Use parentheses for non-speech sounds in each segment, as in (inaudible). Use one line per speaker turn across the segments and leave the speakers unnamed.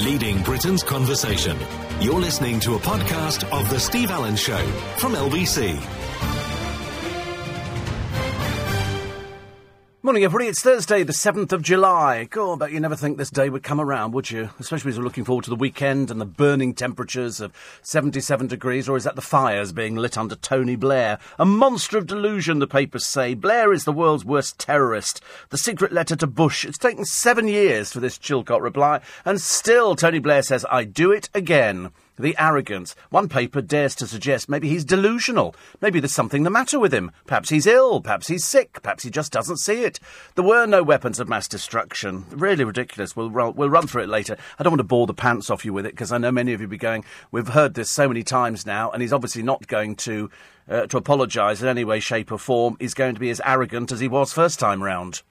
leading Britain's conversation. You're listening to a podcast of The Steve Allen Show from LBC.
Morning, everybody. It's Thursday, the 7th of July. God, but you never think this day would come around, would you? Especially as we're looking forward to the weekend and the burning temperatures of 77 degrees, or is that the fires being lit under Tony Blair? A monster of delusion, the papers say. Blair is the world's worst terrorist. The secret letter to Bush. It's taken seven years for this Chilcot reply, and still Tony Blair says, I do it again. The arrogance. One paper dares to suggest maybe he's delusional. Maybe there's something the matter with him. Perhaps he's ill. Perhaps he's sick. Perhaps he just doesn't see it. There were no weapons of mass destruction. Really ridiculous. We'll, we'll run through it later. I don't want to bore the pants off you with it because I know many of you will be going, we've heard this so many times now, and he's obviously not going to, uh, to apologise in any way, shape, or form. He's going to be as arrogant as he was first time round.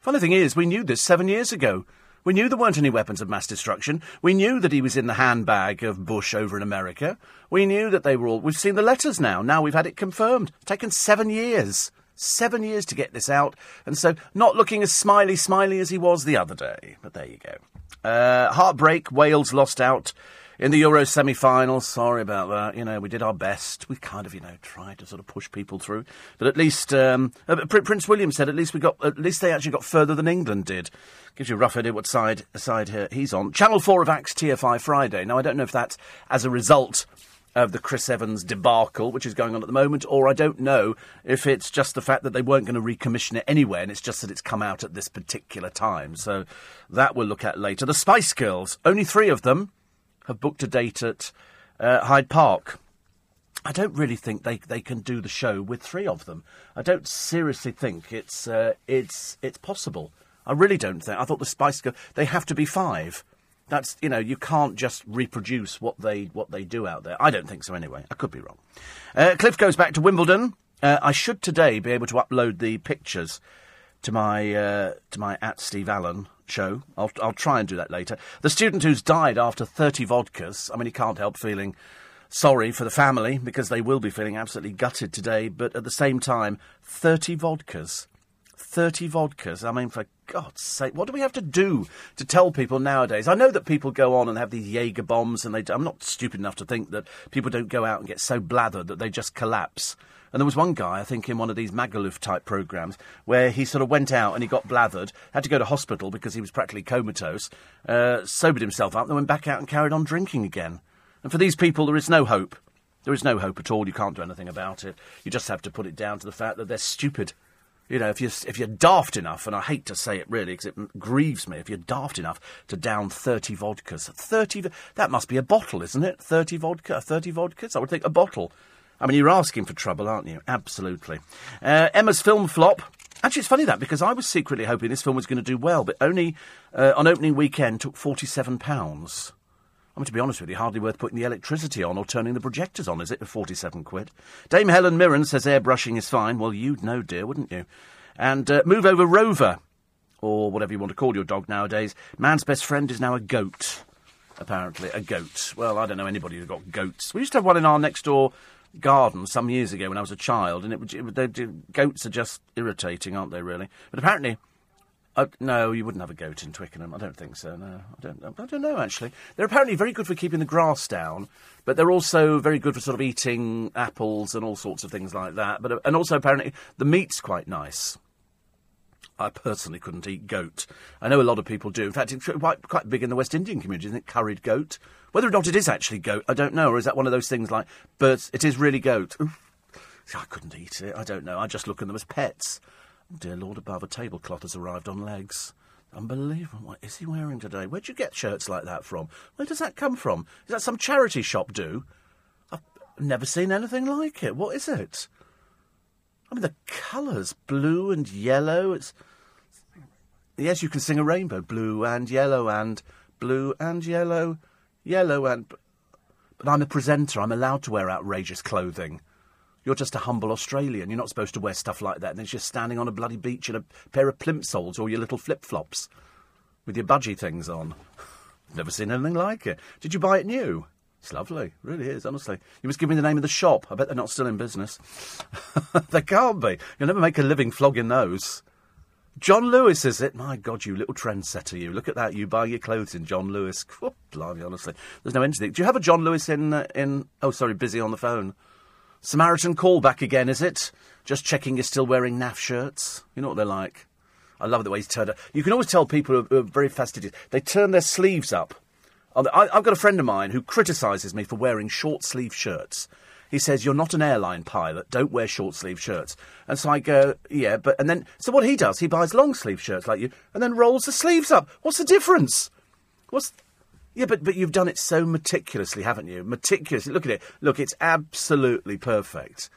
Funny thing is, we knew this seven years ago. We knew there weren't any weapons of mass destruction. We knew that he was in the handbag of Bush over in America. We knew that they were all. We've seen the letters now. Now we've had it confirmed. It's taken seven years. Seven years to get this out. And so, not looking as smiley, smiley as he was the other day. But there you go. Uh, heartbreak. Wales lost out in the Euro semi-finals. Sorry about that. You know, we did our best. We kind of, you know, tried to sort of push people through. But at least um, uh, Prince William said at least we got at least they actually got further than England did. Gives you a rough idea what side side here he's on. Channel Four have axed TFI Friday. Now I don't know if that's as a result of the Chris Evans debacle, which is going on at the moment, or I don't know if it's just the fact that they weren't going to recommission it anyway, and it's just that it's come out at this particular time. So that we'll look at later. The Spice Girls, only three of them have booked a date at uh, Hyde Park. I don't really think they, they can do the show with three of them. I don't seriously think it's uh, it's it's possible. I really don't think. I thought the Spice Girls they have to be five. That's you know you can't just reproduce what they what they do out there. I don't think so anyway. I could be wrong. Uh, Cliff goes back to Wimbledon. Uh, I should today be able to upload the pictures to my uh, to my at Steve Allen show. I'll, I'll try and do that later. The student who's died after 30 vodkas, I mean, he can't help feeling sorry for the family because they will be feeling absolutely gutted today, but at the same time, 30 vodkas. 30 vodkas. I mean, for God's sake, what do we have to do to tell people nowadays? I know that people go on and have these Jaeger bombs, and they, I'm not stupid enough to think that people don't go out and get so blathered that they just collapse. And there was one guy, I think, in one of these Magaluf type programs, where he sort of went out and he got blathered, had to go to hospital because he was practically comatose, uh, sobered himself up, then went back out and carried on drinking again. And for these people, there is no hope. There is no hope at all. You can't do anything about it. You just have to put it down to the fact that they're stupid. You know, if you're, if you're daft enough, and I hate to say it really because it grieves me, if you're daft enough to down 30 vodkas, 30, that must be a bottle, isn't it? 30 vodka, 30 vodkas? I would think a bottle. I mean, you're asking for trouble, aren't you? Absolutely. Uh, Emma's film flop. Actually, it's funny that because I was secretly hoping this film was going to do well, but only uh, on opening weekend took forty-seven pounds. I mean, to be honest with you, hardly worth putting the electricity on or turning the projectors on, is it? For forty-seven quid. Dame Helen Mirren says airbrushing is fine. Well, you'd know, dear, wouldn't you? And uh, move over Rover, or whatever you want to call your dog nowadays. Man's best friend is now a goat. Apparently, a goat. Well, I don't know anybody who's got goats. We used to have one in our next door garden some years ago when I was a child, and it, it, it goats are just irritating, aren't they? Really, but apparently. Uh, no, you wouldn't have a goat in Twickenham. I don't think so. No, I don't. I don't know. Actually, they're apparently very good for keeping the grass down, but they're also very good for sort of eating apples and all sorts of things like that. But uh, and also apparently the meat's quite nice. I personally couldn't eat goat. I know a lot of people do. In fact, it's quite, quite big in the West Indian community, isn't it? Curried goat. Whether or not it is actually goat, I don't know. Or is that one of those things like but It is really goat. Oof. I couldn't eat it. I don't know. I just look at them as pets. Oh, dear Lord above, a tablecloth has arrived on legs. Unbelievable. What is he wearing today? Where'd you get shirts like that from? Where does that come from? Is that some charity shop do? I've never seen anything like it. What is it? I mean, the colours, blue and yellow. It's yes, you can sing a rainbow, blue and yellow and blue and yellow, yellow and. But I'm a presenter. I'm allowed to wear outrageous clothing. You're just a humble Australian. You're not supposed to wear stuff like that. And then you're standing on a bloody beach in a pair of plimsolls or your little flip flops with your budgie things on. (laughs) Never seen anything like it. Did you buy it new? It's lovely, really is, honestly. You must give me the name of the shop. I bet they're not still in business. (laughs) they can't be. You'll never make a living flogging those. John Lewis, is it? My God, you little trendsetter, you. Look at that, you buy your clothes in John Lewis. (laughs) blimey, honestly. There's no end to it. Do you have a John Lewis in, uh, in... Oh, sorry, busy on the phone. Samaritan call back again, is it? Just checking you're still wearing naff shirts. You know what they're like. I love the way he's turned up. You can always tell people who are, very fastidious. They turn their sleeves up. I, I've got a friend of mine who criticises me for wearing short sleeve shirts. He says, You're not an airline pilot. Don't wear short sleeve shirts. And so I go, Yeah, but. And then. So what he does, he buys long sleeve shirts like you and then rolls the sleeves up. What's the difference? What's. Yeah, but, but you've done it so meticulously, haven't you? Meticulously. Look at it. Look, it's absolutely perfect.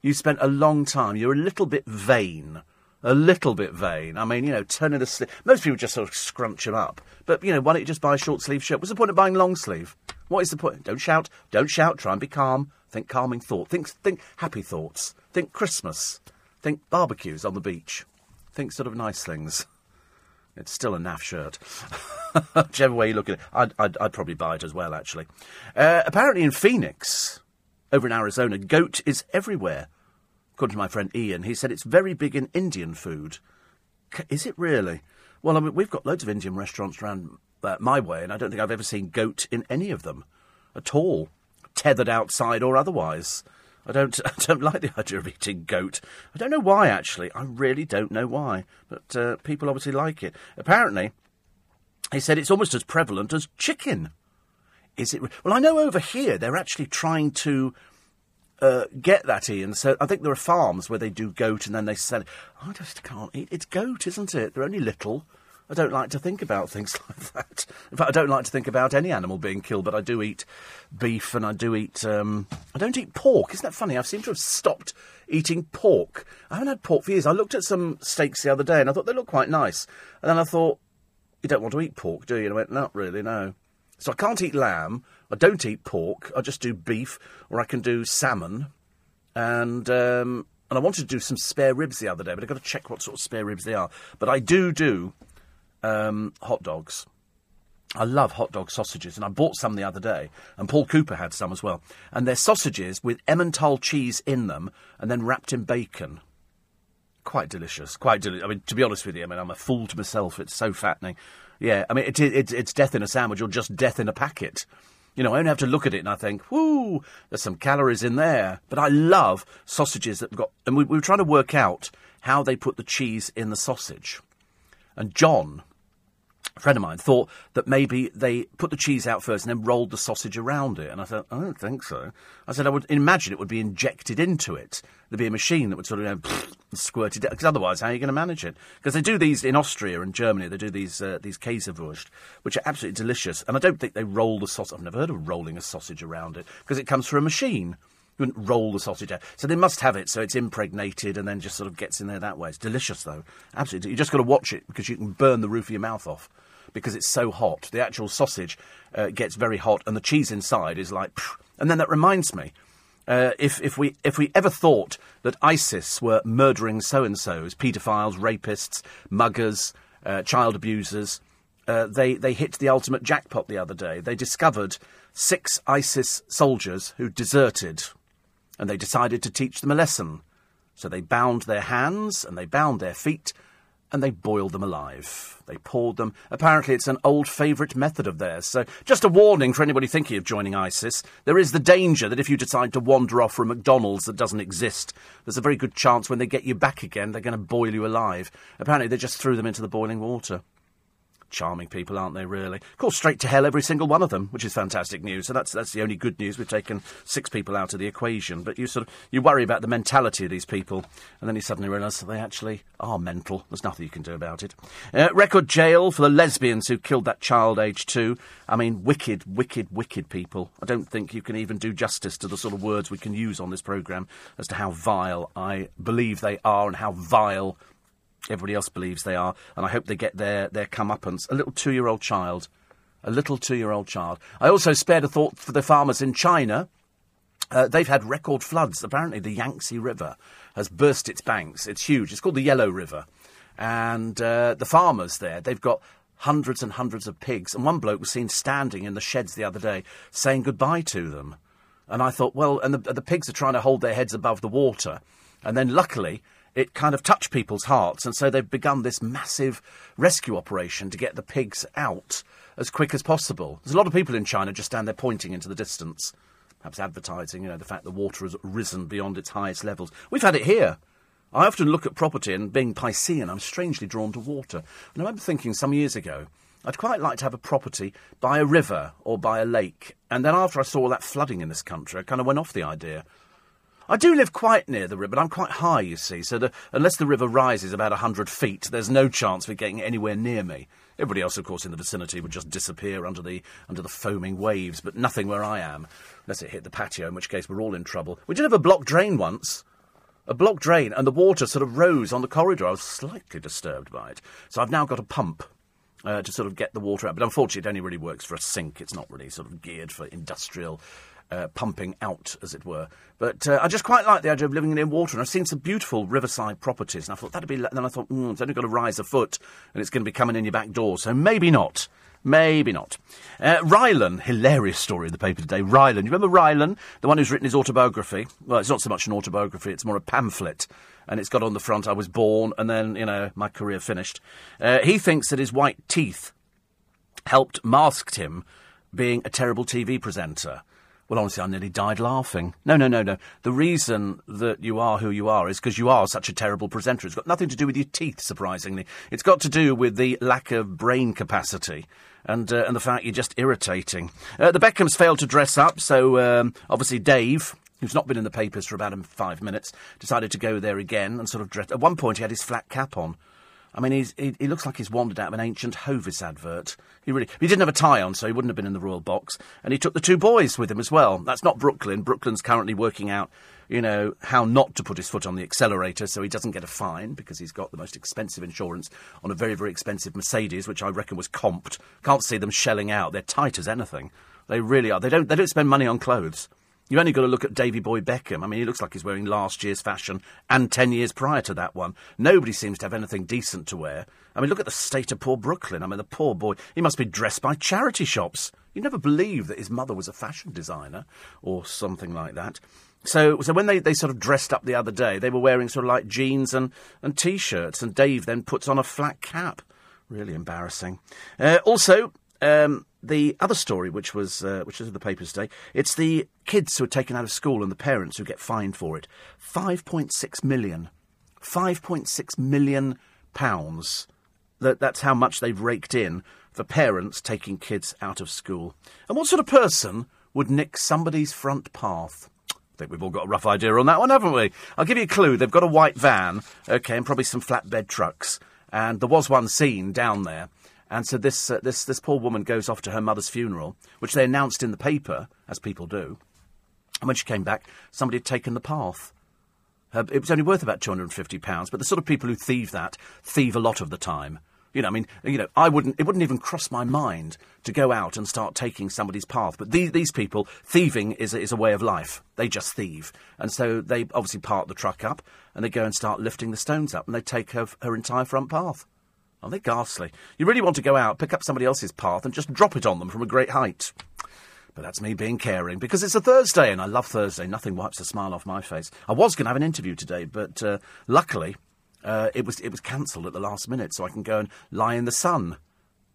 You spent a long time. You're a little bit vain a little bit vain. I mean, you know, turning the sleeve. Most people just sort of scrunch them up. But, you know, why don't you just buy a short sleeve shirt? What's the point of buying long sleeve? What is the point? Don't shout. Don't shout. Try and be calm. Think calming thought. Think, think happy thoughts. Think Christmas. Think barbecues on the beach. Think sort of nice things. It's still a naff shirt. (laughs) Whichever way you look at it, I'd, I'd, I'd probably buy it as well, actually. Uh, apparently in Phoenix, over in Arizona, goat is everywhere. According to my friend Ian, he said it's very big in Indian food. Is it really? Well, I mean, we've got loads of Indian restaurants around uh, my way, and I don't think I've ever seen goat in any of them at all, tethered outside or otherwise. I don't, (laughs) I don't like the idea of eating goat. I don't know why, actually. I really don't know why. But uh, people obviously like it. Apparently, he said it's almost as prevalent as chicken. Is it? Well, I know over here they're actually trying to uh, get that, Ian. So I think there are farms where they do goat and then they sell it. I just can't eat. It's goat, isn't it? They're only little. I don't like to think about (laughs) things like that. In fact, I don't like to think about any animal being killed, but I do eat beef and I do eat. Um, I don't eat pork. Isn't that funny? I seem to have stopped eating pork. I haven't had pork for years. I looked at some steaks the other day and I thought they looked quite nice. And then I thought, you don't want to eat pork, do you? And I went, not really, no. So I can't eat lamb. I don't eat pork. I just do beef, or I can do salmon, and um, and I wanted to do some spare ribs the other day, but I've got to check what sort of spare ribs they are. But I do do um, hot dogs. I love hot dog sausages, and I bought some the other day, and Paul Cooper had some as well. And they're sausages with Emmental cheese in them, and then wrapped in bacon. Quite delicious. Quite delicious. I mean, to be honest with you, I mean, I'm a fool to myself. It's so fattening. Yeah, I mean, it, it, it's death in a sandwich or just death in a packet. You know, I only have to look at it and I think, whoo, there's some calories in there. But I love sausages that have got. And we, we were trying to work out how they put the cheese in the sausage. And John, a friend of mine, thought that maybe they put the cheese out first and then rolled the sausage around it. And I thought, I don't think so. I said, I would imagine it would be injected into it. There'd be a machine that would sort of you know, squirt it because otherwise, how are you going to manage it? Because they do these in Austria and Germany. They do these uh, these Käsewurst, which are absolutely delicious. And I don't think they roll the sausage. I've never heard of rolling a sausage around it because it comes through a machine. You wouldn't roll the sausage out. So they must have it so it's impregnated and then just sort of gets in there that way. It's delicious, though. Absolutely. You just got to watch it because you can burn the roof of your mouth off because it's so hot. The actual sausage uh, gets very hot, and the cheese inside is like. Phew. And then that reminds me. Uh, if, if, we, if we ever thought that ISIS were murdering so and so's, paedophiles, rapists, muggers, uh, child abusers, uh, they, they hit the ultimate jackpot the other day. They discovered six ISIS soldiers who deserted, and they decided to teach them a lesson. So they bound their hands and they bound their feet and they boiled them alive. They poured them. Apparently, it's an old favourite method of theirs. So, just a warning for anybody thinking of joining ISIS there is the danger that if you decide to wander off from McDonald's that doesn't exist, there's a very good chance when they get you back again, they're going to boil you alive. Apparently, they just threw them into the boiling water. Charming people, aren't they, really? Of course, straight to hell, every single one of them, which is fantastic news. So that's, that's the only good news. We've taken six people out of the equation. But you sort of, you worry about the mentality of these people, and then you suddenly realise that they actually are mental. There's nothing you can do about it. Uh, record jail for the lesbians who killed that child aged two. I mean, wicked, wicked, wicked people. I don't think you can even do justice to the sort of words we can use on this programme as to how vile I believe they are and how vile everybody else believes they are, and I hope they get their, their comeuppance. A little two year old child. A little two year old child. I also spared a thought for the farmers in China. Uh, they've had record floods. Apparently, the Yangtze River has burst its banks. It's huge. It's called the Yellow River. And uh, the farmers there, they've got hundreds and hundreds of pigs. And one bloke was seen standing in the sheds the other day saying goodbye to them. And I thought, well, and the, the pigs are trying to hold their heads above the water. And then luckily, it kind of touched people's hearts, and so they've begun this massive rescue operation to get the pigs out as quick as possible. There's a lot of people in China just stand there pointing into the distance, perhaps advertising, you know, the fact the water has risen beyond its highest levels. We've had it here. I often look at property and being Piscean, I'm strangely drawn to water. And I remember thinking some years ago, I'd quite like to have a property by a river or by a lake. And then after I saw all that flooding in this country, I kind of went off the idea. I do live quite near the river, but I'm quite high, you see, so the, unless the river rises about a 100 feet, there's no chance of getting anywhere near me. Everybody else, of course, in the vicinity would just disappear under the, under the foaming waves, but nothing where I am, unless it hit the patio, in which case we're all in trouble. We did have a blocked drain once. A blocked drain, and the water sort of rose on the corridor. I was slightly disturbed by it. So I've now got a pump uh, to sort of get the water out. But unfortunately, it only really works for a sink. It's not really sort of geared for industrial uh, pumping out, as it were. But uh, I just quite like the idea of living near water. And I've seen some beautiful riverside properties, and I thought that'd be. then I thought, mm, it's only got to rise a foot, and it's going to be coming in your back door. So maybe not. Maybe not. Uh, Rylan, hilarious story in the paper today. Rylan, you remember Rylan, the one who's written his autobiography? Well, it's not so much an autobiography; it's more a pamphlet and it's got on the front, I was born, and then, you know, my career finished. Uh, he thinks that his white teeth helped masked him being a terrible TV presenter. Well, honestly, I nearly died laughing. No, no, no, no. The reason that you are who you are is because you are such a terrible presenter. It's got nothing to do with your teeth, surprisingly. It's got to do with the lack of brain capacity and uh, and the fact you're just irritating. Uh, the Beckhams failed to dress up, so um, obviously Dave, who's not been in the papers for about five minutes, decided to go there again and sort of dress. At one point, he had his flat cap on. I mean, he, he looks like he's wandered out of an ancient Hovis advert. He really. He didn't have a tie on, so he wouldn't have been in the royal box. And he took the two boys with him as well. That's not Brooklyn. Brooklyn's currently working out, you know, how not to put his foot on the accelerator so he doesn't get a fine because he's got the most expensive insurance on a very, very expensive Mercedes, which I reckon was comped. Can't see them shelling out. They're tight as anything. They really are. They don't. They don't spend money on clothes. You've only got to look at Davy Boy Beckham. I mean, he looks like he's wearing last year's fashion and ten years prior to that one. Nobody seems to have anything decent to wear. I mean, look at the state of poor Brooklyn. I mean, the poor boy, he must be dressed by charity shops. You never believe that his mother was a fashion designer or something like that. So, so when they, they sort of dressed up the other day, they were wearing sort of like jeans and, and t-shirts, and Dave then puts on a flat cap. Really embarrassing. Uh, also, um, the other story, which was uh, which is in the papers today, it's the kids who are taken out of school and the parents who get fined for it. Five point six million. Five point six million pounds. That, that's how much they've raked in for parents taking kids out of school. And what sort of person would nick somebody's front path? I think we've all got a rough idea on that one, haven't we? I'll give you a clue. They've got a white van, okay, and probably some flatbed trucks. And there was one seen down there and so this, uh, this, this poor woman goes off to her mother's funeral, which they announced in the paper, as people do. And when she came back, somebody had taken the path. Her, it was only worth about £250, but the sort of people who thieve that thieve a lot of the time. You know, I mean, you know, I wouldn't, it wouldn't even cross my mind to go out and start taking somebody's path. But these, these people, thieving is a, is a way of life. They just thieve. And so they obviously park the truck up and they go and start lifting the stones up and they take her, her entire front path. Oh, they're ghastly. You really want to go out, pick up somebody else's path, and just drop it on them from a great height. But that's me being caring because it's a Thursday and I love Thursday. Nothing wipes a smile off my face. I was going to have an interview today, but uh, luckily uh, it was it was cancelled at the last minute, so I can go and lie in the sun.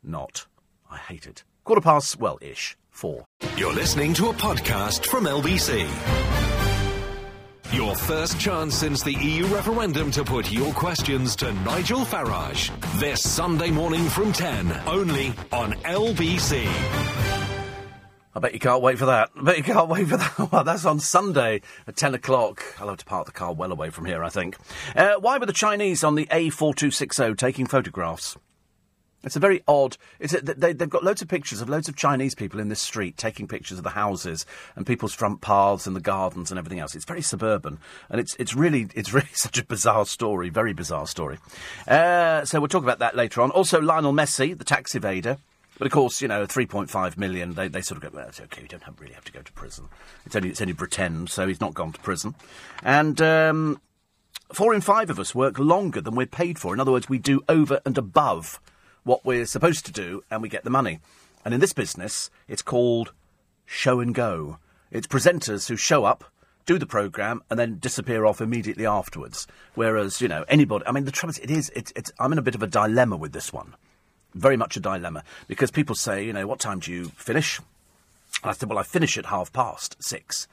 Not. I hate it. Quarter past, well, ish, four.
You're listening to a podcast from LBC. Your first chance since the EU referendum to put your questions to Nigel Farage. This Sunday morning from 10, only on LBC.
I bet you can't wait for that. I bet you can't wait for that. (laughs) Well, that's on Sunday at 10 o'clock. I'll have to park the car well away from here, I think. Uh, why were the Chinese on the A4260 taking photographs? It's a very odd. It's a, they, have got loads of pictures of loads of Chinese people in this street taking pictures of the houses and people's front paths and the gardens and everything else. It's very suburban, and it's it's really it's (laughs) really such a bizarre story, very bizarre story. Uh, so we'll talk about that later on. Also, Lionel Messi, the tax evader. But of course, you know, 3.5 million, they, they sort of go, well, it's okay, you don't have, really have to go to prison. It's only, it's only pretend, so he's not gone to prison. And um, four in five of us work longer than we're paid for. In other words, we do over and above what we're supposed to do and we get the money. And in this business, it's called show and go. It's presenters who show up, do the programme, and then disappear off immediately afterwards. Whereas, you know, anybody, I mean, the trouble is, it is, it's, it's, I'm in a bit of a dilemma with this one. very much a dilemma because people say, you know, what time do you finish? And I said, well, I finish at half past six.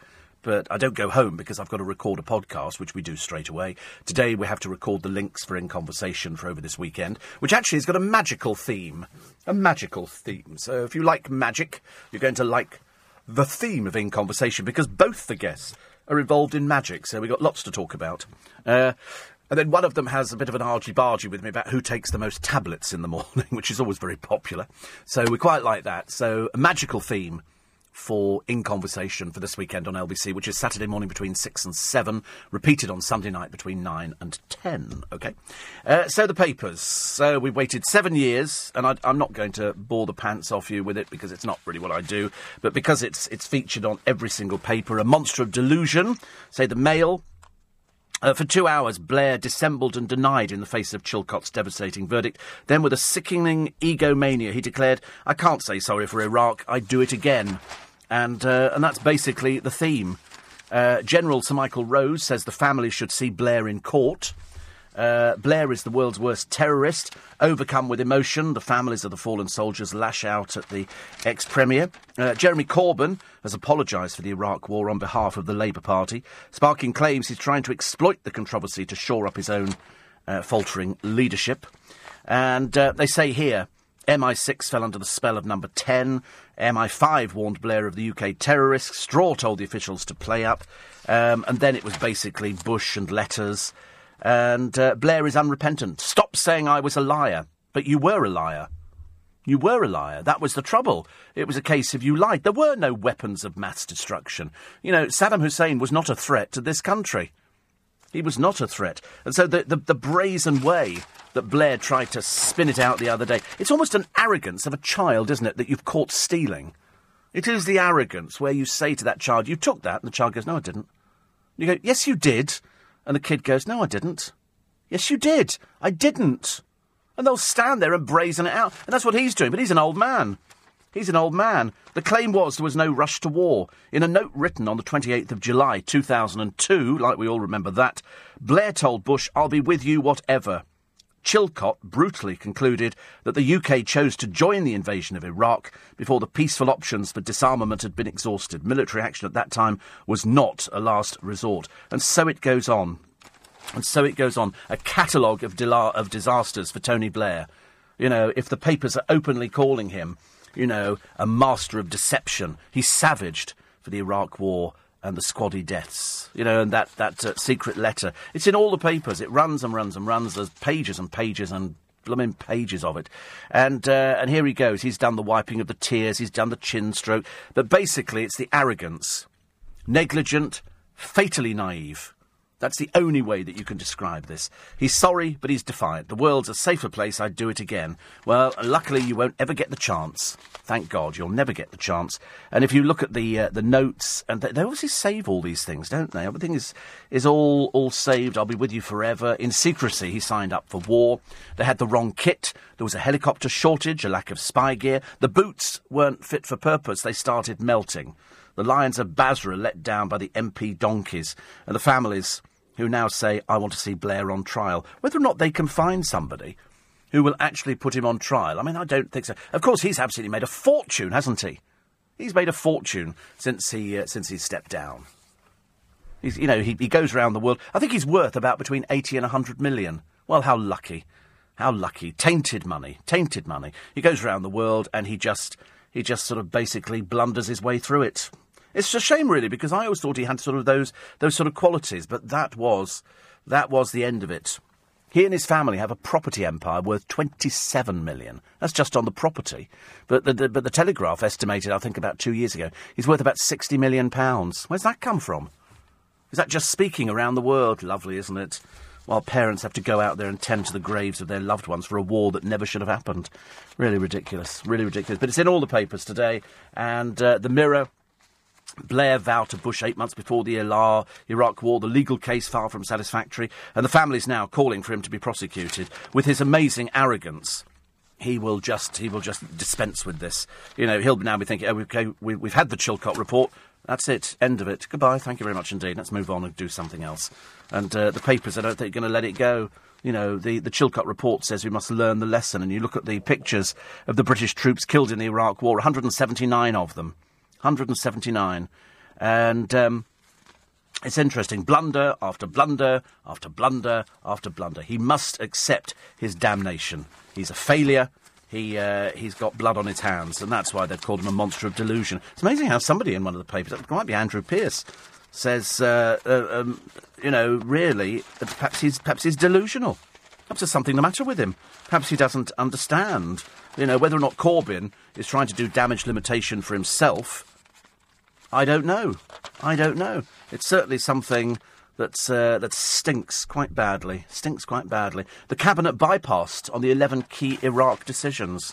But I don't go home because I've got to record a podcast, which we do straight away. Today we have to record the links for In Conversation for over this weekend, which actually has got a magical theme. A magical theme. So if you like magic, you're going to like the theme of In Conversation because both the guests are involved in magic, so we've got lots to talk about. Uh, and then one of them has a bit of an argy-bargy with me about who takes the most tablets in the (laughs) morning, which is always very popular. So we quite like that. So a magical theme for In Conversation for this weekend on LBC, which is Saturday morning between 6 and 7, repeated on Sunday night between 9 and 10. Okay? Uh, so the papers. So we've waited seven years, and I, am not going to bore the pants off you with it because it's not really what I do, but because it's, it's featured on every single paper. A monster of delusion, say the Mail, uh, for two hours, Blair dissembled and denied in the face of Chilcot's devastating verdict. Then, with a sickening egomania, he declared, I can't say sorry for Iraq, I'd do it again. And, uh, and that's basically the theme. Uh, General Sir Michael Rose says the family should see Blair in court. Uh, Blair is the world's worst terrorist. Overcome with emotion, the families of the fallen soldiers lash out at the ex Premier. Uh, Jeremy Corbyn has apologised for the Iraq War on behalf of the Labour Party, sparking claims he's trying to exploit the controversy to shore up his own uh, faltering leadership. And uh, they say here MI6 fell under the spell of number 10. MI5 warned Blair of the UK terrorists. Straw told the officials to play up. Um, and then it was basically Bush and letters. And uh, Blair is unrepentant. Stop saying I was a liar. But you were a liar. You were a liar. That was the trouble. It was a case of you lied. There were no weapons of mass destruction. You know, Saddam Hussein was not a threat to this country. He was not a threat. And so the, the, the, brazen way that Blair tried to spin it out the other day, it's almost an arrogance of a child, isn't it, that you've caught stealing? It is the arrogance where you say to that child, You took that, and the child goes, No, I didn't. You go, Yes, you did. And the kid goes, No, I didn't. Yes, you did. I didn't. And they'll stand there and brazen it out. And that's what he's doing. But he's an old man. He's an old man. The claim was there was no rush to war. In a note written on the 28th of July 2002, like we all remember that, Blair told Bush, I'll be with you whatever. Chilcot brutally concluded that the UK chose to join the invasion of Iraq before the peaceful options for disarmament had been exhausted. Military action at that time was not a last resort. And so it goes on. And so it goes on. A catalogue of, of disasters for Tony Blair. You know, if the papers are openly calling him, you know, a master of deception, he's savaged for the Iraq War and the squaddy deaths, you know, and that, that uh, secret letter. It's in all the papers. It runs and runs and runs. There's pages and pages and blooming pages of it. And, uh, and here he goes. He's done the wiping of the tears. He's done the chin stroke. But basically, it's the arrogance. Negligent, fatally naive. That's the only way that you can describe this. He's sorry, but he's defiant. The world's a safer place. I'd do it again. Well, luckily, you won't ever get the chance. Thank God, you'll never get the chance. And if you look at the uh, the notes, and they, they, obviously save all these things, don't they? Everything is is all all saved. I'll be with you forever. In secrecy, he signed up for war. They had the wrong kit. There was a helicopter shortage, a lack of spy gear. The boots weren't fit for purpose. They started melting. The Lions of Basra let down by the MP donkeys, and the families who now say, I want to see Blair on trial. Whether or not they can find somebody who will actually put him on trial, I mean, I don't think so. Of course, he's absolutely made a fortune, hasn't he? He's made a fortune since he, uh, since he stepped down. He's, you know, he, he goes around the world. I think he's worth about between 80 and 100 million. Well, how lucky. How lucky. Tainted money. Tainted money. He goes around the world and he just, he just sort of basically blunders his way through it. It's a shame, really, because I always thought he had sort of those those sort of qualities, but that was that was the end of it. He and his family have a property empire worth 27 million. That's just on the property. But the, the, but the Telegraph estimated, I think, about two years ago, he's worth about 60 million pounds. Where's that come from? Is that just speaking around the world? Lovely, isn't it? While parents have to go out there and tend to the graves of their loved ones for a war that never should have happened. Really ridiculous. Really ridiculous. But it's in all the papers today. And uh, the Mirror Blair vowed to Bush eight months before the Iraq war, the legal case far from satisfactory, and the family's now calling for him to be prosecuted. With his amazing arrogance, he will just he will just dispense with this. You know, he'll now be thinking, oh, okay, we, we've had the Chilcot report. That's it. End of it. Goodbye. Thank you very much indeed. Let's move on and do something else. And uh, the papers, I don't think, are going to let it go. You know, the, the Chilcot report says we must learn the lesson, and you look at the pictures of the British troops killed in the Iraq War, 179 of them. 179. And um, it's interesting. Blunder after blunder after blunder after blunder. He must accept his damnation. He's a failure. He, uh, he's got blood on his hands, and that's why they've called him a monster of delusion. It's amazing how somebody in one of the papers, it might be Andrew Pierce, says, uh, uh, um, you know, really, perhaps he's, perhaps he's delusional. Perhaps there's something the matter with him. Perhaps he doesn't understand, you know, whether or not Corbyn is trying to do damage limitation for himself. I don't know. I don't know. It's certainly something that's, uh, that stinks quite badly. Stinks quite badly. The cabinet bypassed on the 11 key Iraq decisions.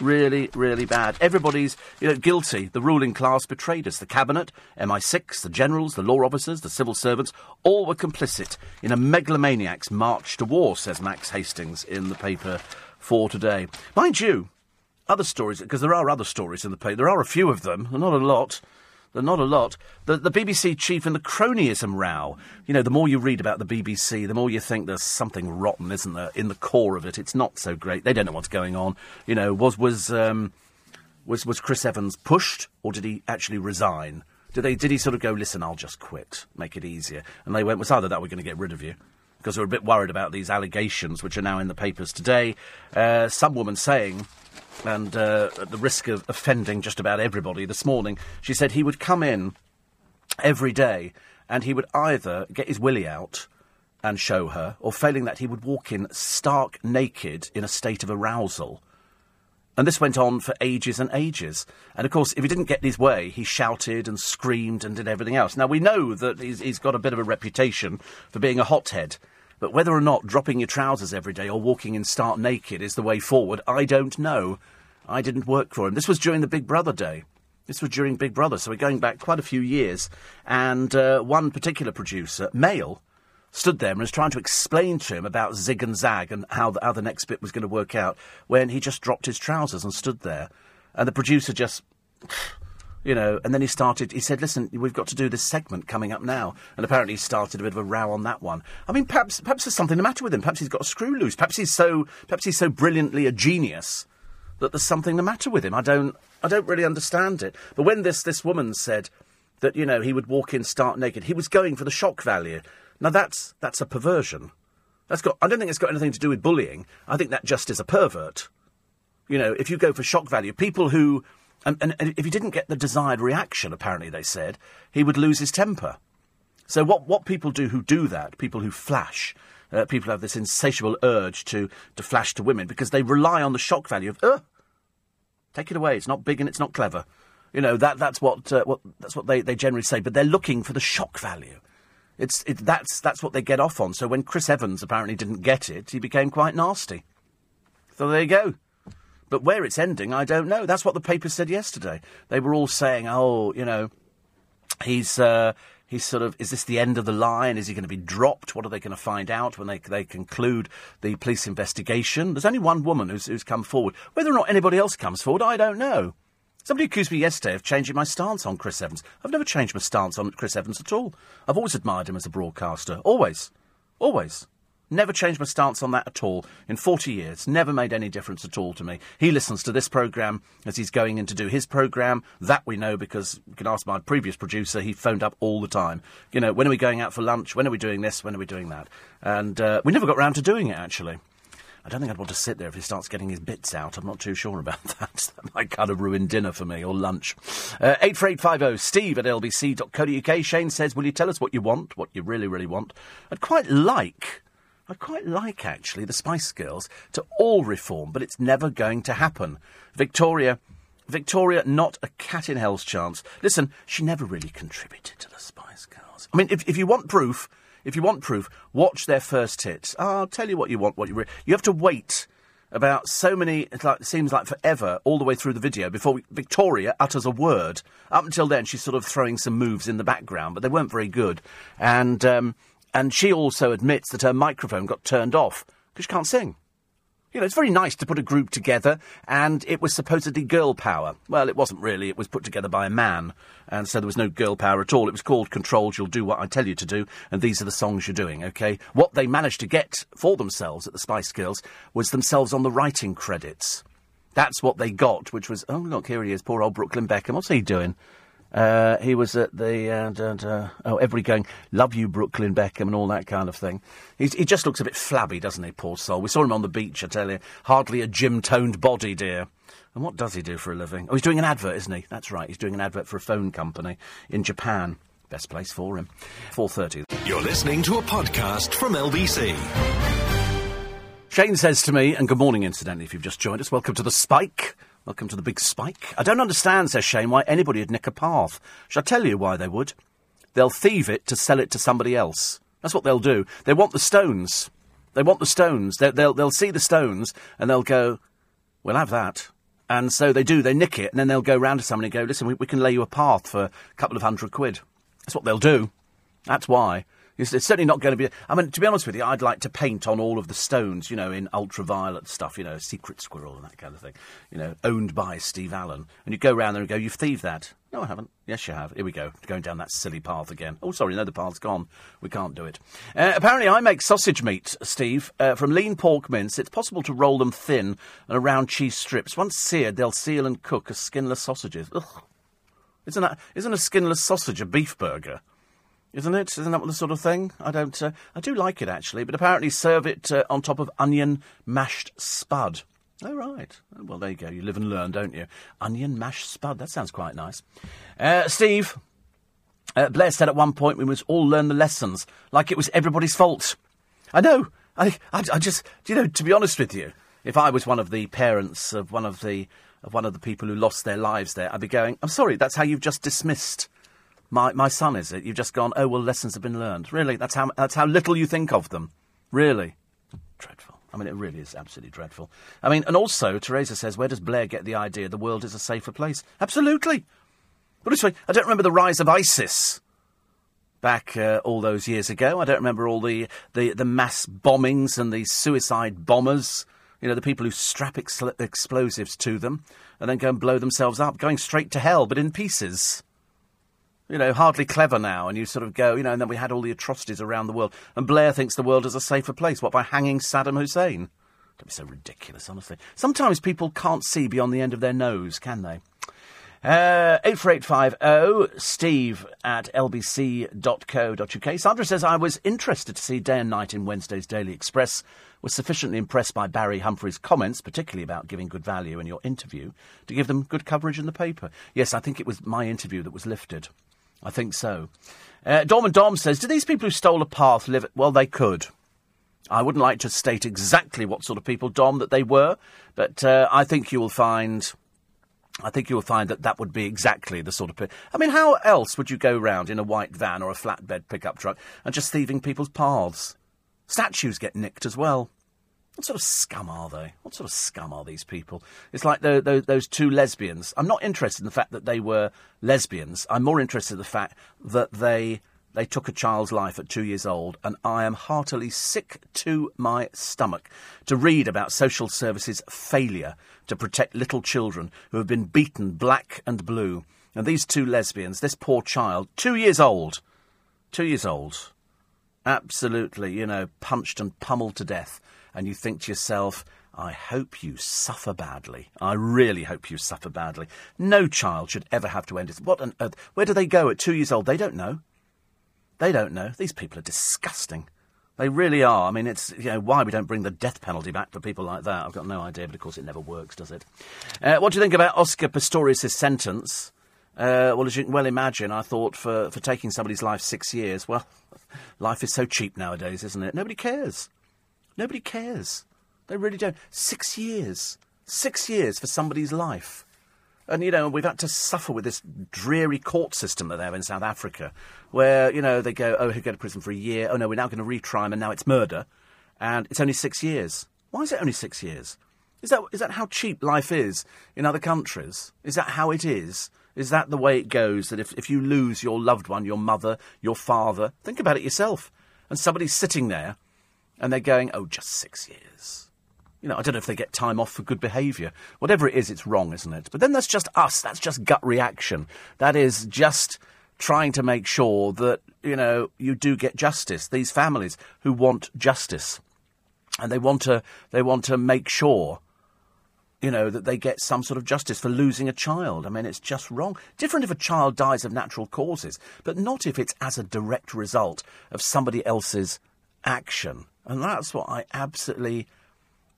Really, really bad. Everybody's, you know, guilty. The ruling class betrayed us. The cabinet, MI6, the generals, the law officers, the civil servants, all were complicit in a megalomaniac's march to war, says Max Hastings in the paper for today. Mind you, other stories, because there are other stories in the paper. There are a few of them, not a lot. Not a lot. The, the BBC chief and the cronyism row. You know, the more you read about the BBC, the more you think there's something rotten, isn't there, in the core of it. It's not so great. They don't know what's going on. You know, was was um, was was Chris Evans pushed, or did he actually resign? Did they did he sort of go, listen, I'll just quit, make it easier? And they went, well, either that we're going to get rid of you because we're a bit worried about these allegations, which are now in the papers today. Uh, some woman saying and uh, at the risk of offending just about everybody this morning, she said he would come in every day and he would either get his willy out and show her, or failing that, he would walk in stark naked in a state of arousal. And this went on for ages and ages. And of course, if he didn't get his way, he shouted and screamed and did everything else. Now, we know that he's, he's got a bit of a reputation for being a hothead. But whether or not dropping your trousers every day or walking in stark naked is the way forward, I don't know. I didn't work for him. This was during the Big Brother day. This was during Big Brother, so we're going back quite a few years. And uh, one particular producer, male, stood there and was trying to explain to him about Zig and Zag and how the, how the next bit was going to work out when he just dropped his trousers and stood there. And the producer just you know, and then he started, he said, listen, we've got to do this segment coming up now. And apparently he started a bit of a row on that one. I mean, perhaps, perhaps there's something the matter with him. Perhaps he's got a screw loose. Perhaps he's so, perhaps he's so brilliantly a genius that there's something the matter with him. I don't, I don't really understand it. But when this, this woman said that, you know, he would walk in stark naked, he was going for the shock value. Now that's, that's a perversion. That's got, I don't think it's got anything to do with bullying. I think that just is a pervert. You know, if you go for shock value, people who, and, and, if he didn't get the desired reaction, apparently they said, he would lose his temper. So what, what people do who do that, people who flash, uh, people have this insatiable urge to, to flash to women because they rely on the shock value of, uh, take it away, it's not big and it's not clever. You know, that, that's, what, uh, what, that's what they, they generally say, but they're looking for the shock value. It's, it, that's, that's what they get off on. So when Chris Evans apparently didn't get it, he became quite nasty. So there you go. But where it's ending, I don't know. That's what the paper said yesterday. They were all saying, oh, you know, he's. Uh, he's sort of, is this the end of the line? Is he going to be dropped? What are they going to find out when they, they conclude the police investigation? There's only one woman who's, who's come forward. Whether or not anybody else comes forward, I don't know. Somebody accused me yesterday of changing my stance on Chris Evans. I've never changed my stance on Chris Evans at all. I've always admired him as a broadcaster. Always. Always. Never changed my stance on that at all. In 40 years, never made any difference at all to me. He listens to this programme as he's going in to do his programme. That we know because you can ask my previous producer. He phoned up all the time. You know, when are we going out for lunch? When are we doing this? When are we doing that? And uh, we never got round to doing it, actually. I don't think I'd want to sit there if he starts getting his bits out. I'm not too sure about (laughs) that. that might kind of ruin dinner for me or lunch. Uh, 84850 steve at lbc.co.uk. Shane says, Will you tell us what you want, what you really, really want? I'd quite like I quite like, actually, the Spice Girls to all reform, but it's never going to happen. Victoria, Victoria, not a cat in hell's chance. Listen, she never really contributed to the Spice Girls. I mean, if, if you want proof, if you want proof, watch their first hits. I'll tell you what you want. What you re- you have to wait about so many. It, like, seems like forever all the way through the video before we, Victoria utters a word. Up until then, she's sort of throwing some moves in the background, but they weren't very good. And um, and she also admits that her microphone got turned off because she can't sing. You know, it's very nice to put a group together, and it was supposedly girl power. Well, it wasn't really. It was put together by a man, and so there was no girl power at all. It was called Controlled, You'll Do What I Tell You to Do, and these are the songs you're doing, okay? What they managed to get for themselves at the Spice Girls was themselves on the writing credits. That's what they got, which was, oh, look, here he is, poor old Brooklyn Beckham. What's he doing? Uh, he was at the uh, uh, oh, everybody going, "Love you, Brooklyn Beckham," and all that kind of thing. He's, he just looks a bit flabby, doesn't he? Poor soul. We saw him on the beach. I tell you, hardly a gym-toned body, dear. And what does he do for a living? Oh, he's doing an advert, isn't he? That's right. He's doing an advert for a phone company in Japan. Best place for him. Four thirty.
You're listening to a podcast from LBC.
Shane says to me, and good morning, incidentally, if you've just joined us. Welcome to the Spike. Welcome to the big spike. I don't understand, says Shane, why anybody would nick a path. Shall I tell you why they would? They'll thieve it to sell it to somebody else. That's what they'll do. They want the stones. They want the stones. They, they'll, they'll see the stones and they'll go, we'll have that. And so they do. They nick it and then they'll go round to somebody and go, listen, we, we can lay you a path for a couple of hundred quid. That's what they'll do. That's why. It's, certainly not going to be. I mean, to be honest with you, I'd like to paint on all of the stones, you know, in ultraviolet stuff, you know, Secret Squirrel and that kind of thing, you know, owned by Steve Allen. And you go around there and go, You've thieved that. No, I haven't. Yes, you have. Here we go. Going down that silly path again. Oh, sorry, no, the path's gone. We can't do it. Uh, apparently, I make sausage meat, Steve, uh, from lean pork mince. It's possible to roll them thin and around cheese strips. Once seared, they'll seal and cook as skinless sausages. Ugh. Isn't, that, isn't a skinless sausage a beef burger? Isn't it? Isn't that the sort of thing? I don't. Uh, I do like it actually, but apparently serve it uh, on top of onion mashed spud. Oh right. Well, there you go. You live and learn, don't you? Onion mashed spud. That sounds quite nice. Uh, Steve, uh, Blair said at one point we must all learn the lessons like it was everybody's fault. I know. I, I, I just, you know, to be honest with you, if I was one of the parents of one of the of one of the people who lost their lives there, I'd be going, I'm sorry, that's how you've just dismissed my, my son, is it? You've just gone, oh, well, lessons have been learned. Really? That's how, that's how little you think of them. Really? Dreadful. I mean, it really is absolutely dreadful. I mean, and also, Teresa says, where does Blair get the idea the world is a safer place? Absolutely. But way, I don't remember the rise of ISIS back uh, all those years ago. I don't remember all the, the, the mass bombings and the suicide bombers. You know, the people who strap ex- explosives to them and then go and blow themselves up, going straight to hell, but in pieces you know, hardly clever now, and you sort of go, you know, and then we had all the atrocities around the world. And Blair thinks the world is a safer place. What, by hanging Saddam Hussein? Don't be so ridiculous, honestly. Sometimes people can't see beyond the end of their nose, can they? Uh, 84850 steve at lbc.co.uk. Sandra says, I was interested to see day and night in Wednesday's Daily Express. Was sufficiently impressed by Barry Humphries' comments, particularly about giving good value in your interview, to give them good coverage in the paper. Yes, I think it was my interview that was lifted. I think so. Uh, Dom and Dom says, do these people who stole a path live... Well, they could. I wouldn't like to state exactly what sort of people, Dom, that they were, but uh, I think you will find... I think you will find that that would be exactly the sort of. I mean, how else would you go round in a white van or a flatbed pickup truck and just thieving people's paths? Statues get nicked as well. What sort of scum are they? What sort of scum are these people? It's like the, the, those two lesbians. I'm not interested in the fact that they were lesbians. I'm more interested in the fact that they they took a child's life at two years old, and I am heartily sick to my stomach to read about social services' failure to protect little children who have been beaten black and blue. And these two lesbians, this poor child, two years old, two years old, absolutely, you know, punched and pummeled to death and you think to yourself, I hope you suffer badly. I really hope you suffer badly. No child should ever have to end it. What on earth? Where do they go at two years old? They don't know. They don't know. These people are disgusting. They really are. I mean, it's you know why we don't bring the death penalty back for people like that. I've got no idea, but of course it never works, does it? Uh, what do you think about Oscar Pistorius' sentence? Uh, well, as you can well imagine, I thought for, for taking somebody's life six years, well, (laughs) life is so cheap nowadays, isn't it? Nobody cares. Nobody cares. They really don't. Six years. Six years for somebody's life. And, you know, we've had to suffer with this dreary court system that they have in South Africa, where, you know, they go, oh, he'll go to prison for a year. Oh, no, we're now going to retry him, and now it's murder. And it's only six years. Why is it only six years? Is that, is that how cheap life is in other countries? Is that how it is? Is that the way it goes? That if, if you lose your loved one, your mother, your father, think about it yourself. And somebody's sitting there and they're going, oh, just six years. You know, I don't know if they get time off for good behaviour. Whatever it is, it's wrong, isn't it? But then that's just us. That's just gut reaction. That is just trying to make sure that, you know, you do get justice. These families who want justice. And they want to, they want to make sure you know, that they get some sort of justice for losing a child. I mean, it's just wrong. Different if a child dies of natural causes, but not if it's as a direct result of somebody else's action. And that's what I absolutely.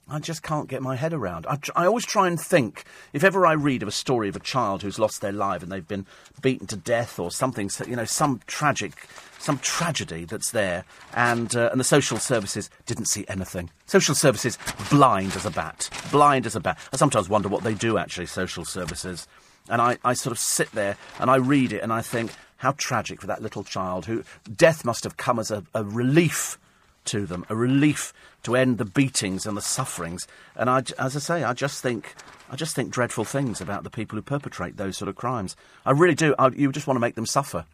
I just can't get my head around. I, I, always try and think, if ever I read of a story of a child who's lost their life and they've been beaten to death or something, you know, some tragic some tragedy that's there, and uh, and the social services didn't see anything. Social services blind as a bat, blind as a bat. I sometimes wonder what they do actually. Social services, and I, I sort of sit there and I read it and I think how tragic for that little child who death must have come as a, a relief to them, a relief to end the beatings and the sufferings. And I, as I say, I just think. I just think dreadful things about the people who perpetrate those sort of crimes. I really do. I, you just want to make them suffer.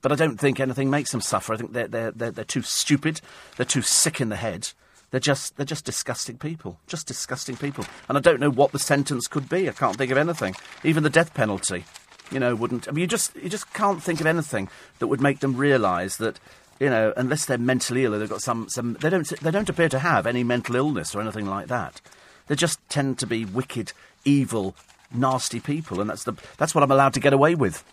But I don't think anything makes them suffer. I think they're, they're, they're, they're too stupid. They're too sick in the head. They're just, they're just disgusting people. Just disgusting people. And I don't know what the sentence could be. I can't think of anything. Even the death penalty, you know, wouldn't. I mean, you just, you just can't think of anything that would make them realise that, you know, unless they're mentally ill or they've got some, some they, don't, they don't appear to have any mental illness or anything like that. They just tend to be wicked, evil, nasty people. And that's, the, that's what I'm allowed to get away with.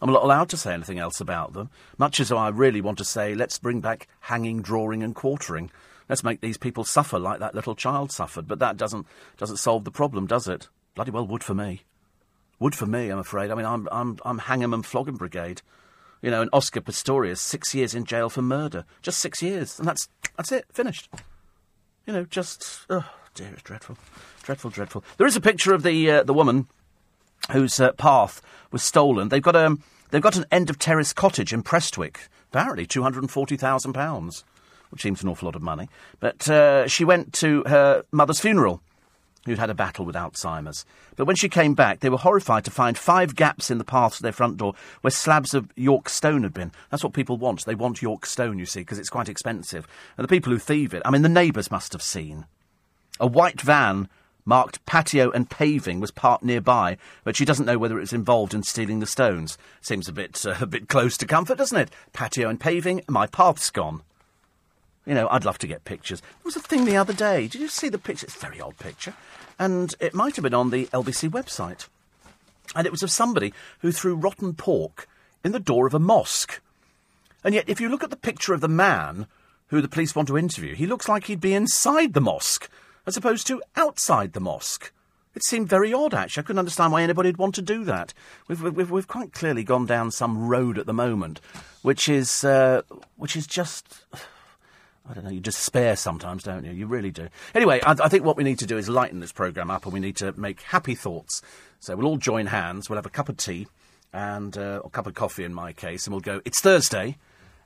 I'm not allowed to say anything else about them, much as I really want to say, let's bring back hanging, drawing, and quartering. Let's make these people suffer like that little child suffered. But that doesn't, doesn't solve the problem, does it? Bloody well would for me. Would for me, I'm afraid. I mean, I'm, I'm, I'm Hang'em and Flogging Brigade. You know, and Oscar Pistorius, six years in jail for murder. Just six years. And that's, that's it, finished. You know, just, oh dear, it's dreadful. Dreadful, dreadful. There is a picture of the, uh, the woman whose uh, path was stolen. They've got a um, they've got an end of terrace cottage in Prestwick. Apparently, two hundred and forty thousand pounds, which seems an awful lot of money. But uh, she went to her mother's funeral, who'd had a battle with Alzheimer's. But when she came back, they were horrified to find five gaps in the path to their front door where slabs of York stone had been. That's what people want. They want York stone, you see, because it's quite expensive. And the people who thieve it, I mean, the neighbours must have seen. A white van marked patio and paving was parked nearby, but she doesn't know whether it was involved in stealing the stones. Seems a bit uh, (laughs) a bit close to comfort, doesn't it? Patio and paving, my path's gone. You know, I'd love to get pictures. There was a thing the other day. Did you see the picture? It's a very old picture. And it might have been on the LBC website. And it was of somebody who threw rotten pork in the door of a mosque. And yet, if you look at the picture of the man who the police want to interview, he looks like he'd be inside the mosque as opposed to outside the mosque. It seemed very odd, actually. I couldn't understand why anybody'd want to do that. We've, we've, we've quite clearly gone down some road at the moment, which is, uh, which is just. I don't know, you despair sometimes, don't you? You really do. Anyway, I, I think what we need to do is lighten this programme up and we need to make happy thoughts. So we'll all join hands, we'll have a cup of tea and uh, a cup of coffee in my case, and we'll go, it's Thursday,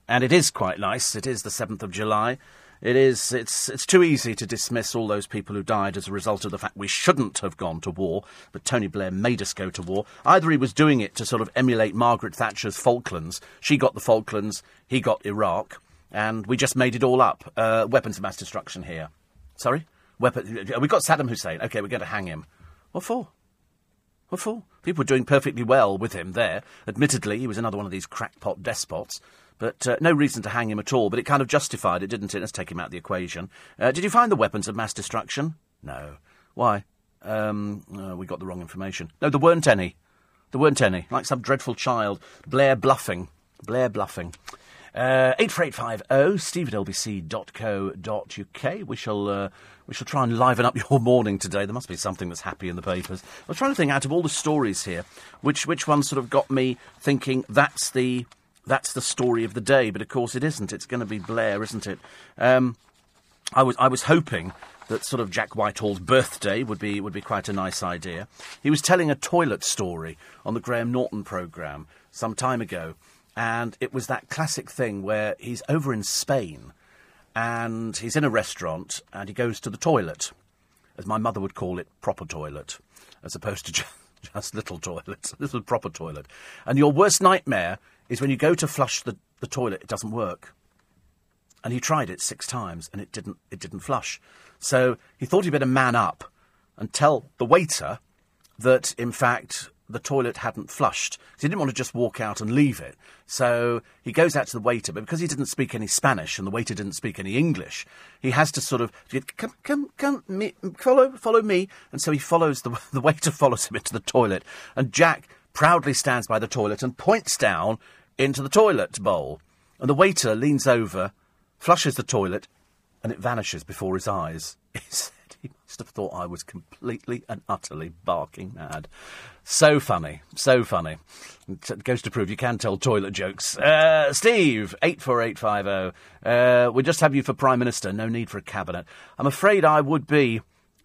and it is quite nice. It is the 7th of July. It is. It's. It's too easy to dismiss all those people who died as a result of the fact we shouldn't have gone to war. But Tony Blair made us go to war. Either he was doing it to sort of emulate Margaret Thatcher's Falklands. She got the Falklands. He got Iraq, and we just made it all up. Uh, weapons of mass destruction here. Sorry. Weapon. We got Saddam Hussein. Okay, we're going to hang him. What for? What for? People were doing perfectly well with him there. Admittedly, he was another one of these crackpot despots. But uh, no reason to hang him at all. But it kind of justified it, didn't it? Let's take him out of the equation. Uh, did you find the weapons of mass destruction? No. Why? Um, oh, we got the wrong information. No, there weren't any. There weren't any. Like some dreadful child. Blair bluffing. Blair bluffing. Uh, 84850 steve at lbc.co.uk. We shall, uh, we shall try and liven up (laughs) your morning today. There must be something that's happy in the papers. I was trying to think out of all the stories here, which, which one sort of got me thinking that's the that's the story of the day. But of course, it isn't. It's going to be Blair, isn't it? Um, I was I was hoping that sort of Jack Whitehall's birthday would be would be quite a nice idea. He was telling a toilet story on the Graham Norton programme some time ago, and it was that classic thing where he's over in Spain, and he's in a restaurant and he goes to the toilet, as my mother would call it, proper toilet, as opposed to (laughs) just, just little toilets. (laughs) little proper toilet, and your worst nightmare is when you go to flush the, the toilet, it doesn't work. and he tried it six times, and it didn't. It didn't flush. So he thought he'd better man up and tell the waiter that, in fact, the toilet hadn't flushed. He didn't want to just walk out and leave it. So he goes out to the waiter, but because he didn't speak any Spanish and the waiter didn't speak any English, he has to sort of come, come, come, me, follow, follow me. And so he follows the (laughs) the waiter follows him into the toilet, and Jack proudly stands by the toilet and points down into the toilet bowl. And the waiter leans over, flushes the toilet, and it vanishes before his eyes. (laughs) must have thought I was completely and utterly barking mad. So funny, so funny. It goes to prove you can tell toilet jokes. Uh, Steve, 84850. Uh, we just have you for Prime Minister, no need for a cabinet. I'm afraid I would be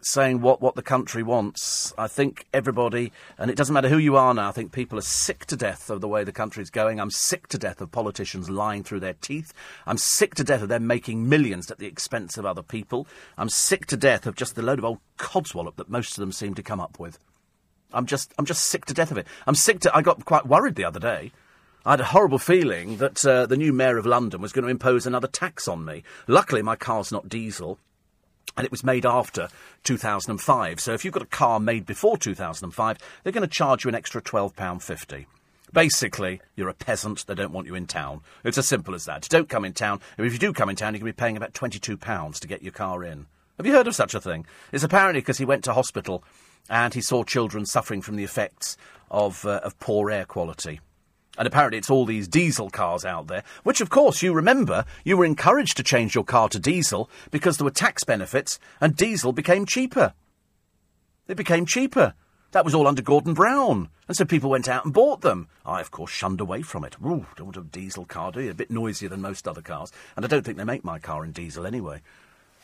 saying what, what the country wants. I think everybody, and it doesn't matter who you are now, I think people are sick to death of the way the country's going. I'm sick to death of politicians lying through their teeth. I'm sick to death of them making millions at the expense of other people. I'm sick to death of just the load of old codswallop that most of them seem to come up with. I'm just, I'm just sick to death of it. I'm sick to. I got quite worried the other day. I had a horrible feeling that uh, the new mayor of London was going to impose another tax on me. Luckily, my car's not diesel and it was made after 2005. So if you've got a car made before 2005, they're going to charge you an extra £12.50. Basically, you're a peasant, they don't want you in town. It's as simple as that. Don't come in town. If you do come in town, you're going to be paying about £22 to get your car in. Have you heard of such a thing? It's apparently because he went to hospital and he saw children suffering from the effects of, uh, of poor air quality. And apparently it's all these diesel cars out there, which of course you remember you were encouraged to change your car to diesel because there were tax benefits and diesel became cheaper. It became cheaper. That was all under Gordon Brown. And so people went out and bought them. I, of course, shunned away from it. Ooh, don't want a diesel car, do you? A bit noisier than most other cars. And I don't think they make my car in diesel anyway.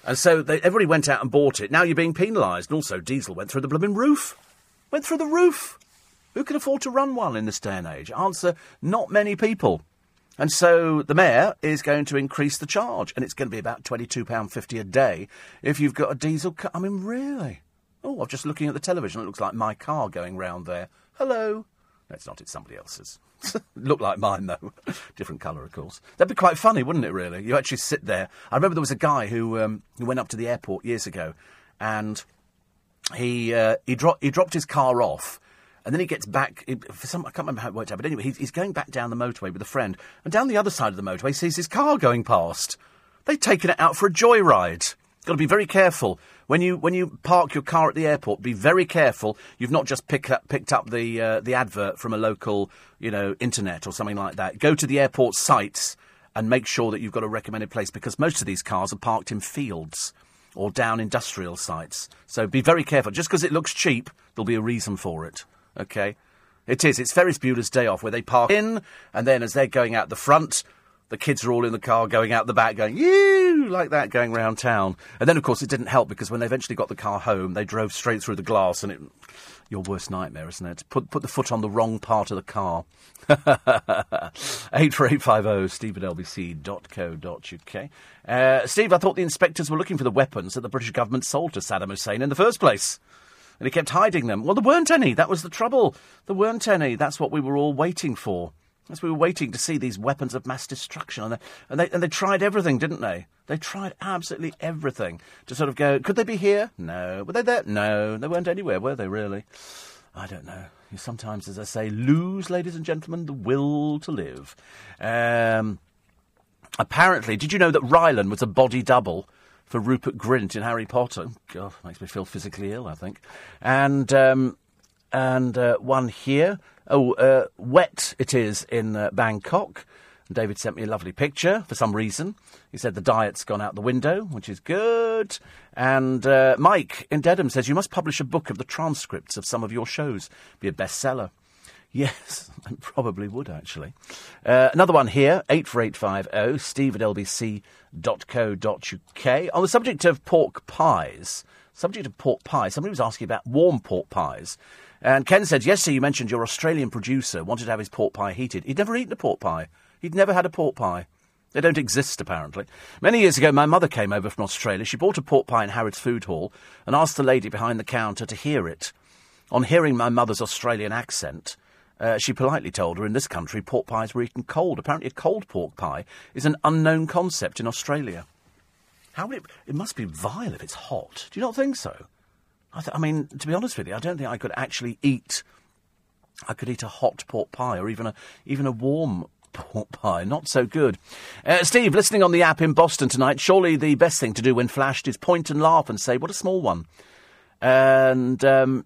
And so they, everybody went out and bought it. Now you're being penalised. And also, diesel went through the blooming roof. Went through the roof. Who can afford to run one in this day and age? Answer, not many people. And so the mayor is going to increase the charge, and it's going to be about £22.50 a day if you've got a diesel car. I mean, really? Oh, I'm just looking at the television. It looks like my car going round there. Hello. No, it's not. It's somebody else's. (laughs) Look like mine, though. (laughs) Different colour, of course. That'd be quite funny, wouldn't it, really? You actually sit there. I remember there was a guy who, um, who went up to the airport years ago, and he, uh, he, dro- he dropped his car off and then he gets back. For some, I can't remember how it worked out, but anyway, he's, he's going back down the motorway with a friend, and down the other side of the motorway, sees his car going past. They've taken it out for a joyride. Got to be very careful when you when you park your car at the airport. Be very careful. You've not just picked up picked up the uh, the advert from a local you know internet or something like that. Go to the airport sites and make sure that you've got a recommended place because most of these cars are parked in fields or down industrial sites. So be very careful. Just because it looks cheap, there'll be a reason for it. Okay? It is. It's Ferris Bueller's Day Off, where they park in, and then as they're going out the front, the kids are all in the car going out the back, going, you like that, going round town. And then, of course, it didn't help because when they eventually got the car home, they drove straight through the glass, and it. Your worst nightmare, isn't it? Put, put the foot on the wrong part of the car. (laughs) 84850 steve at lbc.co.uk. Uh, Steve, I thought the inspectors were looking for the weapons that the British government sold to Saddam Hussein in the first place and he kept hiding them. Well, there weren't any. That was the trouble. There weren't any. That's what we were all waiting for. As we were waiting to see these weapons of mass destruction. And they, and they, and they tried everything, didn't they? They tried absolutely everything to sort of go, could they be here? No. Were they there? No. They weren't anywhere, were they, really? I don't know. You sometimes, as I say, lose, ladies and gentlemen, the will to live. Um, apparently, did you know that Rylan was a body double for Rupert Grint in Harry Potter. God, makes me feel physically ill, I think. And um, and uh, one here. Oh, uh, wet it is in uh, Bangkok. David sent me a lovely picture for some reason. He said the diet's gone out the window, which is good. And uh, Mike in Dedham says you must publish a book of the transcripts of some of your shows. Be a bestseller. Yes, (laughs) I probably would actually. Uh, another one here, 84850, steve at lbc.co.uk. On the subject of pork pies, subject of pork pie, somebody was asking about warm pork pies. And Ken said, yes, sir, you mentioned your Australian producer wanted to have his pork pie heated. He'd never eaten a pork pie. He'd never had a pork pie. They don't exist, apparently. Many years ago, my mother came over from Australia. She bought a pork pie in Harrods Food Hall and asked the lady behind the counter to hear it. On hearing my mother's Australian accent, Uh, she politely told her in this country pork pies were eaten cold. Apparently, a cold pork pie is an unknown concept in Australia. How would it, it must be vile if it's hot. Do you not think so? I, th- I mean, to be honest with you, I don't think I could actually eat. I could eat a hot pork pie or even a even a warm (laughs) pork pie. Not so good. Uh, Steve, listening on the app in Boston tonight. Surely the best thing to do when flashed is point and laugh and say, "What a small one." And um,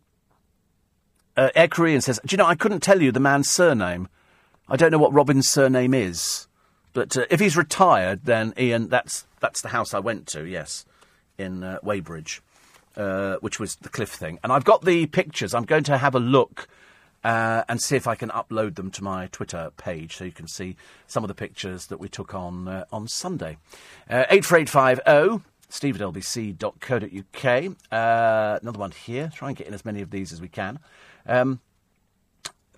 uh, Air Korean says, "Do you know? I couldn't tell you the man's surname. I don't know what Robin's surname is, but uh, if he's retired, then Ian, that's that's the house I went to. Yes, in uh, Weybridge." Uh, which was the cliff thing. And I've got the pictures. I'm going to have a look uh, and see if I can upload them to my Twitter page so you can see some of the pictures that we took on uh, on Sunday. Uh, 84850 steve at lbc.co.uk. Uh, another one here. Try and get in as many of these as we can. Um,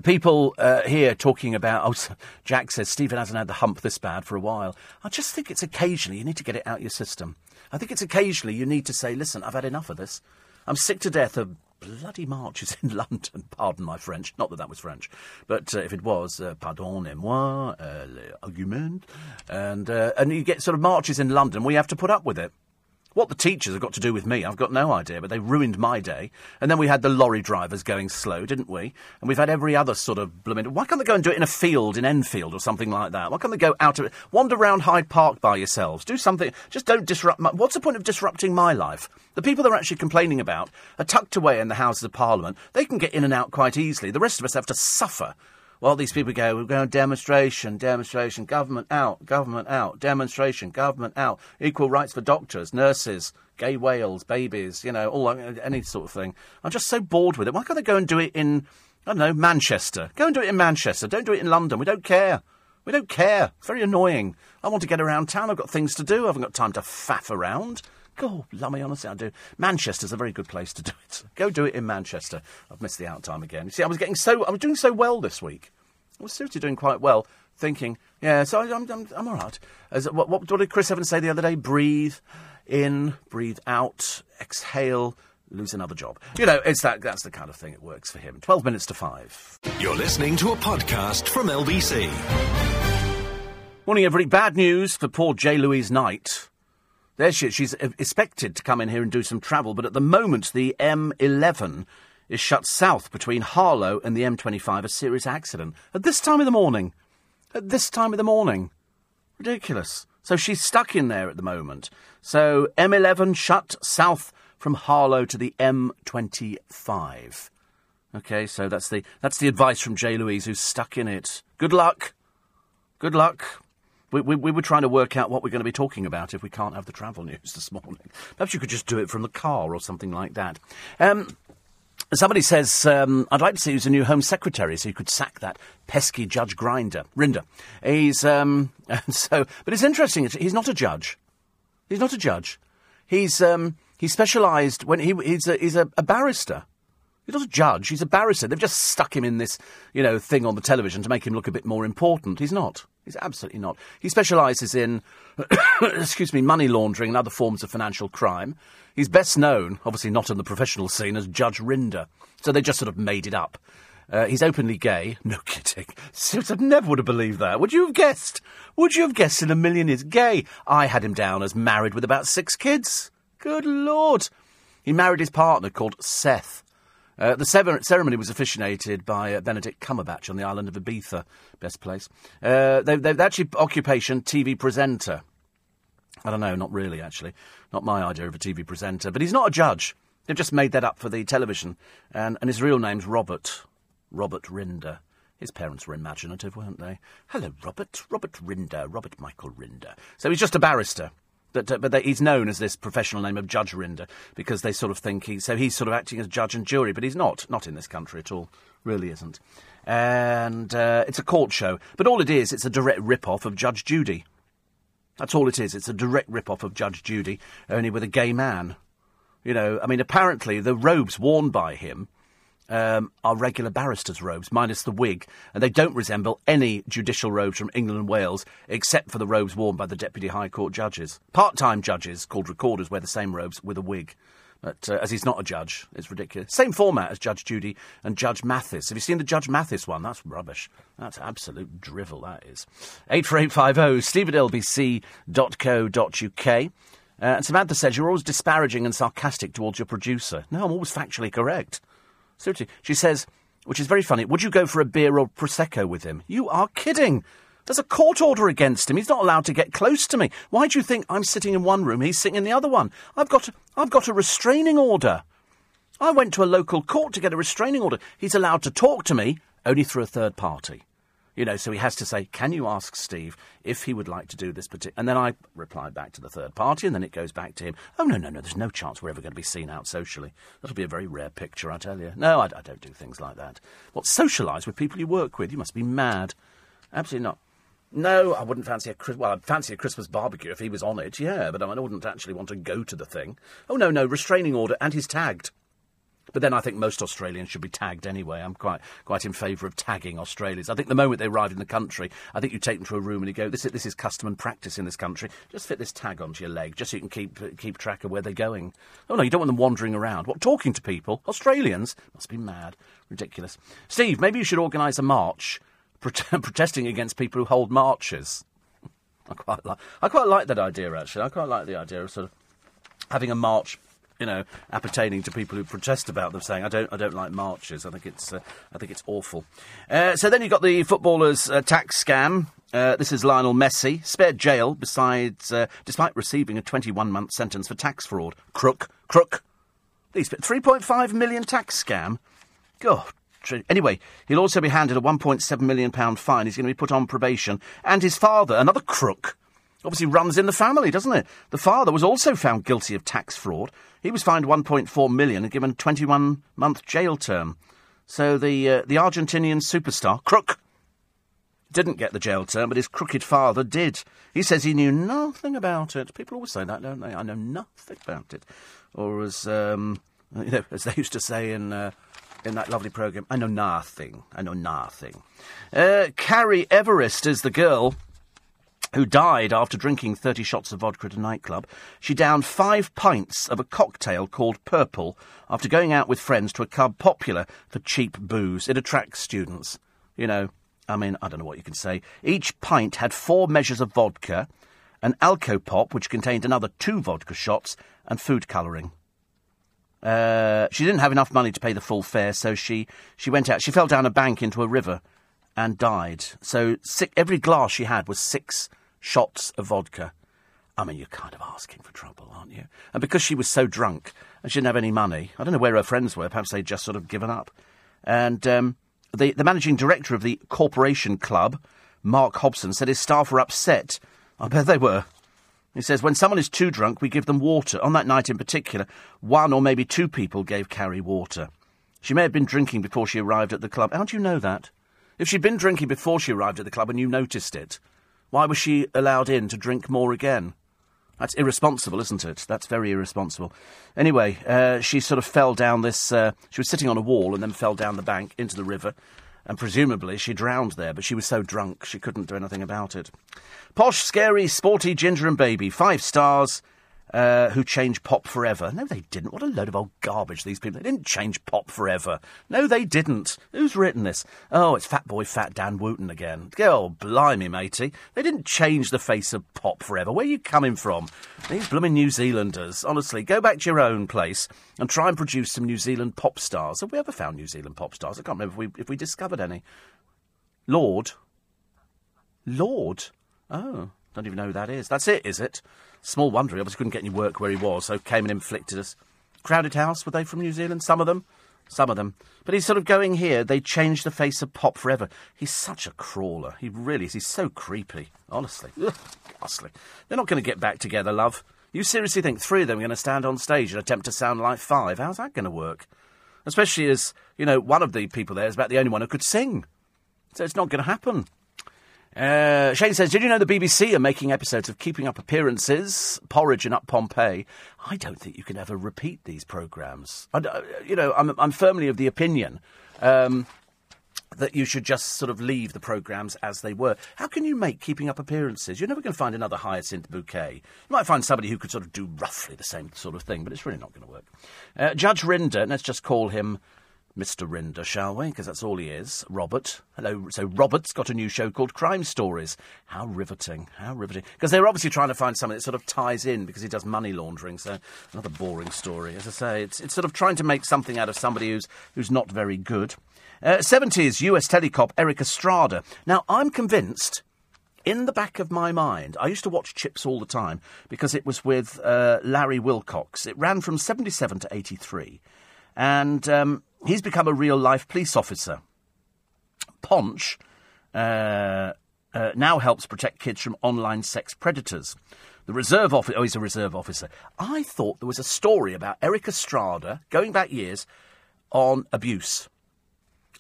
people uh, here talking about. Oh, (laughs) Jack says Stephen hasn't had the hump this bad for a while. I just think it's occasionally you need to get it out your system. I think it's occasionally you need to say, listen, I've had enough of this. I'm sick to death of bloody marches in (laughs) London. Pardon my French. Not that that was French. But uh, if it was, uh, pardonnez-moi, uh, l'argument. And, and you get sort of marches in London where you have to put up with it. What the teachers have got to do with me, I've got no idea, but they ruined my day. And then we had the lorry drivers going slow, didn't we? And we've had every other sort of blooming. Why can't they go and do it in a field in Enfield or something like that? Why can't they go out of it? Wander around Hyde Park by yourselves. Do something. Just don't disrupt. My, what's the point of disrupting my life? The people they're actually complaining about are tucked away in the Houses of Parliament. They can get in and out quite easily. The rest of us have to suffer well, these people go, we're going demonstration, demonstration, government out, government out, demonstration, government out, equal rights for doctors, nurses, gay whales, babies, you know, all any sort of thing. I'm just so bored with it. Why can't they go and do it in, I don't know, Manchester? Go and do it in Manchester. Don't do it in London. We don't care. We don't care. Very annoying. I want to get around town. I've got things to do. I haven't got time to faff around. God, lummy, honestly, I do. Manchester's a very good place to do it. Go do it in Manchester. I've missed the out time again. You see, I was getting so, I was doing so well this week. I was seriously doing quite well, thinking, yeah, so I'm, I'm, I'm all right. As, what, what, what did Chris Evans say the other day? Breathe in, breathe out, exhale, lose another job. You know, it's that, that's the kind of thing that works for him. 12 minutes to 5.
You're listening to a podcast from LBC.
Morning, everybody. Bad news for poor J. Louise Knight. There she is. She's expected to come in here and do some travel, but at the moment, the M11 is shut south between Harlow and the M25, a serious accident. At this time of the morning. At this time of the morning. Ridiculous. So she's stuck in there at the moment. So M11 shut south from Harlow to the M25. Okay, so that's the that's the advice from J. Louise, who's stuck in it. Good luck. Good luck. We, we, we, were trying to work out what we're going to be talking about if we can't have the travel news (laughs) this morning. Perhaps you could just do it from the car or something like that. Um, Somebody says, um, I'd like to see who's a new Home Secretary so you could sack that pesky Judge Grinder, Rinder. He's, um, (laughs) so, but it's interesting, he's not a judge. He's not a judge. He's, um, he specialised when he, he's, a, he's a, a barrister. He's not a judge, he's a barrister. They've just stuck him in this, you know, thing on the television to make him look a bit more important. He's not. He's absolutely not. He specialises in, (coughs) excuse me, money laundering and other forms of financial crime. He's best known, obviously not in the professional scene, as Judge Rinder. So they just sort of made it up. Uh, he's openly gay. (laughs) No kidding. I never would have believed that. Would you have guessed? Would you have guessed in a million years? Gay. I had him down as married with about six kids. Good Lord. He married his partner called Seth. Uh, the ceremony was officiated by uh, Benedict Cumberbatch on the island of Ibiza, best place. Uh, they, they, actually occupation TV presenter. I don't know, not really actually, not my idea of a TV presenter. But he's not a judge. They've just made that up for the television, and, and his real name's Robert, Robert Rinder. His parents were imaginative, weren't they? Hello, Robert. Robert Rinder. Robert Michael Rinder. So he's just a barrister. But, uh, but they, he's known as this professional name of Judge Rinder because they sort of think he. So he's sort of acting as judge and jury, but he's not. Not in this country at all. Really isn't. And uh, it's a court show. But all it is, it's a direct rip off of Judge Judy. That's all it is. It's a direct rip off of Judge Judy, only with a gay man. You know, I mean, apparently the robes worn by him um, are regular barristers' robes, minus the wig, and they don't resemble any judicial robes from England and Wales, except for the robes worn by the Deputy High Court judges. Part time judges, called recorders, wear the same robes with a wig. But uh, as he's not a judge, it's ridiculous. Same format as Judge Judy and Judge Mathis. Have you seen the Judge Mathis one? That's rubbish. That's absolute drivel, that is. 84850 steve at lbc.co.uk. Uh, and Samantha says, You're always disparaging and sarcastic towards your producer. No, I'm always factually correct. Seriously. She says, which is very funny, Would you go for a beer or Prosecco with him? You are kidding. There's a court order against him. He's not allowed to get close to me. Why do you think I'm sitting in one room, he's sitting in the other one? I've got, I've got a restraining order. I went to a local court to get a restraining order. He's allowed to talk to me only through a third party. You know, so he has to say, Can you ask Steve if he would like to do this particular. And then I reply back to the third party, and then it goes back to him. Oh, no, no, no, there's no chance we're ever going to be seen out socially. That'll be a very rare picture, I tell you. No, I, I don't do things like that. What, socialise with people you work with? You must be mad. Absolutely not. No, I wouldn't fancy a well. I'd fancy a Christmas barbecue if he was on it, yeah. But I wouldn't actually want to go to the thing. Oh no, no restraining order, and he's tagged. But then I think most Australians should be tagged anyway. I'm quite quite in favour of tagging Australians. I think the moment they arrive in the country, I think you take them to a room and you go, "This is this is custom and practice in this country. Just fit this tag onto your leg, just so you can keep keep track of where they're going." Oh no, you don't want them wandering around. What talking to people? Australians must be mad, ridiculous. Steve, maybe you should organise a march (laughs) protesting against people who hold marches. (laughs) I quite like. I quite like that idea. Actually, I quite like the idea of sort of having a march. You know, appertaining to people who protest about them, saying, "I don't, I don't like marches. I think it's, uh, I think it's awful." Uh, so then you've got the footballers' uh, tax scam. Uh, this is Lionel Messi spared jail, besides, uh, despite receiving a 21-month sentence for tax fraud. Crook, crook. These 3.5 million tax scam. God Anyway, he'll also be handed a £1.7 million fine. He's going to be put on probation. And his father, another crook, obviously runs in the family, doesn't it? The father was also found guilty of tax fraud. He was fined 1.4 million and given a 21 month jail term. So the uh, the Argentinian superstar crook didn't get the jail term, but his crooked father did. He says he knew nothing about it. People always say that, don't they? I know nothing about it. Or as um, (laughs) you know, as they used to say in. Uh, in that lovely programme. I know nothing. I know nothing. Uh, Carrie Everest is the girl who died after drinking 30 shots of vodka at a nightclub. She downed five pints of a cocktail called Purple after going out with friends to a club popular for cheap booze. It attracts students. You know, I mean, I don't know what you can say. Each pint had four measures of vodka, an Alcopop, which contained another two vodka shots, and food colouring. Uh, she didn't have enough money to pay the full fare, so she, she went out. She fell down a bank into a river and died. So six, every glass she had was six shots of vodka. I mean, you're kind of asking for trouble, aren't you? And because she was so drunk and she didn't have any money, I don't know where her friends were. Perhaps they'd just sort of given up. And um, the, the managing director of the Corporation Club, Mark Hobson, said his staff were upset. I bet they were. He says, when someone is too drunk, we give them water. On that night in particular, one or maybe two people gave Carrie water. She may have been drinking before she arrived at the club. How do you know that? If she'd been drinking before she arrived at the club and you noticed it, why was she allowed in to drink more again? That's irresponsible, isn't it? That's very irresponsible. Anyway, uh, she sort of fell down this. Uh, she was sitting on a wall and then fell down the bank into the river and presumably she drowned there, but she was so drunk she couldn't do anything about it. Posh, scary, sporty ginger and baby, five stars. Uh, who changed pop forever. No, they didn't. What a load of old garbage, these people. They didn't change pop forever. No, they didn't. Who's written this? Oh, it's Fat Boy Fat Dan Wootton again. Oh, blimey, matey. They didn't change the face of pop forever. Where are you coming from? These blooming New Zealanders. Honestly, go back to your own place and try and produce some New Zealand pop stars. Have we ever found New Zealand pop stars? I can't remember if we, if we discovered any. Lorde. Lorde? Oh, don't even know who that is. That's it, is it? Small wonder he obviously couldn't get any work where he was, so came and inflicted us. Crowded House, were they from New Zealand? Some of them? Some of them. But he's sort of going here, they changed the face of pop forever. He's such a crawler. He really is. He's so creepy. Honestly. Ugh, ghastly. They're not going to get back together, love. You seriously think three of them are going to stand on stage and attempt to sound like five? How's that going to work? Especially as, you know, one of the people there is about the only one who could sing. So it's not going to happen. Uh, Shane says, Did you know the BBC are making episodes of Keeping Up Appearances, Porridge, and Up Pompeii? I don't think you can ever repeat these programmes. Uh, you know, I'm, I'm firmly of the opinion um, that you should just sort of leave the programmes as they were. How can you make keeping up appearances? You're never going to find another Hyacinth Bouquet. You might find somebody who could sort of do roughly the same sort of thing, but it's really not going to work. Uh, Judge Rinder, let's just call him Mr. Rinder, shall we? Because that's all he is. Robert. Hello. So Robert's got a new show called Crime Stories. How riveting. How riveting. Because they're obviously trying to find something that sort of ties in because he does money laundering. So another boring story. As I say, it's, it's sort of trying to make something out of somebody who's, who's not very good. Uh, 70s US telecop Erik Estrada. Now, I'm convinced in the back of my mind, I used to watch CHiPs all the time because it was with uh, Larry Wilcox. It ran from 77 to 83. And um, he's become a real life police officer. Ponch uh, uh, now helps protect kids from online sex predators. The reserve officer, oh, he's a reserve officer. I thought there was a story about Erik Estrada, going back years, on abuse.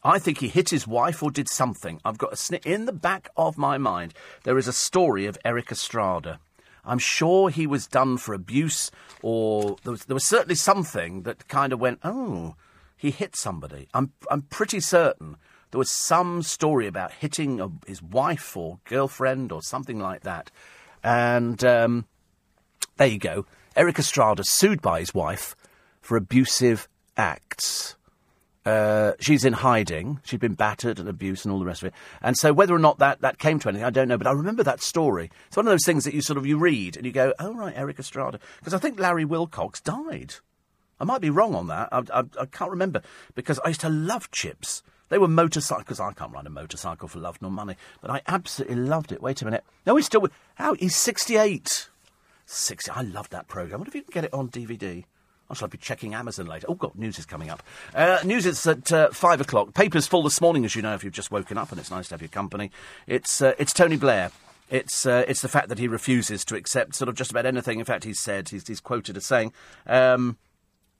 I think he hit his wife or did something. I've got a snip in the back of my mind. There is a story of Erik Estrada. I'm sure he was done for abuse, or there was, there was certainly something that kind of went, oh, he hit somebody. I'm, I'm pretty certain there was some story about hitting a, his wife or girlfriend or something like that. And um, there you go. Erik Estrada sued by his wife for abusive acts. Uh, she's in hiding. She'd been battered and abused and all the rest of it. And so whether or not that, that came to anything, I don't know. But I remember that story. It's one of those things that you sort of you read and you go, oh right, Erik Estrada, because I think Larry Wilcox died. I might be wrong on that. I, I, I can't remember because I used to love CHiPs. They were motorcycles. I can't ride a motorcycle for love nor money, but I absolutely loved it. Wait a minute. No, he's still. How? He's 68. 60. I loved that programme. I wonder if you can get it on DVD. I shall be checking Amazon later. Oh, God, news is coming up. Uh, news is at uh, five o'clock. Paper's full this morning, as you know, if you've just woken up, and it's nice to have your company. It's, uh, it's Tony Blair. It's, uh, it's the fact that he refuses to accept sort of just about anything. In fact, he's said, he's, he's quoted as saying, um,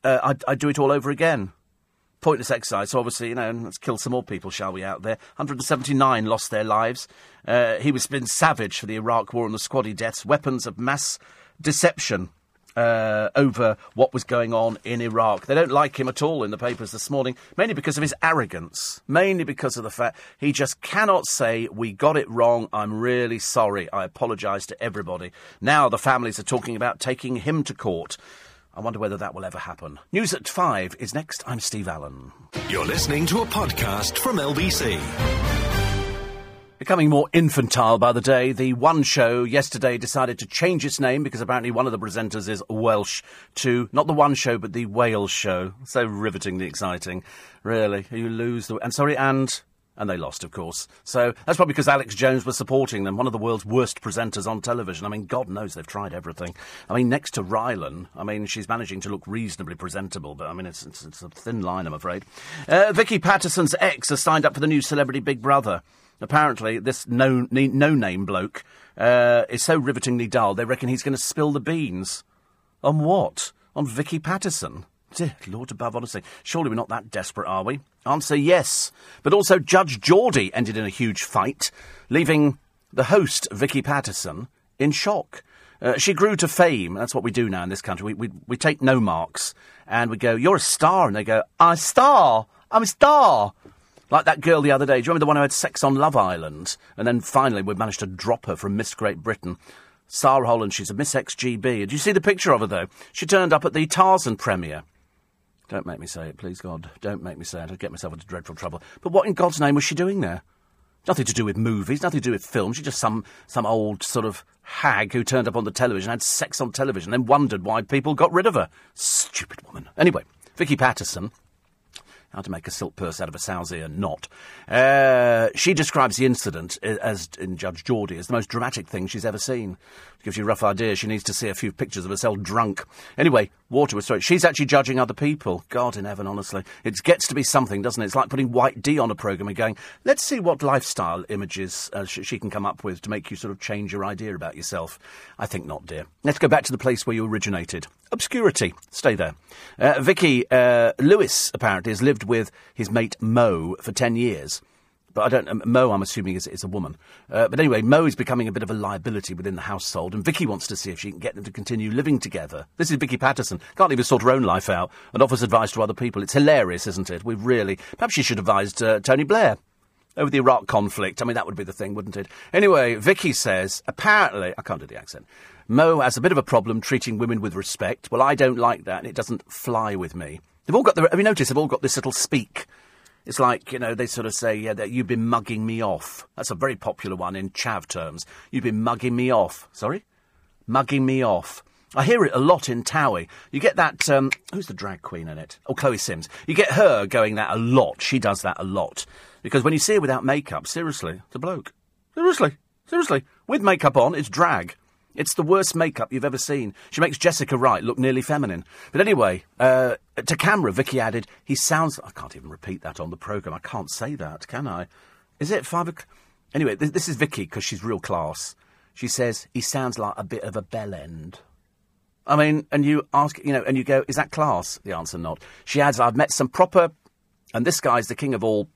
uh, I'd, I'd do it all over again. Pointless exercise. So obviously, you know, let's kill some more people, shall we, out there. 179 lost their lives. Uh, he was been savage for the Iraq War and the squaddy deaths. Weapons of mass deception. Uh, over what was going on in Iraq. They don't like him at all in the papers this morning, mainly because of his arrogance, mainly because of the fact he just cannot say, We got it wrong, I'm really sorry, I apologise to everybody. Now the families are talking about taking him to court. I wonder whether that will ever happen. News at five is next. I'm Steve Allen.
You're listening to a podcast from LBC.
Becoming more infantile by the day, the One Show yesterday decided to change its name because apparently one of the presenters is Welsh to not the One Show but the Wales Show. So rivetingly exciting, really. You lose the and sorry and and they lost, of course. So that's probably because Alex Jones was supporting them, one of the world's worst presenters on television. I mean, God knows they've tried everything. I mean, next to Rylan, I mean, she's managing to look reasonably presentable, but I mean, it's, it's, it's a thin line, I'm afraid. Uh, Vicky Pattison's ex has signed up for the new Celebrity Big Brother. Apparently, this no, no name bloke uh, is so rivetingly dull, they reckon he's going to spill the beans. On what? On Vicky Pattison? Dear Lord above, honestly. Surely we're not that desperate, are we? Answer yes. But also, Judge Geordie ended in a huge fight, leaving the host, Vicky Pattison, in shock. Uh, she grew to fame. That's what we do now in this country. We, we, we take no marks and we go, You're a star. And they go, I'm a star. I'm a star. Like that girl the other day. Do you remember the one who had sex on Love Island? And then finally we managed to drop her from Miss Great Britain. Zara Holland, she's a Miss XGB. Did you see the picture of her, though? She turned up at the Tarzan premiere. Don't make me say it, please, God. Don't make me say it. I'd get myself into dreadful trouble. But what in God's name was she doing there? Nothing to do with movies, nothing to do with films. She's just some, some old sort of hag who turned up on the television, had sex on television, then wondered why people got rid of her. Stupid woman. Anyway, Vicky Pattison, how to make a silk purse out of a sow's ear knot. Uh, she describes the incident as in Judge Geordie as the most dramatic thing she's ever seen. Gives you a rough idea. She needs to see a few pictures of herself drunk. Anyway, water was sorry. She's actually judging other people. God in heaven, honestly, it gets to be something, doesn't it? It's like putting White D on a program and going, let's see what lifestyle images uh, sh- she can come up with to make you sort of change your idea about yourself. I think not, dear. Let's go back to the place where you originated. Obscurity. Stay there. Uh, Vicky uh, Lewis apparently has lived with his mate Mo for ten years but I don't. Um, Mo, I'm assuming, is, is a woman. Uh, but anyway, Mo is becoming a bit of a liability within the household, and Vicky wants to see if she can get them to continue living together. This is Vicky Pattison. Can't even sort her own life out and offers advice to other people. It's hilarious, isn't it? We've really. Perhaps she should have advised uh, Tony Blair. over the Iraq conflict. I mean, that would be the thing, wouldn't it? Anyway, Vicky says, apparently, I can't do the accent. Mo has a bit of a problem treating women with respect. Well, I don't like that, and it doesn't fly with me. They've all got the, have you noticed, they've all got this little speak. It's like, you know, they sort of say, yeah, that you've been mugging me off. That's a very popular one in chav terms. You've been mugging me off. Sorry? Mugging me off. I hear it a lot in Towie. You get that, um, who's the drag queen in it? Oh, Chloe Sims. You get her going that a lot. She does that a lot. Because when you see her without makeup, seriously, it's a bloke. Seriously, seriously. With makeup on, it's drag. It's the worst makeup you've ever seen. She makes Jessica Wright look nearly feminine. But anyway, uh, to camera, Vicky added, he sounds. I can't even repeat that on the programme. I can't say that, can I? Is it five o'clock? Anyway, this, this is Vicky because she's real class. She says, he sounds like a bit of a bell end. I mean, and you ask, you know, and you go, is that class? The answer, not. She adds, I've met some proper, and this guy's the king of all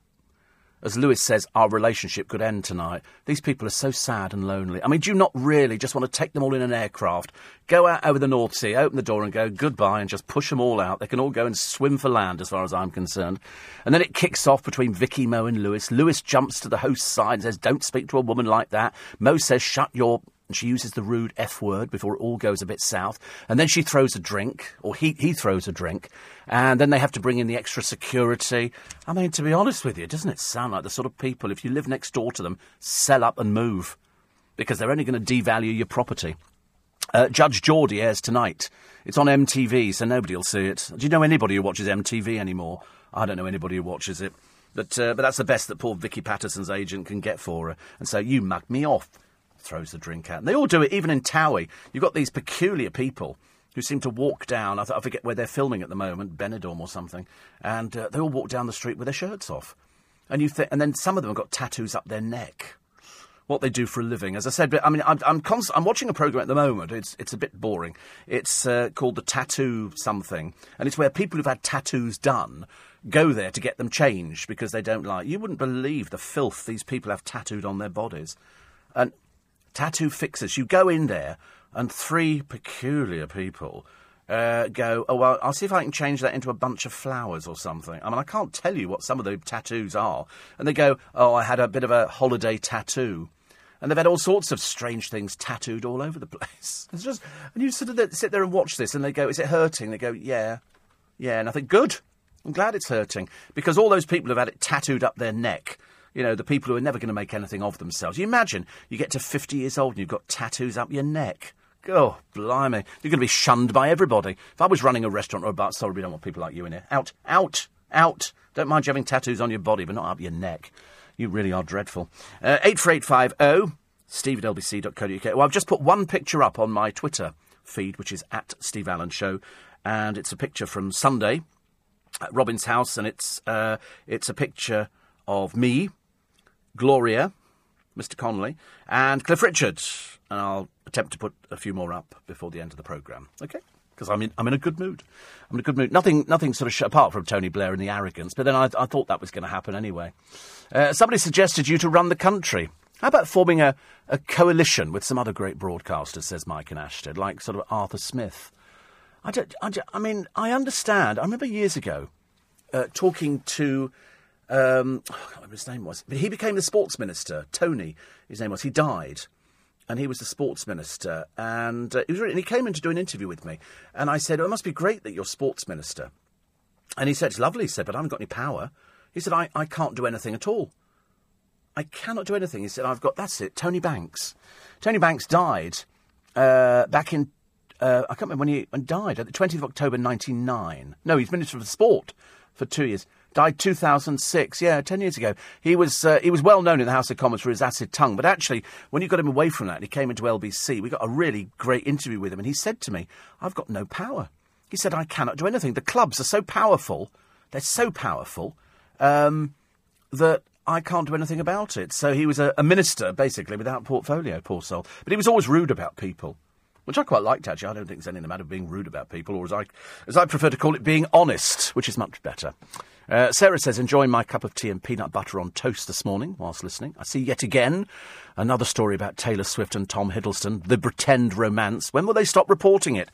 as Lewis says, our relationship could end tonight. These people are so sad and lonely. I mean, do you not really just want to take them all in an aircraft, go out over the North Sea, open the door and go goodbye and just push them all out? They can all go and swim for land, as far as I'm concerned. And then it kicks off between Vicky, Mo, and Lewis. Lewis jumps to the host's side and says, Don't speak to a woman like that. Mo says, Shut your and she uses the rude F word before it all goes a bit south. And then she throws a drink, or he, he throws a drink, and then they have to bring in the extra security. I mean, to be honest with you, doesn't it sound like the sort of people, if you live next door to them, sell up and move? Because they're only going to devalue your property. Uh, Judge Geordie airs tonight. It's on MTV, so nobody will see it. Do you know anybody who watches MTV anymore? I don't know anybody who watches it. But, uh, but that's the best that poor Vicky Pattison's agent can get for her. And so you mug me off throws the drink out. And they all do it, even in Towie. You've got these peculiar people who seem to walk down. I, th- I forget where they're filming at the moment, Benidorm or something, and uh, they all walk down the street with their shirts off. And you th- and then some of them have got tattoos up their neck. What they do for a living, as I said, but I mean, I'm I'm, const- I'm watching a program at the moment. It's it's a bit boring. It's uh, called the Tattoo Something, and it's where people who've had tattoos done go there to get them changed because they don't like. You wouldn't believe the filth these people have tattooed on their bodies, and tattoo fixers. You go in there, and three peculiar people uh, go, oh, well, I'll see if I can change that into a bunch of flowers or something. I mean, I can't tell you what some of the tattoos are. And they go, oh, I had a bit of a holiday tattoo. And they've had all sorts of strange things tattooed all over the (laughs) place. It's just, and you sort of sit there and watch this, and they go, "Is it hurting?" They go, "Yeah, yeah." And I think, "Good, I'm glad it's hurting," because all those people have had it tattooed up their neck you know, the people who are never going to make anything of themselves. You imagine you get to 50 years old and you've got tattoos up your neck. Oh, blimey. You're going to be shunned by everybody. If I was running a restaurant or a bar, sorry, we don't want people like you in here. Out, out, out. Don't mind you having tattoos on your body, but not up your neck. You really are dreadful. Uh, 84850 steve at lbc.co.uk. Well, I've just put one picture up on my Twitter feed, which is at Steve Allen Show, and it's a picture from Sunday at Robin's house, and it's, uh, it's a picture of me Gloria, Mr. Connolly, and Cliff Richards. And I'll attempt to put a few more up before the end of the programme. Okay? Because I'm in, I'm in a good mood. I'm in a good mood. Nothing, nothing sort of sh- apart from Tony Blair and the arrogance. But then I, I thought that was going to happen anyway. Uh, somebody suggested you to run the country. How about forming a, a coalition with some other great broadcasters, says Mike in Ashtead, like sort of Arthur Smith? I, don't, I, don't, I mean, I understand. I remember years ago uh, talking to um, I can't remember his name was, but he became the sports minister. Tony, his name was. He died, and he was the sports minister. And uh, he was really, and he came in to do an interview with me, and I said, "Oh, it must be great that you're sports minister." And he said, "It's lovely," he said, "but I haven't got any power." He said, "I, I can't do anything at all. I cannot do anything." He said, "I've got that's it." Tony Banks, Tony Banks died uh, back in uh, I can't remember when he, died, at the 20th of October 99. No, he's Minister for Sport for two years. Died 2006, yeah, 10 years ago. He was, uh, he was well known in the House of Commons for his acid tongue, but actually, when you got him away from that he came into LBC, we got a really great interview with him, and he said to me, I've got no power. He said, I cannot do anything. The clubs are so powerful, they're so powerful, um, that I can't do anything about it. So he was a, a minister, basically, without portfolio, poor soul. But he was always rude about people which I quite liked actually. I don't think there's anything the matter with being rude about people, or as I, as I prefer to call it, being honest, which is much better. Uh, Sarah says, enjoying my cup of tea and peanut butter on toast this morning whilst listening. I see yet again another story about Taylor Swift and Tom Hiddleston, the pretend romance. When will they stop reporting it?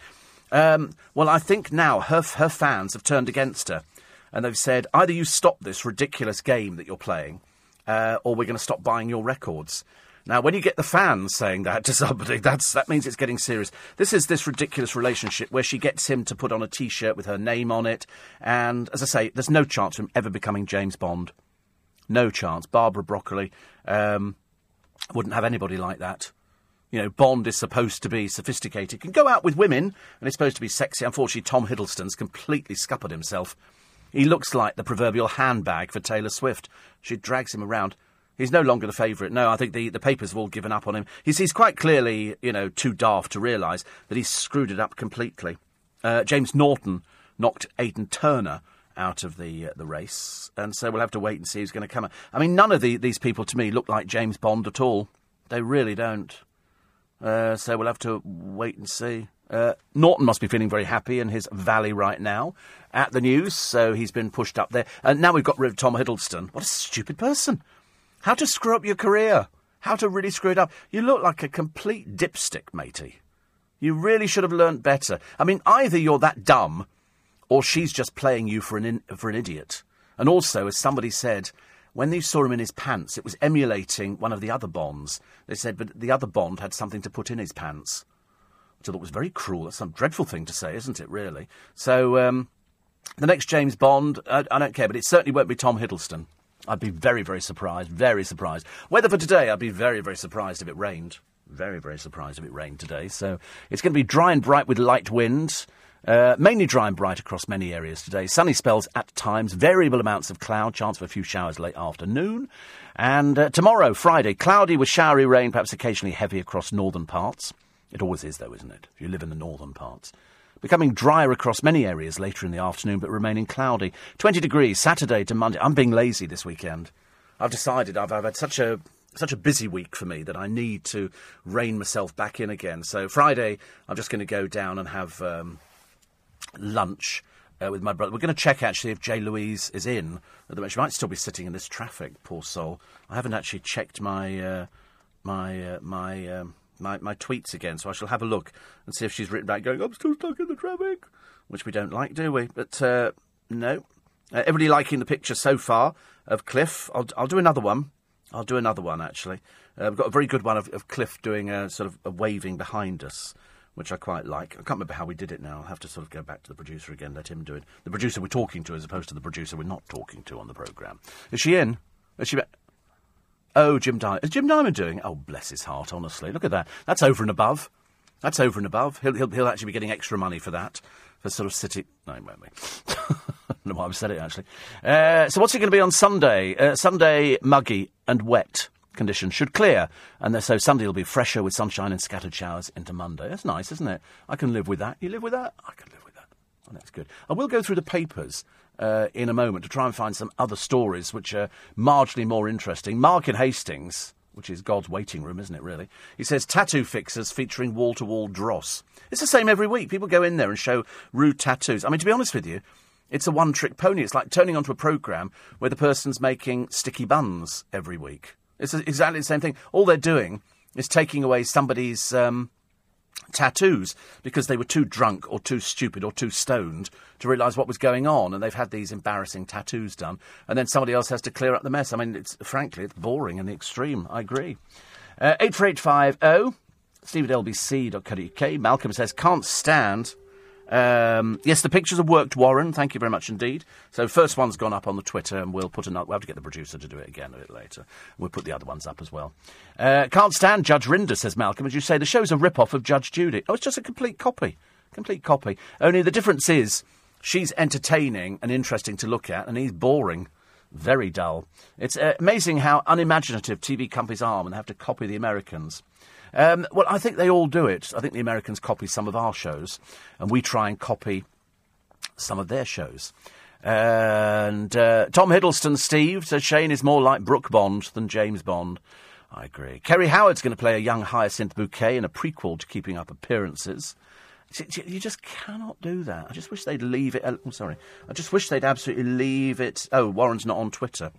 Um, well, I think now her, her fans have turned against her and they've said either you stop this ridiculous game that you're playing uh, or we're going to stop buying your records. Now, when you get the fans saying that to somebody, that's that means it's getting serious. This is this ridiculous relationship where she gets him to put on a T-shirt with her name on it, and as I say, there's no chance of him ever becoming James Bond. No chance. Barbara Broccoli um, wouldn't have anybody like that. You know, Bond is supposed to be sophisticated, can go out with women, and he's supposed to be sexy. Unfortunately, Tom Hiddleston's completely scuppered himself. He looks like the proverbial handbag for Taylor Swift. She drags him around. He's no longer the favourite. No, I think the, the papers have all given up on him. He's, he's quite clearly, you know, too daft to realise that he's screwed it up completely. Uh, James Norton knocked Aidan Turner out of the uh, the race, and so we'll have to wait and see who's going to come. I mean, none of the, these people to me look like James Bond at all. They really don't. Uh, so we'll have to wait and see. Uh, Norton must be feeling very happy in his valley right now at the news, so he's been pushed up there. And now we've got rid of Tom Hiddleston. What a stupid person! How to screw up your career? How to really screw it up? You look like a complete dipstick, matey. You really should have learnt better. I mean, either you're that dumb, or she's just playing you for an in, for an idiot. And also, as somebody said, when they saw him in his pants, it was emulating one of the other Bonds. They said, but the other Bond had something to put in his pants, which I thought was very cruel. That's some dreadful thing to say, isn't it? Really. So um, the next James Bond, I, I don't care, but it certainly won't be Tom Hiddleston. I'd be very, very surprised. Very surprised. Weather for today, I'd be very, very surprised if it rained. Very, very surprised if it rained today. So it's going to be dry and bright with light winds. Uh, mainly dry and bright across many areas today. Sunny spells at times, variable amounts of cloud, chance of a few showers late afternoon. And uh, tomorrow, Friday, cloudy with showery rain, perhaps occasionally heavy across northern parts. It always is, though, isn't it? If you live in the northern parts. Becoming drier across many areas later in the afternoon, but remaining cloudy. 20 degrees Saturday to Monday. I'm being lazy this weekend. I've decided I've, I've had such a such a busy week for me that I need to rein myself back in again. So Friday, I'm just going to go down and have um, lunch uh, with my brother. We're going to check actually if Jay Louise is in. She might still be sitting in this traffic, poor soul. I haven't actually checked my uh, my uh, my, um, my my tweets again, so I shall have a look and see if she's written back going, "I'm still stuck in the traffic," which we don't like, do we? But uh, no. Uh, everybody liking the picture so far of Cliff. I'll, I'll do another one. I'll do another one actually. Uh, we've got a very good one of, of Cliff doing a sort of a waving behind us which I quite like. I can't remember how we did it now. I'll have to sort of go back to the producer again, let him do it. The producer we're talking to as opposed to the producer we're not talking to on the programme. Is she in? Is she... Oh, Jim Diamond. Is Jim Diamond doing? Oh, bless his heart, honestly. Look at that. That's over and above. That's over and above. He'll, he'll, he'll actually be getting extra money for that. For sort of sitting... No, he won't be. I don't know why I've said it, actually. Uh, so what's it going to be on Sunday? Uh, Sunday, muggy and wet conditions should clear, and so Sunday will be fresher with sunshine and scattered showers into Monday. That's nice, isn't it? I can live with that. You live with that? I can live with that. Oh, that's good. I will go through the papers uh, in a moment to try and find some other stories which are marginally more interesting. Mark in Hastings, which is God's waiting room, isn't it, really? He says tattoo fixers featuring wall to wall dross. It's the same every week. People go in there and show rude tattoos. I mean, to be honest with you, it's a one trick pony. It's like turning onto a programme where the person's making sticky buns every week. It's exactly the same thing. All they're doing is taking away somebody's um, tattoos because they were too drunk or too stupid or too stoned to realise what was going on, and they've had these embarrassing tattoos done, and then somebody else has to clear up the mess. I mean, it's frankly, it's boring in the extreme. I agree. Uh, eight four eight five zero. Oh, Steve at lbc.co.uk. Malcolm says can't stand um, yes, the pictures have worked, Warren. Thank you very much indeed. So, first one's gone up on the Twitter, and we'll put another. We'll have to get the producer to do it again a bit later. We'll put the other ones up as well. Uh, can't stand Judge Rinder, says Malcolm. As you say, the show's a rip-off of Judge Judy. Oh, it's just a complete copy. Complete copy. Only the difference is she's entertaining and interesting to look at, and he's boring. Very dull. It's uh, amazing how unimaginative TV companies are when they have to copy the Americans. Um, well, I think they all do it. I think the Americans copy some of our shows, and we try and copy some of their shows. And uh, Tom Hiddleston, Steve, says Shane is more like Brooke Bond than James Bond. I agree. Kerry Howard's going to play a young Hyacinth Bouquet in a prequel to Keeping Up Appearances. You just cannot do that. I just wish they'd leave it. I'm oh, sorry. I just wish they'd absolutely leave it. Oh, Warren's not on Twitter.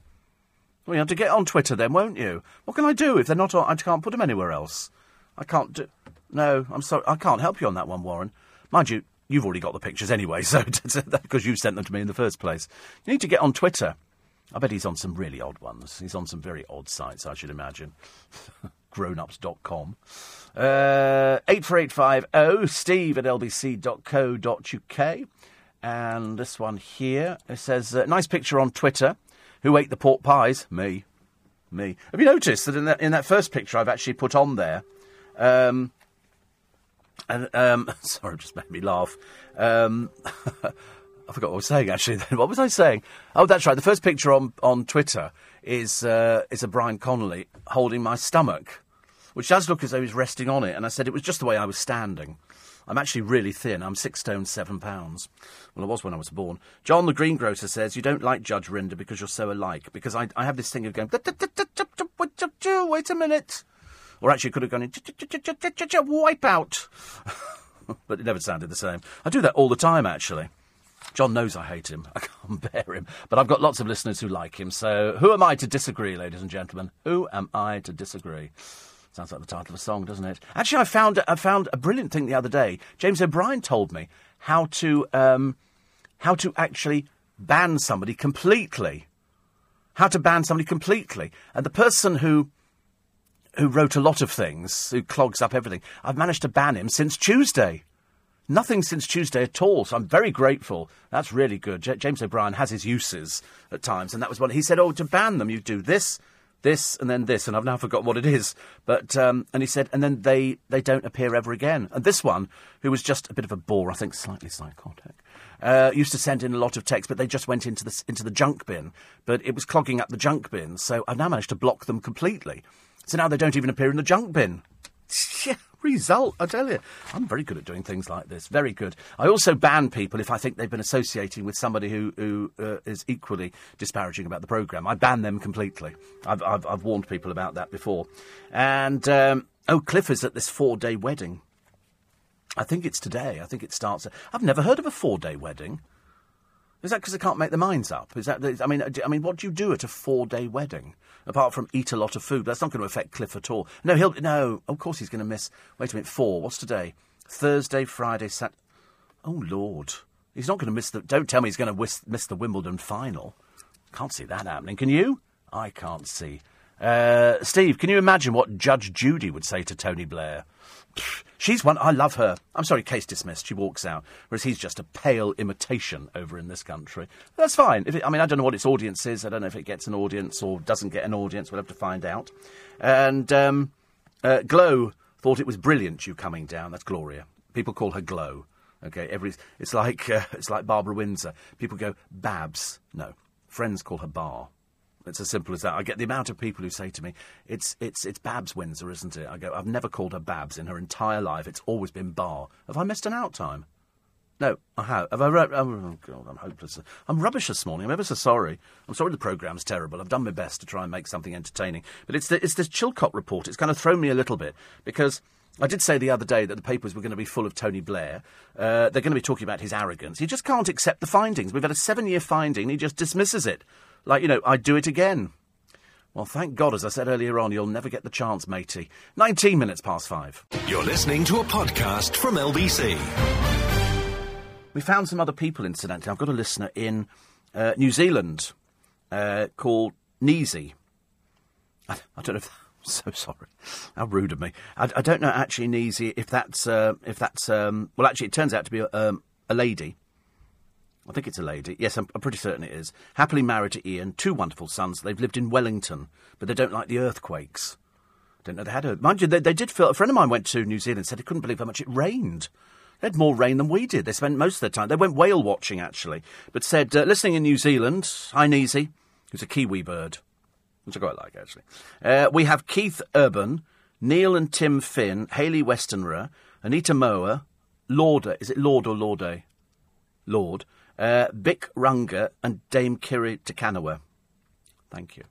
Well, you have to get on Twitter then, won't you? What can I do if they're not on? I can't put them anywhere else. I can't do. No, I'm sorry. I can't help you on that one, Warren. Mind you, you've already got the pictures anyway, (laughs) so because you sent them to me in the first place. You need to get on Twitter. I bet he's on some really odd ones. He's on some very odd sites, I should imagine. (laughs) grownups.com. Uh, 84850 steve at lbc.co.uk. And this one here, it says, uh, nice picture on Twitter. Who ate the pork pies? Me. Me. Have you noticed that in that, in that first picture I've actually put on there, um, and, um, sorry, just made me laugh. Um, I forgot what I was saying actually. Then what was I saying? Oh, that's right. The first picture on on Twitter is uh, is a Brian Connolly holding my stomach, which does look as though he's resting on it. And I said it was just the way I was standing. I'm actually really thin. I'm six stone seven pounds. Well, I was when I was born. John the greengrocer says you don't like Judge Rinder because you're so alike. Because I, I have this thing of going. Wait a minute. Or actually, could have gone in. Wipe out. (laughs) but it never sounded the same. I do that all the time, actually. John knows I hate him. (laughs) I can't bear him. But I've got lots of listeners who like him. So who am I to disagree, ladies and gentlemen? Who am I to disagree? Sounds like the title of a song, doesn't it? Actually, I found I found a brilliant thing the other day. James O'Brien told me how to um, how to actually ban somebody completely. How to ban somebody completely, and the person who who wrote a lot of things, who clogs up everything, I've managed to ban him since Tuesday. Nothing since Tuesday at all, so I'm very grateful. That's really good. J- James O'Brien has his uses at times, and that was one. He said, "Oh, to ban them, you do this, this and then this, and I've now forgotten what it is. But um, and he said, and then they they don't appear ever again. And this one, who was just a bit of a bore, I think, slightly psychotic, uh, used to send in a lot of text, but they just went into the into the junk bin. But it was clogging up the junk bin, so I've now managed to block them completely. So now they don't even appear in the junk bin. (laughs) Yeah, result, I tell you. I'm very good at doing things like this. Very good. I also ban people if I think they've been associating with somebody who, who uh, is equally disparaging about the programme. I ban them completely. I've, I've, I've, warned people about that before. And, um, oh, Cliff is at this four day wedding. I think it's today. I think it starts. I've never heard of a four day wedding. Is that because they can't make their minds up? Is that? I mean, I mean, what do you do at a four-day wedding apart from eat a lot of food? That's not going to affect Cliff at all. No, he'll no. Of course, he's going to miss. Wait a minute, four. What's today? Thursday, Friday, Sat. Oh Lord, he's not going to miss the. Don't tell me he's going to miss, miss the Wimbledon final. Can't see that happening. Can you? I can't see. Uh, Steve, can you imagine what Judge Judy would say to Tony Blair? She's one. I love her. I'm sorry, case dismissed. She walks out, whereas he's just a pale imitation over in this country. That's fine. It, I mean, I don't know what its audience is. I don't know if it gets an audience or doesn't get an audience. We'll have to find out. And um, uh, Glow thought it was brilliant. You coming down. That's Gloria. People call her Glow. Okay, every it's like uh, it's like Barbara Windsor. People go Babs. No, friends call her Bar. It's as simple as that. I get the amount of people who say to me, "It's it's it's Babs Windsor, isn't it?" I go, "I've never called her Babs in her entire life. It's always been Bar. Have I missed an out time?" No, I have. Have I? Re- oh God, I'm hopeless. I'm rubbish this morning. I'm ever so sorry. I'm sorry the programme's terrible. I've done my best to try and make something entertaining, but it's the, it's this Chilcot report. It's kind of thrown me a little bit because. I did say the other day that the papers were going to be full of Tony Blair. Uh, they're going to be talking about his arrogance. He just can't accept the findings. We've had a seven year finding, he just dismisses it. Like, you know, I'd do it again. Well, thank God, as I said earlier on, you'll never get the chance, matey. 19 minutes past five.
You're listening to a podcast from LBC.
We found some other people, incidentally. I've got a listener in uh, New Zealand uh, called Neezy. I, I, don't know if. I'm (laughs) so sorry. How rude of me. I, I don't know actually, Neezy, if that's. Uh, if that's um, well, actually, it turns out to be a, um, a lady. I think it's a lady. Yes, I'm, I'm, pretty certain it is. Happily married to Ian, two wonderful sons. They've lived in Wellington, but they don't like the earthquakes. Don't know they had a. Mind you, they, they did feel. A friend of mine went to New Zealand and said he couldn't believe how much it rained. They had more rain than we did. They spent most of their time. They went whale watching, actually, but said, uh, listening in New Zealand, hi, Neezy, who's a Kiwi bird, which I quite like, actually. Uh, we have Keith Urban, Neil and Tim Finn, Hayley Westenra, Anika Moa, Lauder. Is it Lord or Laude? Lord uh, Bic Runga and Dame Kiri Te Kanawa. Thank you.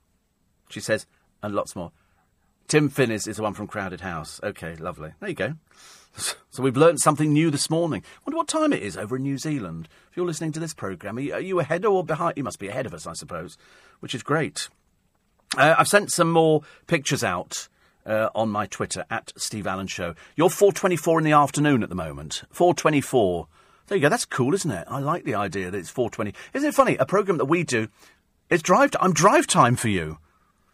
She says, and lots more. Tim Finnis is the one from Crowded House. Okay, lovely. There you go. (laughs) So we've learned something new this morning. Wonder what time it is over in New Zealand. If you're listening to this programme, are you, are you ahead or behind? You must be ahead of us, I suppose, which is great. Uh, I've sent some more pictures out uh, on my Twitter at Steve Allen Show. You're 4:24 in the afternoon at the moment. 4:24 there you go. That's cool, isn't it? I like the idea that it's 420. Isn't it funny? A program that we do It's drive. I'm drive time for you.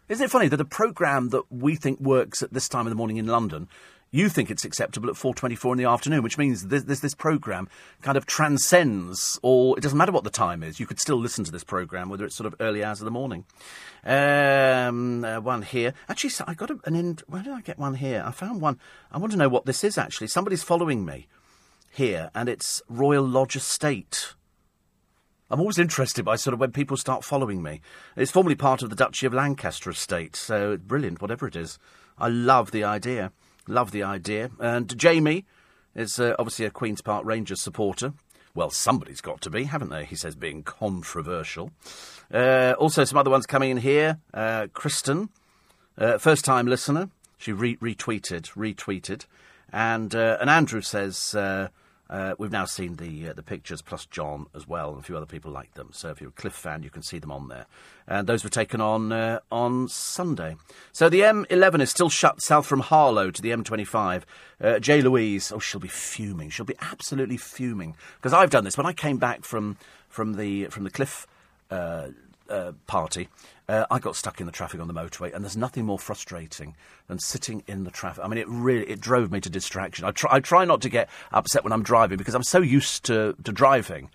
Isn't it funny that a programme that we think works at this time of the morning in London, you think it's acceptable at 4.24 in the afternoon, which means this, this, this programme kind of transcends all... It doesn't matter what the time is. You could still listen to this programme, whether it's sort of early hours of the morning. Um, uh, one here. Actually, I got a, an... In, where did I get one here? I found one. I want to know what this is, actually. Somebody's following me here, and it's Royal Lodge Estate. I'm always interested by sort of when people start following me. It's formerly part of the Duchy of Lancaster estate, so brilliant, whatever it is. I love the idea. Love the idea. And Jamie is uh, obviously a Queen's Park Rangers supporter. Well, somebody's got to be, haven't they? He says, being controversial. Uh, also, some other ones coming in here. Uh, Kristen, uh, first time listener. She re- retweeted, retweeted. And, uh, and Andrew says, uh, uh, we've now seen the uh, the pictures plus John as well, and a few other people like them. So if you're a Cliff fan, you can see them on there. And those were taken on uh, on Sunday. So the M11 is still shut south from Harlow to the M25. Uh, J. Louise, oh, she'll be fuming. She'll be absolutely fuming because I've done this when I came back from from the from the Cliff. Uh, party, uh, I got stuck in the traffic on the motorway, and there's nothing more frustrating than sitting in the traffic. I mean, it really it drove me to distraction. I try, I try not to get upset when I'm driving because I'm so used to, to driving.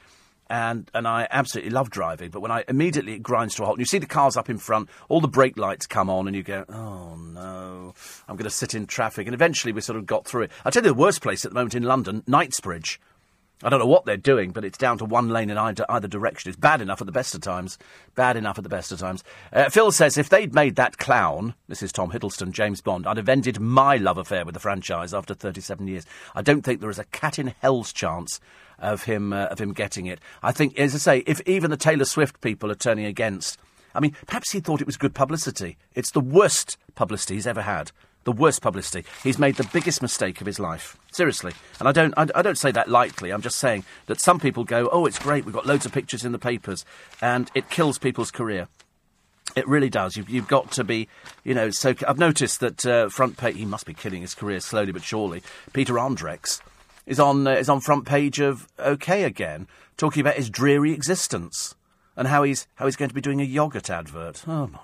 And, and I absolutely love driving, but when I immediately it grinds to a halt, and you see the cars up in front, all the brake lights come on, and you go, oh no, I'm going to sit in traffic. And eventually we sort of got through it. I'll tell you the worst place at the moment in London, Knightsbridge. I don't know what they're doing, but it's down to one lane in either, either direction. It's bad enough at the best of times. Bad enough at the best of times. Uh, Phil says if they'd made that clown, this is Tom Hiddleston, James Bond, I'd have ended my love affair with the franchise after 37 years. I don't think there is a cat in hell's chance of him uh, of him getting it. I think, as I say, if even the Taylor Swift people are turning against, I mean, perhaps he thought it was good publicity. It's the worst publicity he's ever had the worst publicity. He's made the biggest mistake of his life. Seriously. And I don't, I, I, don't say that lightly. I'm just saying that some people go, oh, it's great, we've got loads of pictures in the papers, and it kills people's career. It really does. You've, you've got to be, you know, so. I've noticed that uh, front page, he must be killing his career slowly but surely. Peter Andre's is on, uh, is on front page of OK again, talking about his dreary existence and how he's, how he's going to be doing a yogurt advert. Oh, my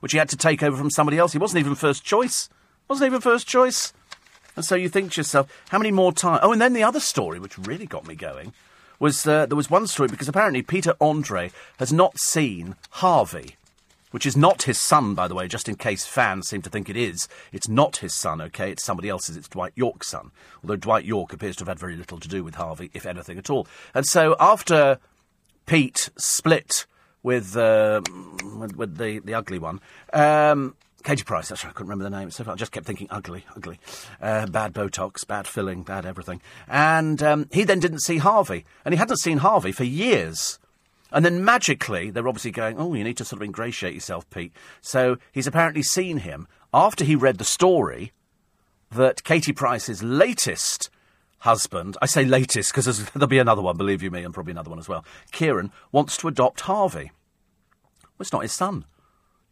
Which he had to take over from somebody else. He wasn't even first choice. Wasn't even first choice. And so you think to yourself, how many more times? Oh, and then the other story, which really got me going, was uh, there was one story because apparently Peter Andre has not seen Harvey, which is not his son, by the way, just in case fans seem to think it is. It's not his son, okay? It's somebody else's. It's Dwight Yorke's son. Although Dwight Yorke appears to have had very little to do with Harvey, if anything at all. And so after Pete split with uh, with, with, the the ugly one. Um, Katie Price, that's right, I couldn't remember the name. So I just kept thinking ugly, ugly. Uh, bad Botox, bad filling, bad everything. And um, he then didn't see Harvey. And he hadn't seen Harvey for years. And then magically, they're obviously going, oh, you need to sort of ingratiate yourself, Pete. So he's apparently seen him after he read the story that Katie Price's latest husband, I say latest because there'll be another one, believe you me, and probably another one as well. Kieran wants to adopt Harvey. Well, it's not his son.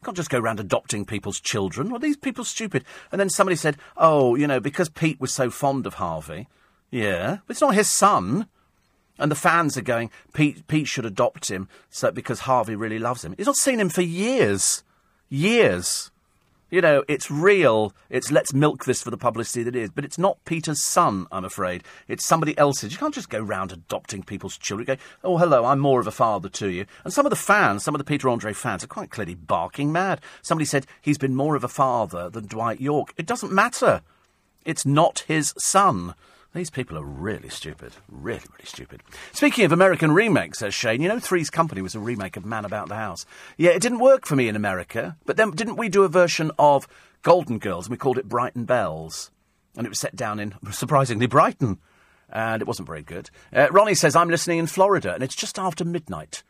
You can't just go around adopting people's children. Well, these people stupid. And then somebody said, oh, you know, because Pete was so fond of Harvey. Yeah, but it's not his son. And the fans are going, Pete, Pete should adopt him so, because Harvey really loves him. He's not seen him for years. Years. You know, it's real. It's let's milk this for the publicity that it is. But it's not Peter's son, I'm afraid. It's somebody else's. You can't just go round adopting people's children. Go, oh, hello, I'm more of a father to you. And some of the fans, some of the Peter Andre fans, are quite clearly barking mad. Somebody said he's been more of a father than Dwight Yorke. It doesn't matter. It's not his son. These people are really stupid. Really, really stupid. Speaking of American remakes, says Shane, you know Three's Company was a remake of Man About the House. Yeah, it didn't work for me in America, but then didn't we do a version of Golden Girls and we called it Brighton Bells? And it was set down in, (laughs) surprisingly, Brighton. And it wasn't very good. Uh, Ronnie says, I'm listening in Florida and it's just after midnight.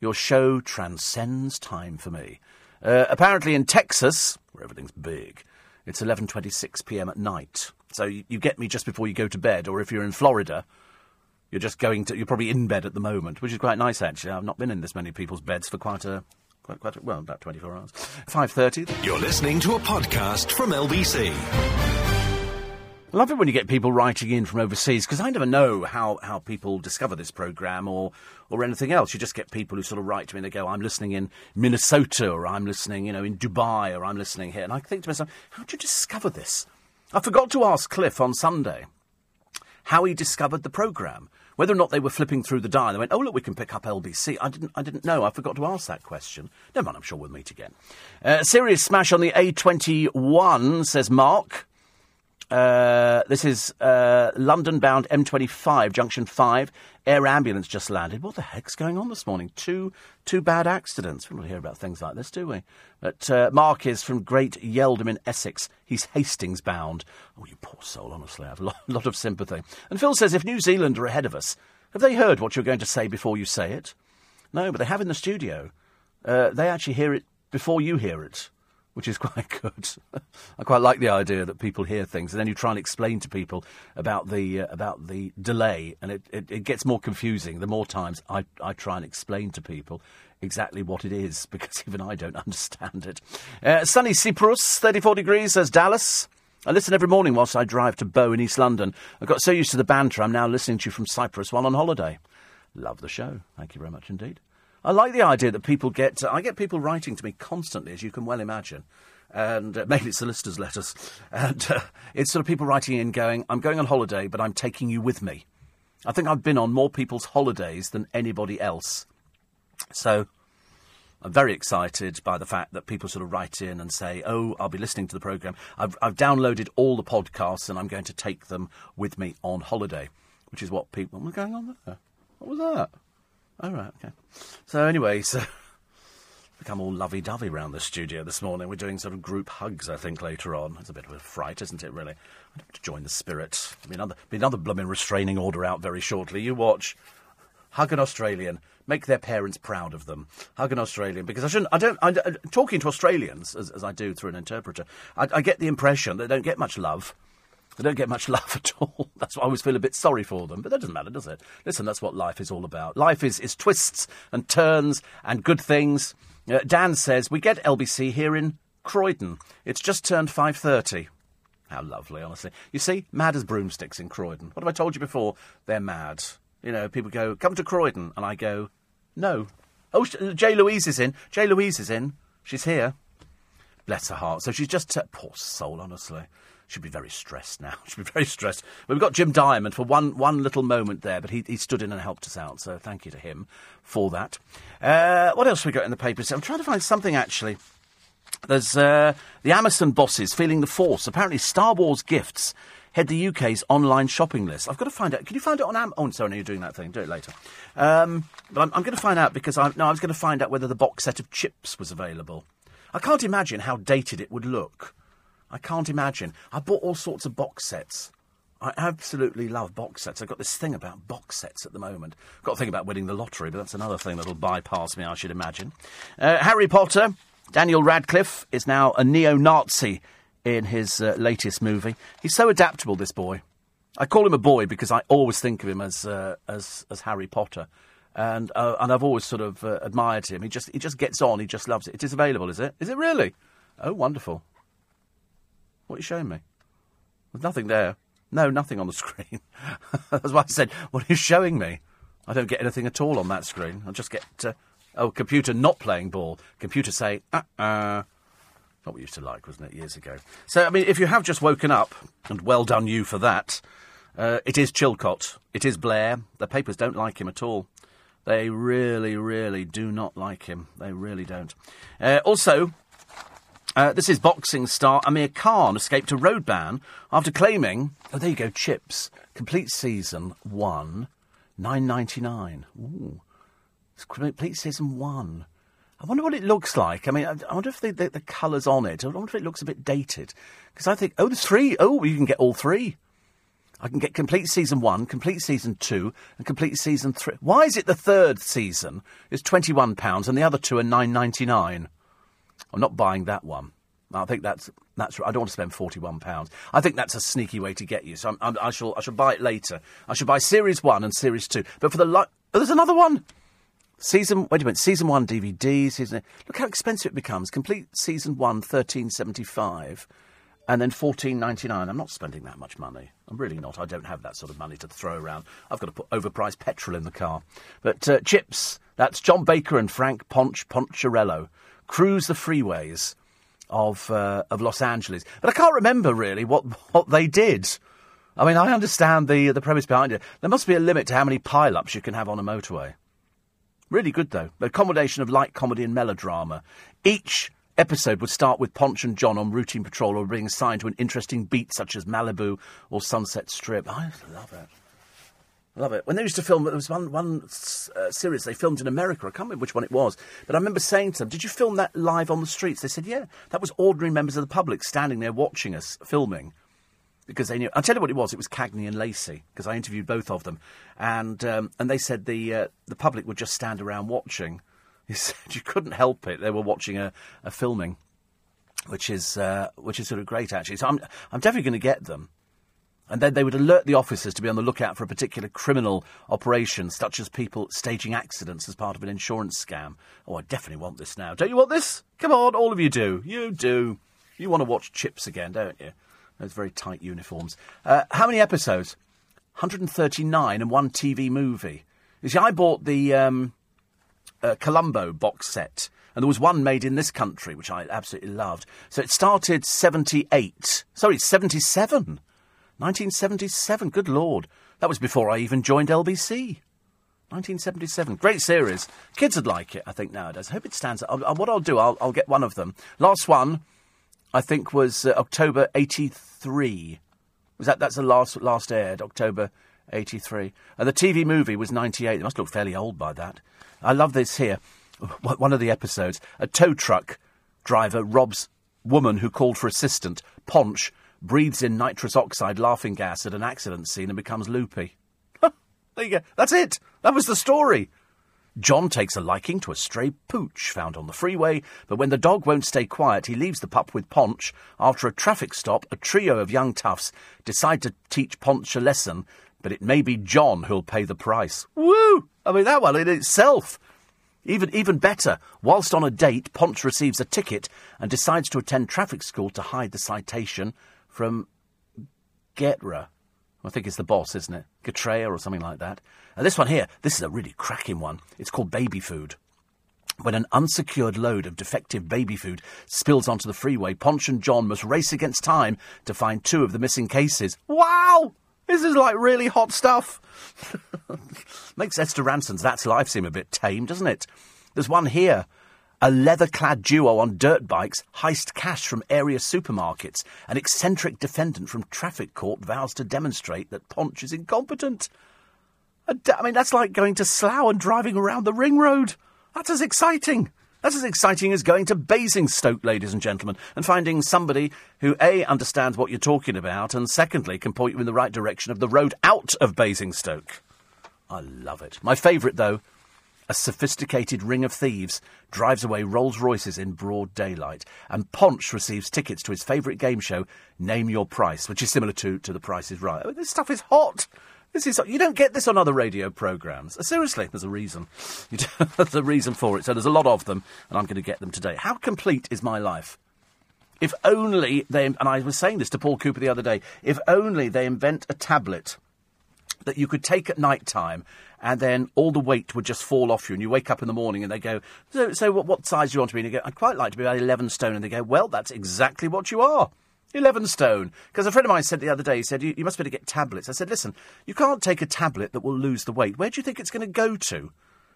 Your show transcends time for me. Uh, apparently in Texas, where everything's big, it's 11.26 p.m. at night. So you, you get me just before you go to bed, or if you're in Florida, you're just going to, you're probably in bed at the moment, which is quite nice actually. I've not been in this many people's beds for quite a, quite, quite a, well, about 24 hours. 5.30.
You're listening to a podcast from LBC.
I love it when you get people writing in from overseas because I never know how, how people discover this programme or, or anything else. You just get people who sort of write to me and they go, I'm listening in Minnesota or I'm listening, you know, in Dubai or I'm listening here. And I think to myself, how did you discover this? I forgot to ask Cliff on Sunday how he discovered the programme. Whether or not they were flipping through the dial, they went, "Oh look, we can pick up LBC." I didn't, I didn't know. I forgot to ask that question. Never mind. I'm sure we'll meet again. Uh, serious smash on the A21, says Mark. Uh, this is uh, London bound M25, junction 5. Air ambulance just landed. What the heck's going on this morning? Two two bad accidents. We don't hear about things like this, do we? But uh, Mark is from Great Yeldham in Essex. He's Hastings bound. Oh, you poor soul, honestly. I have a lot, (laughs) lot of sympathy. And Phil says if New Zealand are ahead of us, have they heard what you're going to say before you say it? No, but they have in the studio. Uh, they actually hear it before you hear it which is (laughs) quite good. I quite like the idea that people hear things and then you try and explain to people about the uh, about the delay, and it, it, it, gets more confusing the more times I, I try and explain to people exactly what it is (laughs) because even I don't understand it. Uh, sunny Cyprus, 34 degrees, says Dallas. I listen every morning whilst I drive to Bow in East London. I got so used to the banter, I'm now listening to you from Cyprus while on holiday. Love the show. Thank you very much indeed. I like the idea that people get. I get people writing to me constantly, as you can well imagine. And uh, (laughs) mainly solicitors' letters. And uh, it's sort of people writing in going, I'm going on holiday, but I'm taking you with me. I think I've been on more people's holidays than anybody else. So I'm very excited by the fact that people sort of write in and say, "Oh, I'll be listening to the program. I've, I've downloaded all the podcasts and I'm going to take them with me on holiday," which is what people. What's going on there? What was that? Oh, right, okay. So, anyway, (laughs) so. Become all lovey dovey round the studio this morning. We're doing sort of group hugs, I think, later on. It's a bit of a fright, isn't it, really? I have to join the spirit. Be another, be another blooming restraining order out very shortly. You watch. Hug an Australian. Make their parents proud of them. Hug an Australian. Because I shouldn't. I don't. I, uh, talking to Australians, as, as I do through an interpreter, I, I get the impression they don't get much love. They don't get much (laughs) love at all. That's why I always feel a bit sorry for them. But that doesn't matter, does it? Listen, that's what life is all about. Life is, is twists and turns and good things. Uh, Dan says, we get LBC here in Croydon. It's just turned 5.30. How lovely, honestly. You see, mad as broomsticks in Croydon. What have I told you before? They're mad. You know, people go, come to Croydon. And I go, no. Oh, J. Louise is in. J. Louise is in. She's here. Bless her heart. So she's just, t- poor soul, honestly. Should be very stressed now. (laughs) Should be very stressed. But we've got Jim Diamond for one, one little moment there, but he, he stood in and helped us out. So thank you to him for that. Uh, what else we got in the papers? I'm trying to find something actually. There's uh, the Amazon bosses feeling the force. Apparently, Star Wars gifts head the UK's online shopping list. I've got to find out. Can you find it on Am? Oh, sorry, no, you're doing that thing. Do it later. Um, but I'm, I'm going to find out because I no, I was going to find out whether the box set of CHiPs was available. I can't imagine how dated it would look. I can't imagine. I bought all sorts of box sets. I absolutely love box sets. I've got this thing about box sets at the moment. Got a thing about winning the lottery, but that's another thing that'll bypass me, I should imagine. Uh, Harry Potter, Daniel Radcliffe, is now a neo Nazi in his uh, latest movie. He's so adaptable, this boy. I call him a boy because I always think of him as, uh, as, as Harry Potter. And, uh, and I've always sort of uh, admired him. He just, he just gets on, he just loves it. It is available, is it? Is it really? Oh, wonderful. What are you showing me? There's nothing there. No, nothing on the (laughs) screen. That's why I said, What are you showing me? I don't get anything at all on that screen. I just get, uh, oh, computer not playing ball. Computer say, uh uh. Not what we used to like, wasn't it, years ago? So, I mean, if you have just woken up, and well done you for that, uh, it is Chilcot. It is Blair. The papers don't like him at all. They really, really do not like him. They really don't. Uh, also, uh, this is boxing star Amir Khan escaped a road ban after claiming, oh, there you go, CHiPs. Complete season one, nine ninety nine. Ooh, complete season one. I wonder what it looks like. I mean, I wonder if the, the, the colours on it. I wonder if it looks a bit dated. Because I think, oh, there's three. Oh, you can get all three. I can get complete season one, complete season two, and complete season three. Why is it the third season is twenty one pounds and the other two are nine ninety nine? I'm not buying that one. I think that's that's. I don't want to spend forty one pounds. I think that's a sneaky way to get you. So I'm, I'm, i shall I shall buy it later. I shall buy series one and series two. But for the li- oh, there's another one. Season wait a minute. Season one DVD. Season look how expensive it becomes. Complete season one, thirteen seventy five, and then fourteen ninety nine. I'm not spending that much money. I'm really not. I don't have that sort of money to throw around. I've got to put overpriced petrol in the car. But uh, CHiPs. That's John Baker and Frank Ponch Poncherello. Cruise the freeways of uh, of Los Angeles. But I can't remember really what what they did. I mean, I understand the the premise behind it. There must be a limit to how many pile-ups you can have on a motorway. Really good though. A combination of light comedy and melodrama. Each episode would start with Ponch and John on routine patrol or being assigned to an interesting beat such as Malibu or Sunset Strip. I love it. Love it. When they used to film, there was one, one uh, series they filmed in America. I can't remember which one it was. But I remember saying to them, Did you film that live on the streets? They said, Yeah. That was ordinary members of the public standing there watching us filming. Because they knew. I'll tell you what it was. It was Cagney and Lacey, because I interviewed both of them. And, um, and they said the, uh, the public would just stand around watching. (laughs) He said you couldn't help it. They were watching a, a filming, which is, uh, which is sort of great, actually. So I'm, I'm definitely going to get them. And then they would alert the officers to be on the lookout for a particular criminal operation, such as people staging accidents as part of an insurance scam. Oh, I definitely want this now. Don't you want this? Come on, all of you do. You do. You want to watch CHiPs again, don't you? Those very tight uniforms. Uh, how many episodes? 139 and one TV movie. You see, I bought the um, uh, Columbo box set, and there was one made in this country, which I absolutely loved. So it started 78. Sorry, 77. 1977, good lord. That was before I even joined LBC. 1977. Great series. Kids would like it, I think, nowadays. I hope it stands up. I'll, what I'll do, I'll, I'll, get one of them. Last one, I think, was uh, October 83. Was that, that's the last, last aired, October 83. And the TV movie was 98. They must look fairly old by that. I love this here. One of the episodes. A tow truck driver robs woman who called for assistant, Ponch, breathes in nitrous oxide laughing gas at an accident scene and becomes loopy. (laughs) there you go. That's it. That was the story. John takes a liking to a stray pooch found on the freeway, but when the dog won't stay quiet, he leaves the pup with Ponch. After a traffic stop, a trio of young toughs decide to teach Ponch a lesson, but it may be John who'll pay the price. Woo! I mean, that one in itself. Even, even better, whilst on a date, Ponch receives a ticket and decides to attend traffic school to hide the citation from Getra. I think it's the boss, isn't it? Getrea or something like that. And this one here, this is a really cracking one. It's called baby food. When an unsecured load of defective baby food spills onto the freeway, Ponch and John must race against time to find two of the missing cases. Wow! This is like really hot stuff. (laughs) Makes Esther Rantzen's That's Life seem a bit tame, doesn't it? There's one here a leather clad duo on dirt bikes heist cash from area supermarkets. An eccentric defendant from traffic court vows to demonstrate that Ponch is incompetent. I mean, that's like going to Slough and driving around the ring road. That's as exciting. That's as exciting as going to Basingstoke, ladies and gentlemen, and finding somebody who, A, understands what you're talking about, and secondly, can point you in the right direction of the road out of Basingstoke. I love it. My favourite, though, a sophisticated ring of thieves drives away Rolls Royces in broad daylight, and Ponch receives tickets to his favourite game show, Name Your Price, which is similar to, to The Price is Right. I mean, this stuff is hot. This is you don't get this on other radio programmes. Uh, seriously, there's a reason. (laughs) there's a reason for it. So there's a lot of them, and I'm going to get them today. How complete is my life? If only they, and I was saying this to Paul Cooper the other day, if only they invent a tablet that you could take at night time and then all the weight would just fall off you, and you wake up in the morning and they go, So, so what, what size do you want to be? And you go, I'd quite like to be about 11 stone. And they go, Well, that's exactly what you are. 11 stone. Because a friend of mine said the other day, he said, you, you must be able to get tablets. I said, listen, you can't take a tablet that will lose the weight. Where do you think it's going to go to?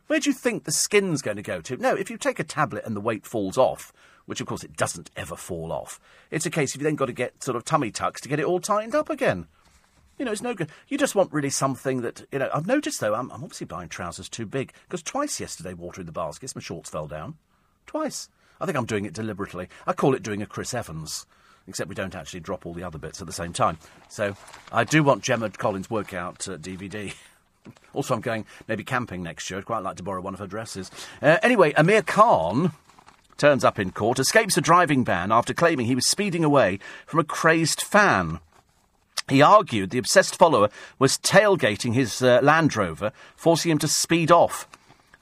Where do you think the skin's going to go to? No, if you take a tablet and the weight falls off, which of course it doesn't ever fall off, it's a case of you then got to get sort of tummy tucks to get it all tightened up again. You know, it's no good. You just want really something that, you know, I've noticed though, I'm, I'm obviously buying trousers too big because twice yesterday, water in the baskets, my shorts fell down. Twice. I think I'm doing it deliberately. I call it doing a Chris Evans, except we don't actually drop all the other bits at the same time. So I do want Gemma Collins' workout uh, DVD. (laughs) also, I'm going maybe camping next year. I'd quite like to borrow one of her dresses. Uh, anyway, Amir Khan turns up in court, escapes a driving ban after claiming he was speeding away from a crazed fan. He argued the obsessed follower was tailgating his uh, Land Rover, forcing him to speed off.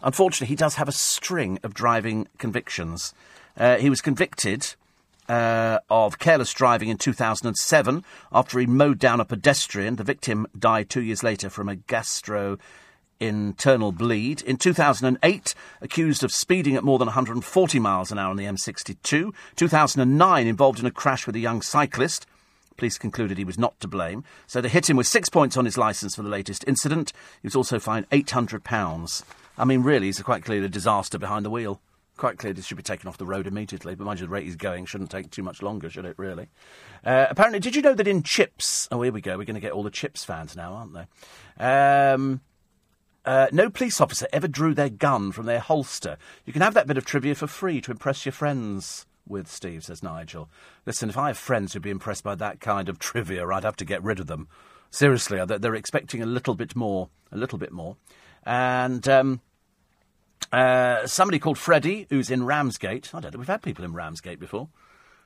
Unfortunately, he does have a string of driving convictions. Uh, he was convicted uh, of careless driving in 2007 after he mowed down a pedestrian. The victim died two years later from a gastro internal bleed. In 2008, accused of speeding at more than 140 miles an hour on the M62. 2009, involved in a crash with a young cyclist. Police concluded he was not to blame, so they hit him with six points on his licence for the latest incident. He was also fined £800. I mean, really, he's quite clearly a disaster behind the wheel. Quite clear this should be taken off the road immediately, but mind you, the rate he's going shouldn't take too much longer, should it, really? Uh, apparently, did you know that in CHiPs... Oh, here we go, we're going to get all the CHiPs fans now, aren't they? Um, uh, no police officer ever drew their gun from their holster. You can have that bit of trivia for free to impress your friends with, Steve, says Nigel. Listen, if I have friends who'd be impressed by that kind of trivia, I'd have to get rid of them. Seriously, they're expecting a little bit more. A little bit more. And um, uh, somebody called Freddie, who's in Ramsgate. I don't know, we've had people in Ramsgate before.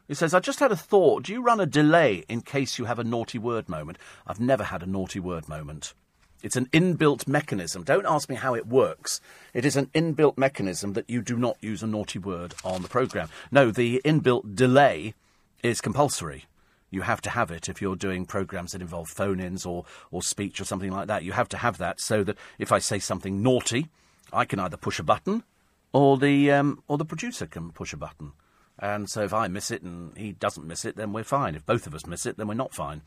He says, I just had a thought. Do you run a delay in case you have a naughty word moment? I've never had a naughty word moment. It's an inbuilt mechanism. Don't ask me how it works. It is an inbuilt mechanism that you do not use a naughty word on the programme. No, the inbuilt delay is compulsory. You have to have it if you're doing programmes that involve phone ins or, or speech or something like that. You have to have that so that if I say something naughty, I can either push a button or the, um, or the producer can push a button. And so if I miss it and he doesn't miss it, then we're fine. If both of us miss it, then we're not fine.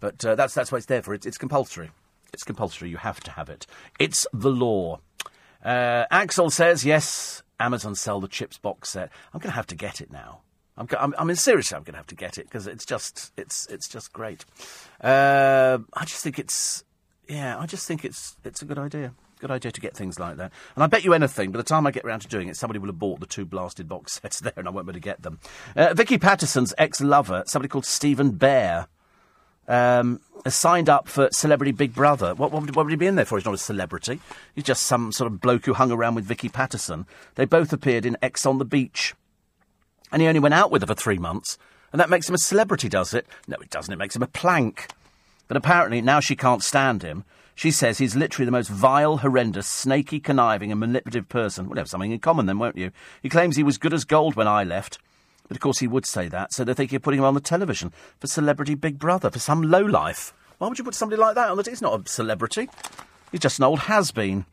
But uh, that's, that's what it's there for. It's, it's compulsory. It's compulsory. You have to have it. It's the law. Uh, Axel says, yes, Amazon sell the CHiPs box set. I'm going to have to get it now. I'm, I'm, I mean, seriously, I'm going to have to get it because it's just, it's, it's just great. Uh, I just think it's, yeah, I just think it's, it's a good idea. Good idea to get things like that. And I bet you anything, by the time I get round to doing it, somebody will have bought the two blasted box (laughs) sets there and I won't be able to get them. Uh, Vicky Pattison's ex lover, somebody called Stephen Bear, um, signed up for Celebrity Big Brother. What, what, what, would he be in there for? He's not a celebrity. He's just some sort of bloke who hung around with Vicky Pattison. They both appeared in Ex on the Beach. And he only went out with her for three months. And that makes him a celebrity, does it? No, it doesn't. It makes him a plank. But apparently, now she can't stand him. She says he's literally the most vile, horrendous, snaky, conniving, and manipulative person. We'll have something in common then, won't you? He claims he was good as gold when I left. But of course, he would say that, so they think you're putting him on the television for Celebrity Big Brother, for some lowlife. Why would you put somebody like that on the? He's not a celebrity. He's just an old has-been.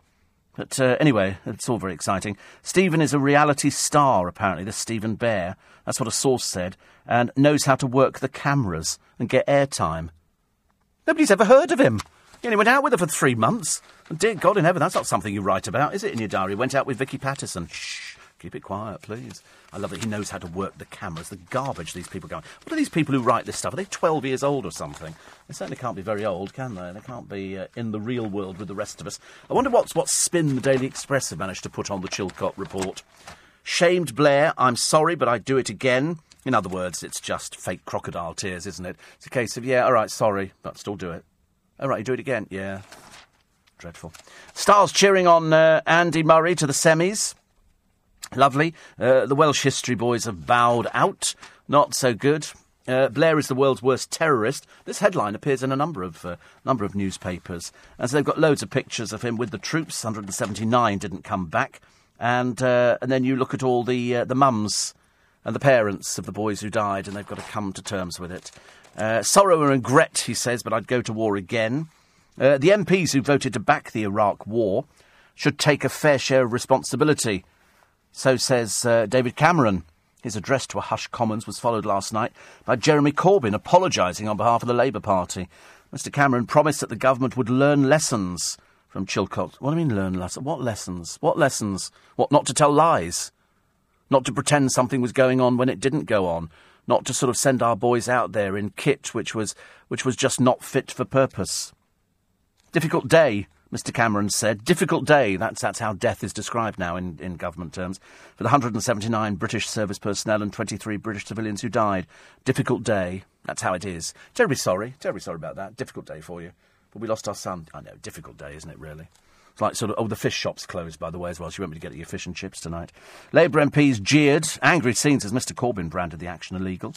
But uh, anyway, it's all very exciting. Stephen is a reality star, apparently, this Stephen Bear. That's what a source said, and knows how to work the cameras and get airtime. Nobody's ever heard of him. He only went out with her for three months. And dear God in heaven, that's not something you write about, is it, in your diary? Went out with Vicky Pattison. Shh. Keep it quiet, please. I love that he knows how to work the cameras, the garbage these people go. What are these people who write this stuff? Are they 12 years old or something? They certainly can't be very old, can they? They can't be uh, in the real world with the rest of us. I wonder what's what spin the Daily Express have managed to put on the Chilcot report. Shamed Blair, I'm sorry, but I'd do it again. In other words, it's just fake crocodile tears, isn't it? It's a case of, yeah, all right, sorry, but still do it. All right, you do it again? Yeah. Dreadful. Stars cheering on uh, Andy Murray to the semis. Lovely. Uh, the Welsh history boys have bowed out. Not so good. Uh, Blair is the world's worst terrorist. This headline appears in a number of uh, number of newspapers, and so they've got loads of pictures of him with the troops. 179 didn't come back, and uh, and then you look at all the uh, the mums and the parents of the boys who died, and they've got to come to terms with it. Uh, sorrow and regret, he says, but I'd go to war again. Uh, the MPs who voted to back the Iraq War should take a fair share of responsibility so says uh, David Cameron. His address to a hushed Commons was followed last night by Jeremy Corbyn apologising on behalf of the Labour Party. Mr Cameron promised that the government would learn lessons from Chilcot. What do you mean, learn lessons? What lessons? What lessons? What, not to tell lies? Not to pretend something was going on when it didn't go on? Not to sort of send our boys out there in kit which was, which was just not fit for purpose? Difficult day Mr Cameron said. Difficult day, that's, that's how death is described now in, in government terms, for the 179 British service personnel and 23 British civilians who died. Difficult day, that's how it is. Terribly sorry, terribly sorry about that. Difficult day for you. But we lost our son. I know, difficult day, isn't it, really? It's like sort of, oh, the fish shop's closed, by the way, as well, so you won't be able to get your fish and chips tonight. Labour MPs jeered. Angry scenes as Mr Corbyn branded the action illegal.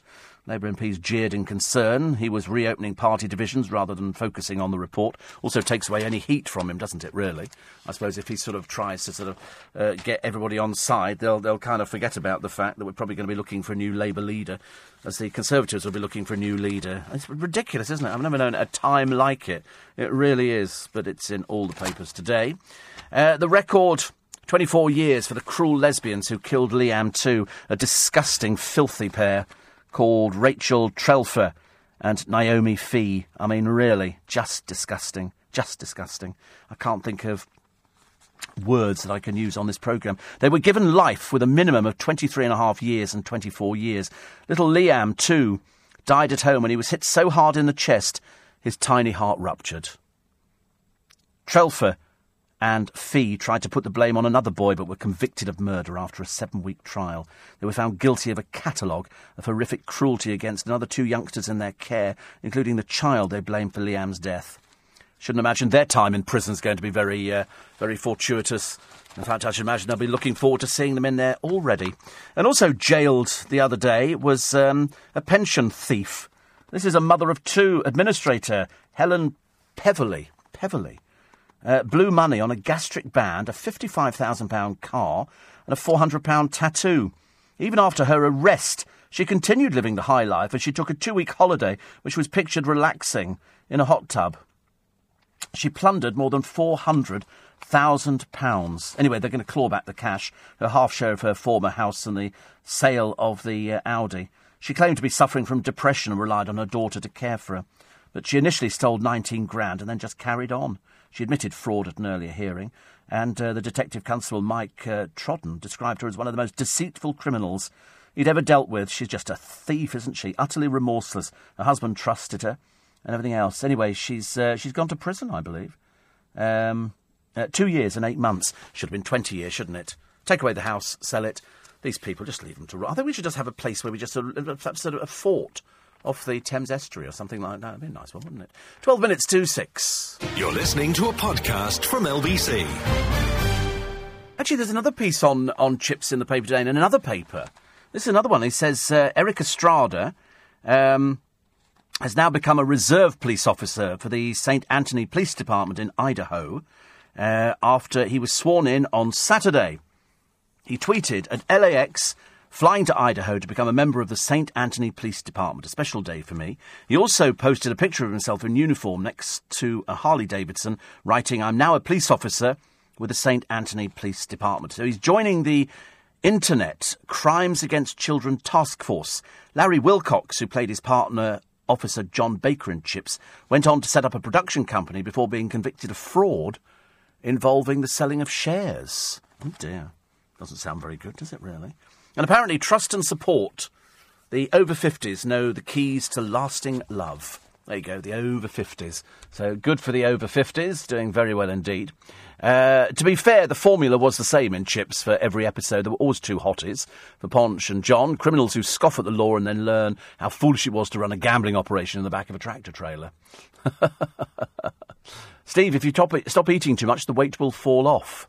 Labour MPs jeered in concern. He was reopening party divisions rather than focusing on the report. Also takes away any heat from him, doesn't it, really? I suppose if he sort of tries to sort of uh, get everybody on side, they'll, they'll kind of forget about the fact that we're probably going to be looking for a new Labour leader, as the Conservatives will be looking for a new leader. It's ridiculous, isn't it? I've never known a time like it. It really is, but it's in all the papers today. Uh, the record 24 years for the cruel lesbians who killed Liam too, a disgusting, filthy pair called Rachel Trelfer and Naomi Fee. I mean, really, just disgusting. Just disgusting. I can't think of words that I can use on this programme. They were given life with a minimum of 23 and a half years and 24 years. Little Liam, too, died at home when he was hit so hard in the chest, his tiny heart ruptured. Trelfer and Fee tried to put the blame on another boy but were convicted of murder after a seven week trial. They were found guilty of a catalogue of horrific cruelty against another two youngsters in their care, including the child they blamed for Liam's death. Shouldn't imagine their time in prison is going to be very, uh, very fortuitous. In fact, I should imagine they'll be looking forward to seeing them in there already. And also jailed the other day was um, a pension thief. This is a mother of two, administrator Helen Peverley. Peverley uh, blew money on a gastric band, a £55,000 car, and a £400 tattoo. Even after her arrest, she continued living the high life as she took a two week holiday, which was pictured relaxing in a hot tub. She plundered more than £400,000. Anyway, they're going to claw back the cash, her half share of her former house, and the sale of the uh, Audi. She claimed to be suffering from depression and relied on her daughter to care for her. But she initially stole 19 grand and then just carried on. She admitted fraud at an earlier hearing, and uh, the detective constable Mike uh, Trodden described her as one of the most deceitful criminals he'd ever dealt with. She's just a thief, isn't she? Utterly remorseless. Her husband trusted her, and everything else. Anyway, she's uh, she's gone to prison, I believe. Um, uh, two years and eight months. Should have been twenty years, shouldn't it? Take away the house, sell it. These people, just leave them to rot. I think we should just have a place where we just sort of, sort of a fort off the Thames estuary or something like that. That'd be a nice one, wouldn't it? 12 minutes to 6.
You're listening to a podcast from LBC.
Actually, there's another piece on, on CHiPs in the paper today, and another paper. This is another one. He says uh, Erik Estrada um, has now become a reserve police officer for the St. Anthony Police Department in Idaho uh, after he was sworn in on Saturday. He tweeted at LAX flying to Idaho to become a member of the St. Anthony Police Department. A special day for me. He also posted a picture of himself in uniform next to a Harley Davidson, writing, I'm now a police officer with the St. Anthony Police Department. So he's joining the Internet Crimes Against Children Task Force. Larry Wilcox, who played his partner officer John Baker in CHiPs, went on to set up a production company before being convicted of fraud involving the selling of shares. Oh dear. Doesn't sound very good, does it really? And apparently, trust and support. The over 50s know the keys to lasting love. There you go, the over 50s. So good for the over 50s, doing very well indeed. Uh, to be fair, the formula was the same in CHiPs for every episode. There were always two hotties for Ponch and John, criminals who scoff at the law and then learn how foolish it was to run a gambling operation in the back of a tractor trailer. (laughs) Steve, if you top, stop eating too much, the weight will fall off.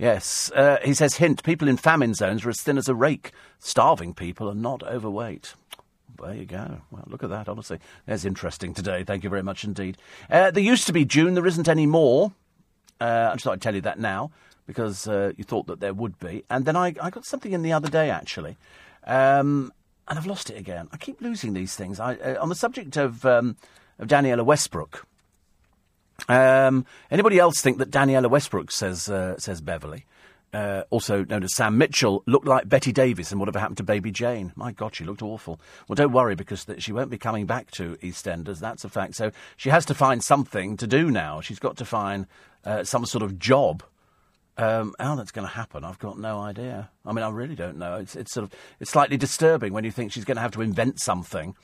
Yes. Uh, he says, hint, people in famine zones are as thin as a rake. Starving people are not overweight. There you go. Well, look at that, honestly. That's interesting today. Thank you very much indeed. Uh, there used to be June. There isn't any more. Uh, I just thought I'd tell you that now because uh, you thought that there would be. And then I, I got something in the other day, actually. Um, and I've lost it again. I keep losing these things. I, uh, on the subject of, um, of Danniella Westbrook, um, anybody else think that Danniella Westbrook says uh, says Beverly, uh, also known as Sam Mitchell, looked like Bette Davis and whatever happened to Baby Jane? My God, she looked awful. Well, don't worry because th- she won't be coming back to EastEnders. That's a fact. So she has to find something to do now. She's got to find uh, some sort of job. Um, how that's going to happen, I've got no idea. I mean, I really don't know. It's, it's sort of it's slightly disturbing when you think she's going to have to invent something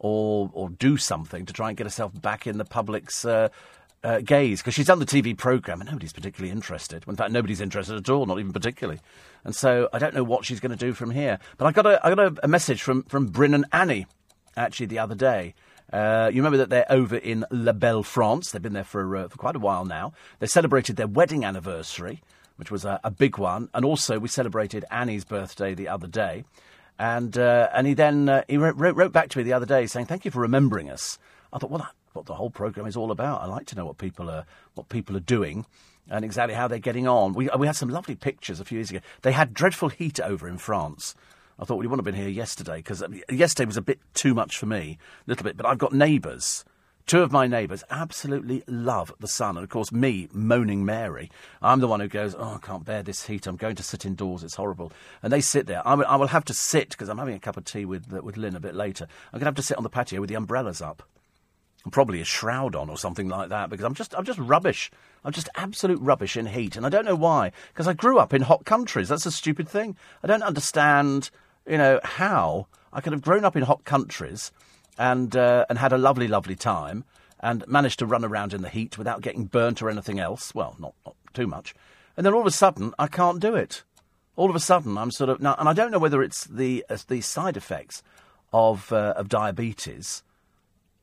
or or do something to try and get herself back in the public's uh, uh, gaze because she's done the TV program and nobody's particularly interested. In fact, nobody's interested at all, not even particularly. And so I don't know what she's going to do from here. But I got a I got a, a message from from Bryn and Annie actually the other day. Uh, you remember that they're over in La Belle, France. They've been there for, uh, for quite a while now. They celebrated their wedding anniversary, which was a, a big one. And also, we celebrated Annie's birthday the other day. And uh, and he then uh, he wrote, wrote back to me the other day saying, "Thank you for remembering us." I thought, well, what the whole program is all about. I like to know what people are what people are doing and exactly how they're getting on. We we had some lovely pictures a few years ago. They had dreadful heat over in France. I thought well, wouldn't have been here yesterday because um, yesterday was a bit too much for me, a little bit. But I've got neighbours Two of my neighbours absolutely love the sun. And of course, me, moaning Mary, I'm the one who goes, Oh, I can't bear this heat. I'm going to sit indoors. It's horrible. And they sit there. I will, will have to sit, because I'm having a cup of tea with, with Lynn a bit later. I'm going to have to sit on the patio with the umbrellas up. Probably a shroud on or something like that because I'm just I'm just rubbish. I'm just absolute rubbish in heat, and I don't know why. Because I grew up in hot countries. That's a stupid thing. I don't understand, you know, how I could have grown up in hot countries and uh, and had a lovely, lovely time, and managed to run around in the heat without getting burnt or anything else. Well, not, not too much. And then all of a sudden, I can't do it. All of a sudden, I'm sort of now, and I don't know whether it's the uh, the side effects of uh, of diabetes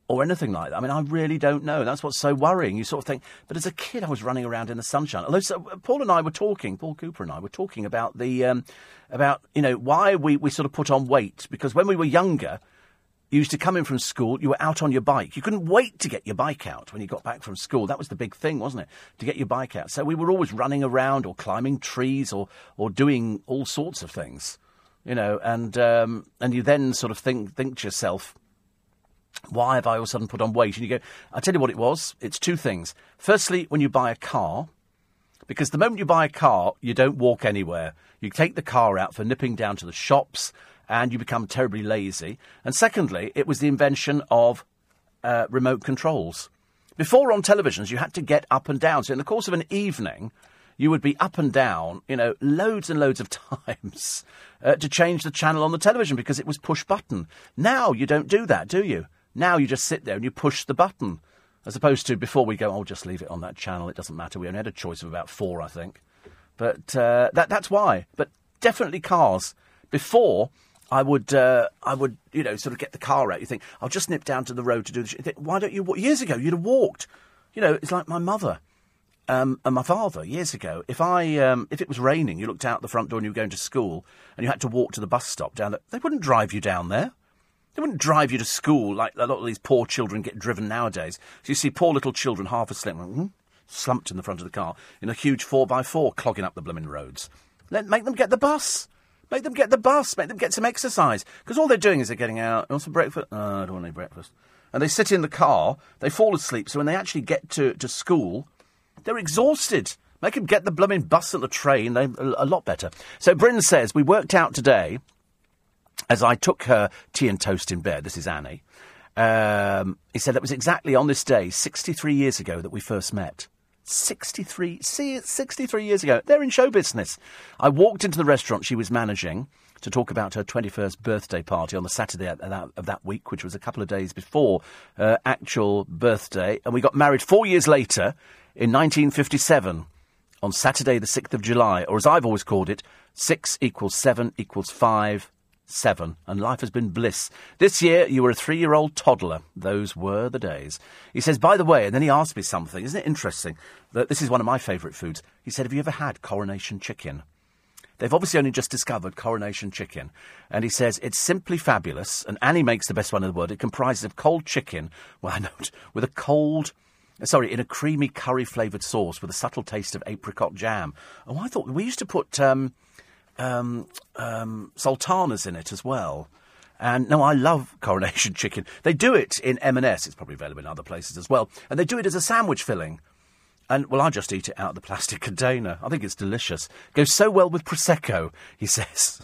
or anything like that. I mean, I really don't know. That's what's so worrying. You sort of think, but as a kid, I was running around in the sunshine. Although so, Paul and I were talking, Paul Cooper and I were talking about the um, about you know why we we sort of put on weight because when we were younger, you used to come in from school, you were out on your bike. You couldn't wait to get your bike out when you got back from school. That was the big thing, wasn't it? To get your bike out. So we were always running around or climbing trees or, or doing all sorts of things, you know, and, um, and you then sort of think, think to yourself, why have I all of a sudden put on weight? And you go, I'll tell you what it was. It's two things. Firstly, when you buy a car, because the moment you buy a car, you don't walk anywhere. You take the car out for nipping down to the shops and you become terribly lazy. And secondly, it was the invention of uh, remote controls. Before on televisions, you had to get up and down. So in the course of an evening, you would be up and down, you know, loads and loads of (laughs) times uh, to change the channel on the television because it was push button. Now you don't do that, do you? Now you just sit there and you push the button. As opposed to before we go, oh, just leave it on that channel. It doesn't matter. We only had a choice of about four, I think. But uh, that, that's why. But definitely cars. Before, I would, uh, I would, you know, sort of get the car out. You think, I'll just nip down to the road to do this. Why don't you? Years ago, you'd have walked. You know, it's like my mother um, and my father years ago. If I, um, if it was raining, you looked out the front door and you were going to school, and you had to walk to the bus stop down there. They wouldn't drive you down there. They wouldn't drive you to school like a lot of these poor children get driven nowadays. So you see poor little children half asleep, hmm, slumped in the front of the car in a huge four by four, clogging up the blooming roads. Let make them get the bus. Make them get the bus. Make them get some exercise. Because all they're doing is they're getting out. Want some breakfast? Oh, I don't want any breakfast. And they sit in the car. They fall asleep. So when they actually get to, to school, they're exhausted. Make them get the blooming bus and the train. They a lot better. So Bryn says we worked out today as I took her tea and toast in bed. This is Annie. Um, he said that was exactly on this day, 63 years ago, that we first met. 63, see, 63 years ago. They're in show business. I walked into the restaurant she was managing to talk about her 21st birthday party on the Saturday of that, of that week, which was a couple of days before her actual birthday. And we got married four years later in 1957 on Saturday, the 6th of July, or as I've always called it, 6 equals 7 equals 5 seven, and life has been bliss. This year, you were a three year old toddler. Those were the days. He says, by the way, and then he asked me something. Isn't it interesting that this is one of my favourite foods? He said, Have you ever had coronation chicken? They've obviously only just discovered coronation chicken. And he says, It's simply fabulous. And Annie makes the best one in the world. It comprises of cold chicken, well, (laughs) I know, with a cold. Sorry, in a creamy curry flavoured sauce with a subtle taste of apricot jam. Oh, I thought we used to put um, um, um, sultanas in it as well. And no, I love (laughs) coronation chicken. They do it in M&S. It's probably available in other places as well. And they do it as a sandwich filling. And, well, I just eat it out of the plastic (laughs) container. I think it's delicious. Goes so well with Prosecco, he (laughs) says.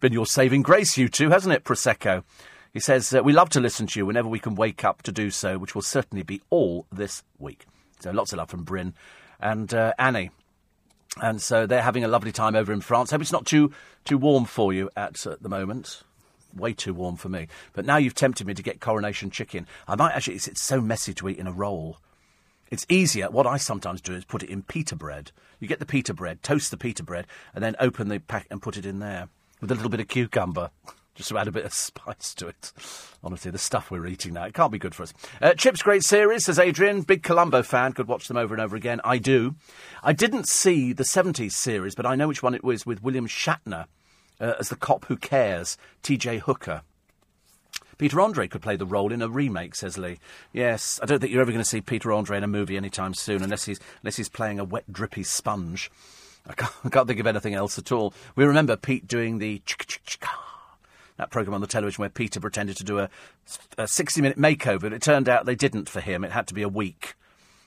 Been your saving grace, you two, hasn't it, Prosecco? He says, uh, We love to listen to you whenever we can wake up to do so, which will certainly be all this week. So lots of love from Bryn. And uh, Annie, and so they're having a lovely time over in France. Hope it's not too too warm for you at uh, the moment. Way too warm for me. But now you've tempted me to get coronation chicken. I might actually. It's, it's so messy to eat in a roll. It's easier. What I sometimes do is put it in pita bread. You get the pita bread, toast the pita bread, and then open the pack and put it in there with a little bit of cucumber just to add a bit of (laughs) spice to it. Honestly, the stuff we're eating now, it can't be good for us. Uh, CHiPs, great series, says Adrian. Big Columbo fan, could watch them over and over again. I do. I didn't see the 70s series, but I know which one it was with William Shatner uh, as the cop who cares, T.J. Hooker. Peter Andre could play the role in a remake, says Lee. Yes, I don't think you're ever going to see Peter Andre in a movie anytime soon, unless he's unless he's playing a wet, drippy sponge. I can't, I can't think of anything else at all. We remember Pete doing the that program on the television where Peter pretended to do a, a 60 minute makeover, but it turned out they didn't for him. It had to be a week.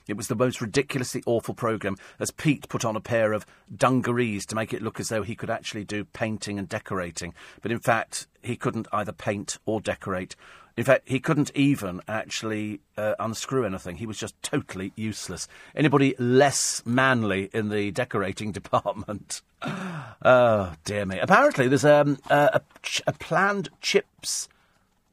It was the most ridiculously awful programme as Pete put on a pair of dungarees to make it look as though he could actually do painting and decorating. But in fact, he couldn't either paint or decorate. In fact, he couldn't even actually uh, unscrew anything. He was just totally useless. Anybody less manly in the decorating (laughs) department? (gasps) oh, dear me. Apparently, there's um, a, a, a planned CHiPs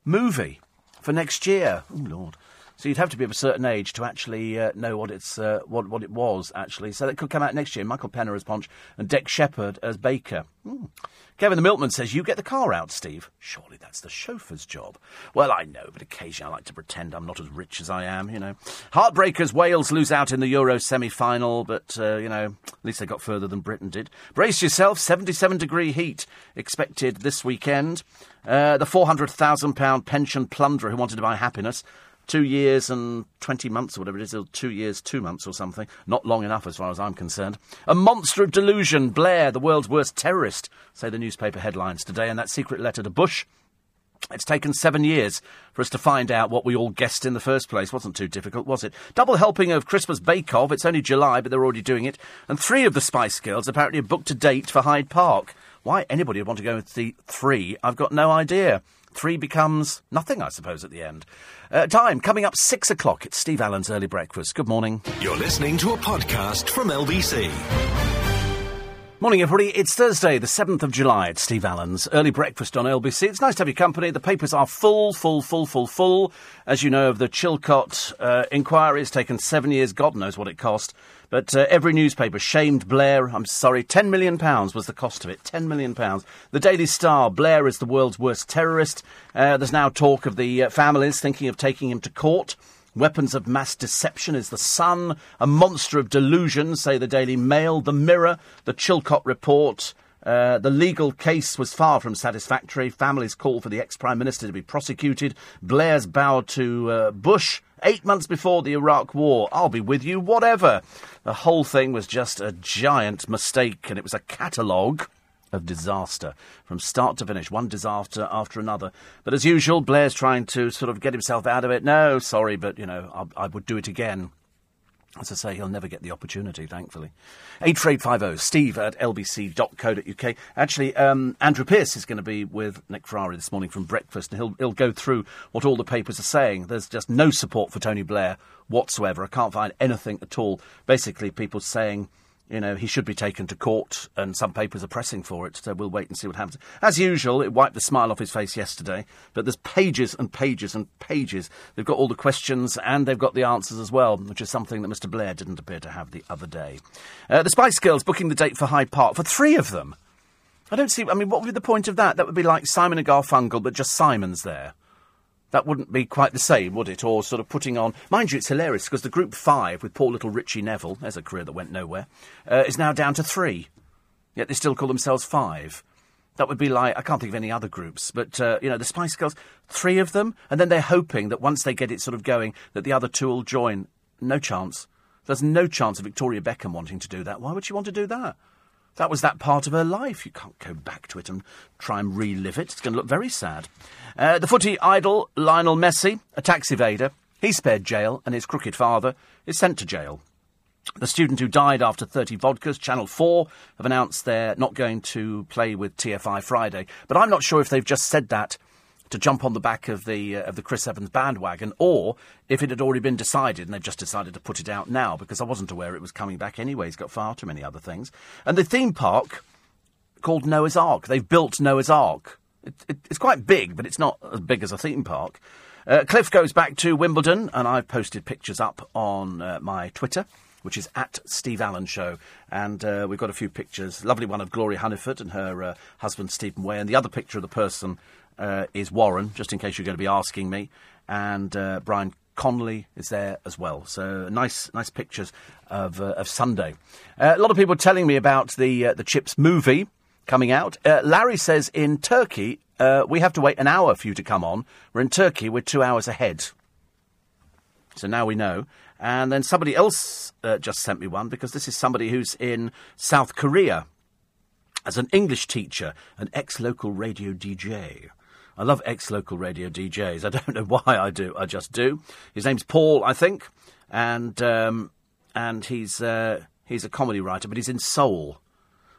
movie for next year. Oh, Lord. So you'd have to be of a certain age to actually uh, know what it's uh, what what it was actually. So that could come out next year. Michael Peña as Ponch and Dick Shepherd as Baker. Hmm. Kevin the Milkman says, You get the car out, Steve. Surely that's the chauffeur's job. Well, I know, but occasionally I like to pretend I'm not as rich as I am, you know. Heartbreakers, Wales lose out in the Euro semi final, but, uh, you know, at least they got further than Britain did. Brace yourself, 77 degree heat expected this weekend. Uh, the £400,000 pension plunderer who wanted to buy happiness two years and 20 months or whatever it is, or two years, two months or something. Not long enough as far as I'm concerned. A monster of delusion, Blair, the world's worst terrorist, say the newspaper headlines today, and that secret letter to Bush. It's taken seven years for us to find out what we all guessed in the first place. Wasn't too difficult, was it? Double helping of Christmas Bake Off. It's only July, but they're already doing it. And three of the Spice Girls apparently have booked a date for Hyde Park. Why anybody would want to go and the three, I've got no idea. Three becomes nothing, I suppose, at the end. Uh, time coming up six o'clock. It's Steve Allen's early breakfast. Good morning.
You're listening to a podcast from LBC.
Morning, everybody. It's Thursday, the 7th of July. It's Steve Allen's early breakfast on LBC. It's nice to have your company. The papers are full, full, full, full, full. As you know, of the Chilcot uh, inquiry, it's taken seven years. God knows what it cost. But uh, every newspaper shamed Blair. I'm sorry, £10 million was the cost of it. £10 million. The Daily Star, Blair is the world's worst terrorist. Uh, there's now talk of the uh, families thinking of taking him to court. Weapons of mass deception is the Sun, a monster of delusion, say the Daily Mail, the Mirror, the Chilcot Report. Uh, the legal case was far from satisfactory. Families call for the ex Prime Minister to be prosecuted. Blair's bow to uh, Bush eight months before the Iraq War. I'll be with you, whatever. The whole thing was just a giant mistake, and it was a catalogue of disaster from start to finish, one disaster after another. But as usual, Blair's trying to sort of get himself out of it. No, sorry, but, you know, I, I would do it again. As I say, he'll never get the opportunity, thankfully. 84850 steve at lbc.co.uk. Actually, um, Andrew Pearce is going to be with Nick Ferrari this morning from breakfast, and he'll, he'll go through what all the papers are saying. There's just no support for Tony Blair whatsoever. I can't find anything at all. Basically, people saying you know, he should be taken to court, and some papers are pressing for it, so we'll wait and see what happens. As usual, it wiped the smile off his face yesterday, but there's pages and pages and pages. They've got all the questions and they've got the answers as well, which is something that Mr. Blair didn't appear to have the other day. Uh, the Spice Girls booking the date for Hyde Park for three of them. I don't see, I mean, what would be the point of that? That would be like Simon and Garfunkel, but just Simon's there that wouldn't be quite the same, would it? Or sort of putting on. Mind you, it's hilarious because the group five with poor little Ritchie Neville, there's a career that went nowhere, uh, is now down to three. Yet they still call themselves five. That would be like, I can't think of any other groups, but, uh, you know, the Spice Girls, three of them, and then they're hoping that once they get it sort of going, that the other two will join. No chance. There's no chance of Victoria Beckham wanting to do that. Why would she want to do that? That was that part of her life. You can't go back to it and try and relive it. It's going to look very sad. Uh, the footy idol, Lionel Messi, a tax evader, he's spared jail and his crooked father is sent to jail. The student who died after 30 vodkas, Channel 4, have announced they're not going to play with TFI Friday. But I'm not sure if they've just said that to jump on the back of the uh, of the Chris Evans bandwagon, or if it had already been decided and they've just decided to put it out now because I wasn't aware it was coming back anyway. He's got far too many other things. And the theme park called Noah's Ark. They've built Noah's Ark. It, it, it's quite big, but it's not as big as a theme park. Uh, Cliff goes back to Wimbledon, and I've posted pictures up on uh, my Twitter, which is at Steve Allen Show. And uh, we've got a few pictures. Lovely one of Gloria Hunniford and her uh, husband Stephen Way, and the other picture of the person uh, is Warren, just in case you're going to be asking me. And uh, Brian Conley is there as well. So nice, nice pictures of, of Sunday. a lot of people telling me about the the CHiPs movie. coming out. Uh, Larry says in Turkey, uh, we have to wait an hour for you to come on. We're in Turkey, we're two hours ahead. So now we know. And then somebody else uh, just sent me one because this is somebody who's in South Korea as an English teacher, an ex local radio DJ. I love ex local radio DJs. I don't know (laughs) why I do, I just do. His name's Paul, I think, and, um, and he's, uh, he's a comedy writer, but he's in Seoul.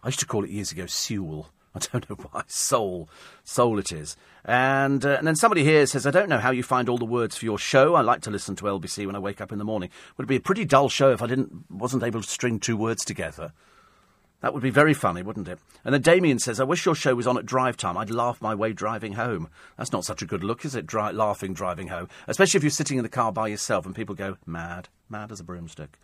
I used to call it years ago Seoul. (laughs) I don't know why. Soul. Soul it is. And, uh, and then somebody here says, I don't know how you find all the words for your show. I like to listen to LBC when I wake up in the morning. Would it be a pretty dull show if I didn't, wasn't able to string two words together? That would be very funny, wouldn't it? And then Damien says, I wish your show was on at drive time. I'd laugh my way driving home. That's not such a good look, is it? Dri- laughing driving home. Especially if you're sitting in the car by yourself and people go, mad, mad as a broomstick.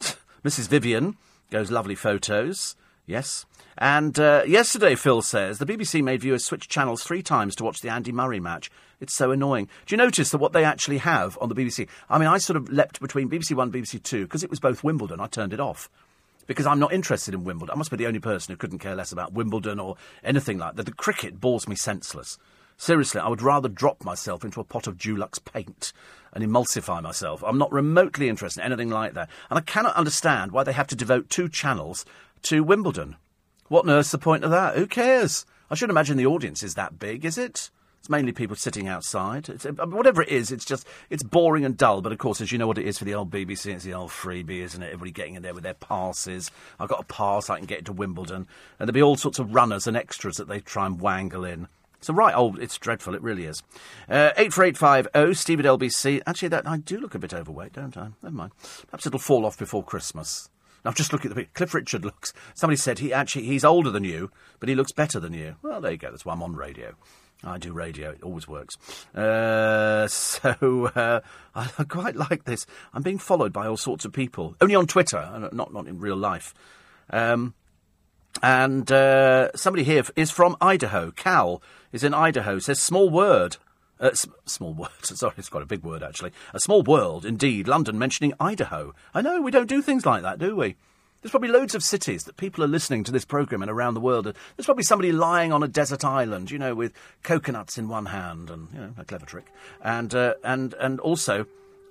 (laughs) Mrs. Vivian goes, lovely photos. Yes. And uh, yesterday, Phil says, the BBC made viewers switch channels three times to watch the Andy Murray match. It's so annoying. Do you notice that what they actually have on the BBC? I mean, I sort of leapt between BBC One and BBC Two because it was both Wimbledon. I turned it off because I'm not interested in Wimbledon. I must be the only person who couldn't care less about Wimbledon or anything like that. The cricket bores me senseless. Seriously, I would rather drop myself into a pot of Dulux paint and emulsify myself. I'm not remotely interested in anything like that. And I cannot understand why they have to devote two channels to Wimbledon. What on earth's the point of that? Who cares? I should imagine the audience is that big, is it? It's mainly people sitting outside. It's, whatever it is, it's just it's boring and dull. But of course, as you know what it is for the old BBC, it's the old freebie, isn't it? Everybody getting in there with their passes. I've got a pass, I can get to Wimbledon, and there'll be all sorts of runners and extras that they try and wangle in. So right, oh, it's dreadful. It really is. Uh, eight four eight five oh, Steve at LBC. Actually, that I do look a bit overweight, don't I? Never mind. Perhaps it'll fall off before Christmas. Now, just look at the picture. Cliff Richard looks. Somebody said he actually he's older than you, but he looks better than you. Well, there you go. That's why I'm on radio. I do radio. It always works. Uh, (laughs) so uh, I, quite like this. I'm being followed by all sorts of people, only on Twitter, uh, not not in real life. Um, and uh, somebody here is from Idaho. Cal is in Idaho. Says small word. Uh, s- small (laughs) word. Sorry, it's quite a big word actually. A small world, indeed. London mentioning Idaho. I know we don't do things like that, do we? There's probably loads of cities that people are listening to this programme and around the world. There's probably somebody lying on a desert island, you know, with coconuts in one hand and, you know, a clever trick. And, uh, and, and also,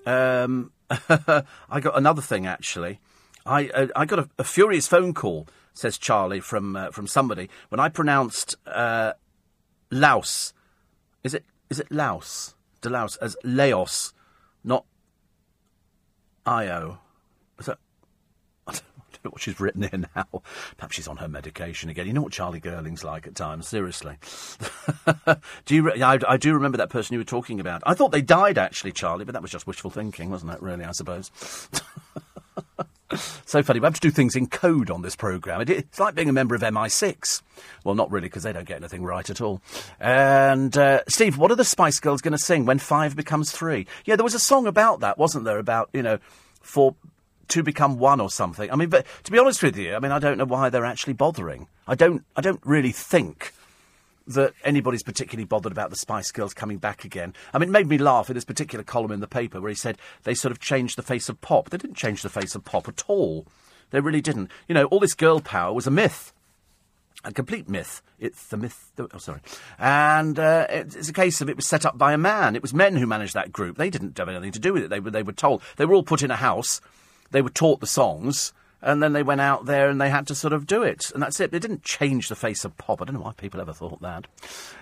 um, (laughs) I got another thing actually. I, uh, I got a, a, furious phone call, says Charlie, from, uh, from somebody, when I pronounced uh, Laos. Is it, is it Laos? De Laos as Laos, not Io. Is that (laughs) what she's written here now. Perhaps she's on her medication again. You know what Charlie Girling's like at times, seriously. (laughs) do you? Re- I, I, do remember that person you were talking about. I thought they died, actually, Charlie, but that was just wishful thinking, wasn't it, really, I suppose? (laughs) so funny. We have to do things in code on this programme. it's like being a member of MI6. Well, not really, because they don't get anything right at all. And, uh, Steve, what are the Spice Girls going to sing when five becomes three? Yeah, there was a song about that, wasn't there? About, you know, for to become one or something. I mean, but to be honest with you, I mean, I don't know why they're actually bothering. I don't, I don't really think that anybody's particularly bothered about the Spice Girls coming back again. I mean, it made me laugh in this particular column in the paper where he said they sort of changed the face of pop. They didn't change the face of pop at all. They really didn't. You know, all this girl power was a myth. A complete myth. It's the myth. Oh, sorry. And uh, it's a case of it was set up by a man. It was men who managed that group. They didn't have anything to do with it. They were, they were told. They were all put in a house they were taught the songs, and then they went out there and they had to sort of do it. And that's it. They didn't change the face of pop. I don't know why people ever thought that.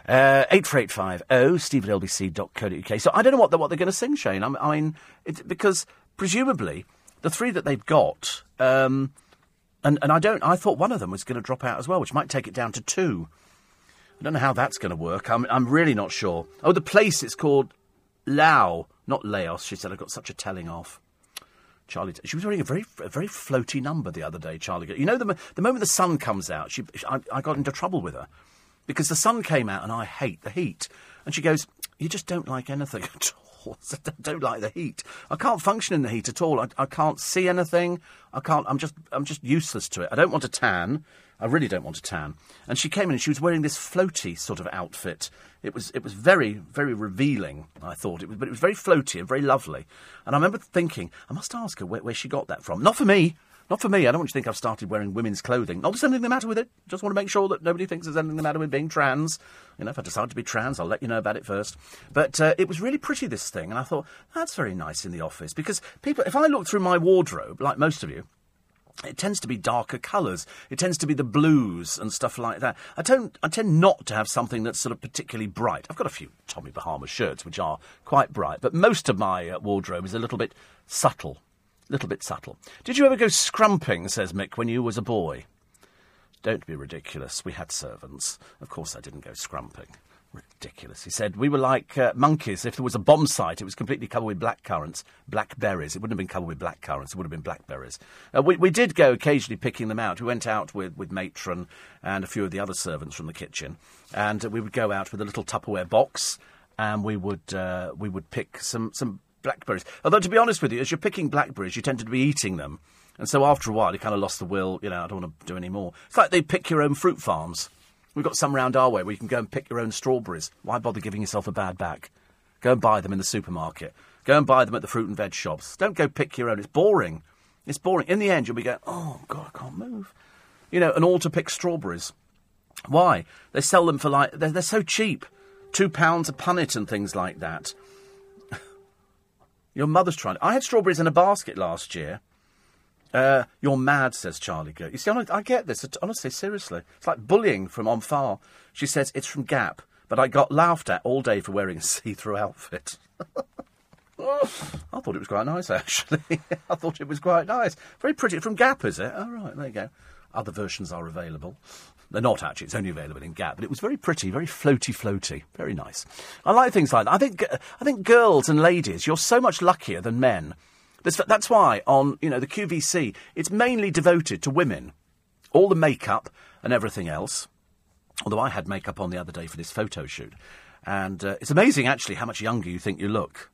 Uh, 84850 steve at lbc.co.uk. So I don't know what, what they're going to sing, Shane. I, mean, because presumably the three that they've got, um, and, and I don't, I thought one of them was going to drop out as well, which might take it down to two. I don't know how that's going to work. I'm, I'm really not sure. Oh, the place is called Lao, not Laos. She said I got such a telling off. Charlie. She was wearing a very, a very floaty number the other day, Charlie. You know, the, the moment the sun comes out, she, I, I got into trouble with her because the sun came out and I hate the heat. And she goes, You just don't like anything (laughs) at all. (laughs) I don't like the heat. I can't function in the heat at all. I, I can't see anything. I can't. I'm just. I'm just useless to it. I don't want to tan. I really don't want to tan. And she came in and she was wearing this floaty sort of outfit. It was it was very very revealing. I thought it was, but it was very floaty and very lovely. And I remember thinking, I must ask her where, where she got that from. Not for me. Not for me. I don't want you to think I've started wearing women's clothing. Not there's anything the matter with it. Just want to make sure that nobody thinks there's anything the matter with being trans. You know, if I decide to be trans, I'll let you know about it first. But uh, it was really pretty, this thing, and I thought, that's very nice in the office. Because people, if I look through my wardrobe, like most of you, it tends to be darker colours. It tends to be the blues and stuff like that. I don't. I tend not to have something that's sort of particularly bright. I've got a few Tommy Bahama shirts which are quite bright, but most of my uh, wardrobe is a little bit subtle. A little bit subtle. Did you ever go scrumping, says Mick, when you was a boy? Don't be ridiculous. We had servants. Of course I didn't go scrumping. Ridiculous. He said we were like uh, monkeys. If there was a bomb site, it was completely covered with black currants, blackberries. It wouldn't have been covered with black currants. It would have been blackberries. Uh, we, we did go occasionally picking them out. We went out with, with matron and a few of the other servants from the kitchen, and we would go out with a little Tupperware box, and we would uh, we would pick some some blackberries. Although to be honest with you, as you're picking blackberries, you tend to be eating them, and so after a while, you kind of lost the will. You know, I don't want to do any more. It's like they pick your own fruit farms. We've got some round our way where you can go and pick your own strawberries. Why bother giving yourself a bad back? Go and buy them in the supermarket. Go and buy them at the fruit and veg shops. Don't go pick your own. It's boring. It's boring. In the end, you'll be going, oh, God, I can't move. You know, and all to pick strawberries. Why? They sell them for like, they're, they're so cheap. Two pounds a punnet and things like that. (laughs) Your mother's trying. I had strawberries in a basket last year. Uh, you're mad, says Charlie Goat. You see, I get this. Honestly, seriously. It's like bullying from on far. She says it's from Gap, but I got laughed at all day for wearing a (laughs) see-through outfit. (laughs) I thought it was quite nice, actually. (laughs) I thought it was quite nice. Very pretty. From Gap, is it? Oh, right, there you go. Other versions are available. They're not actually. It's only available in Gap, but it was very pretty, very floaty, floaty, very nice. I like things like that. I think, I think girls and ladies, you're so much luckier than men that's, that's why on you know the QVC, it's mainly devoted to women. All the makeup and everything else. Although I had makeup on the other day for this photo shoot, and uh, it's amazing actually how much younger you think you look.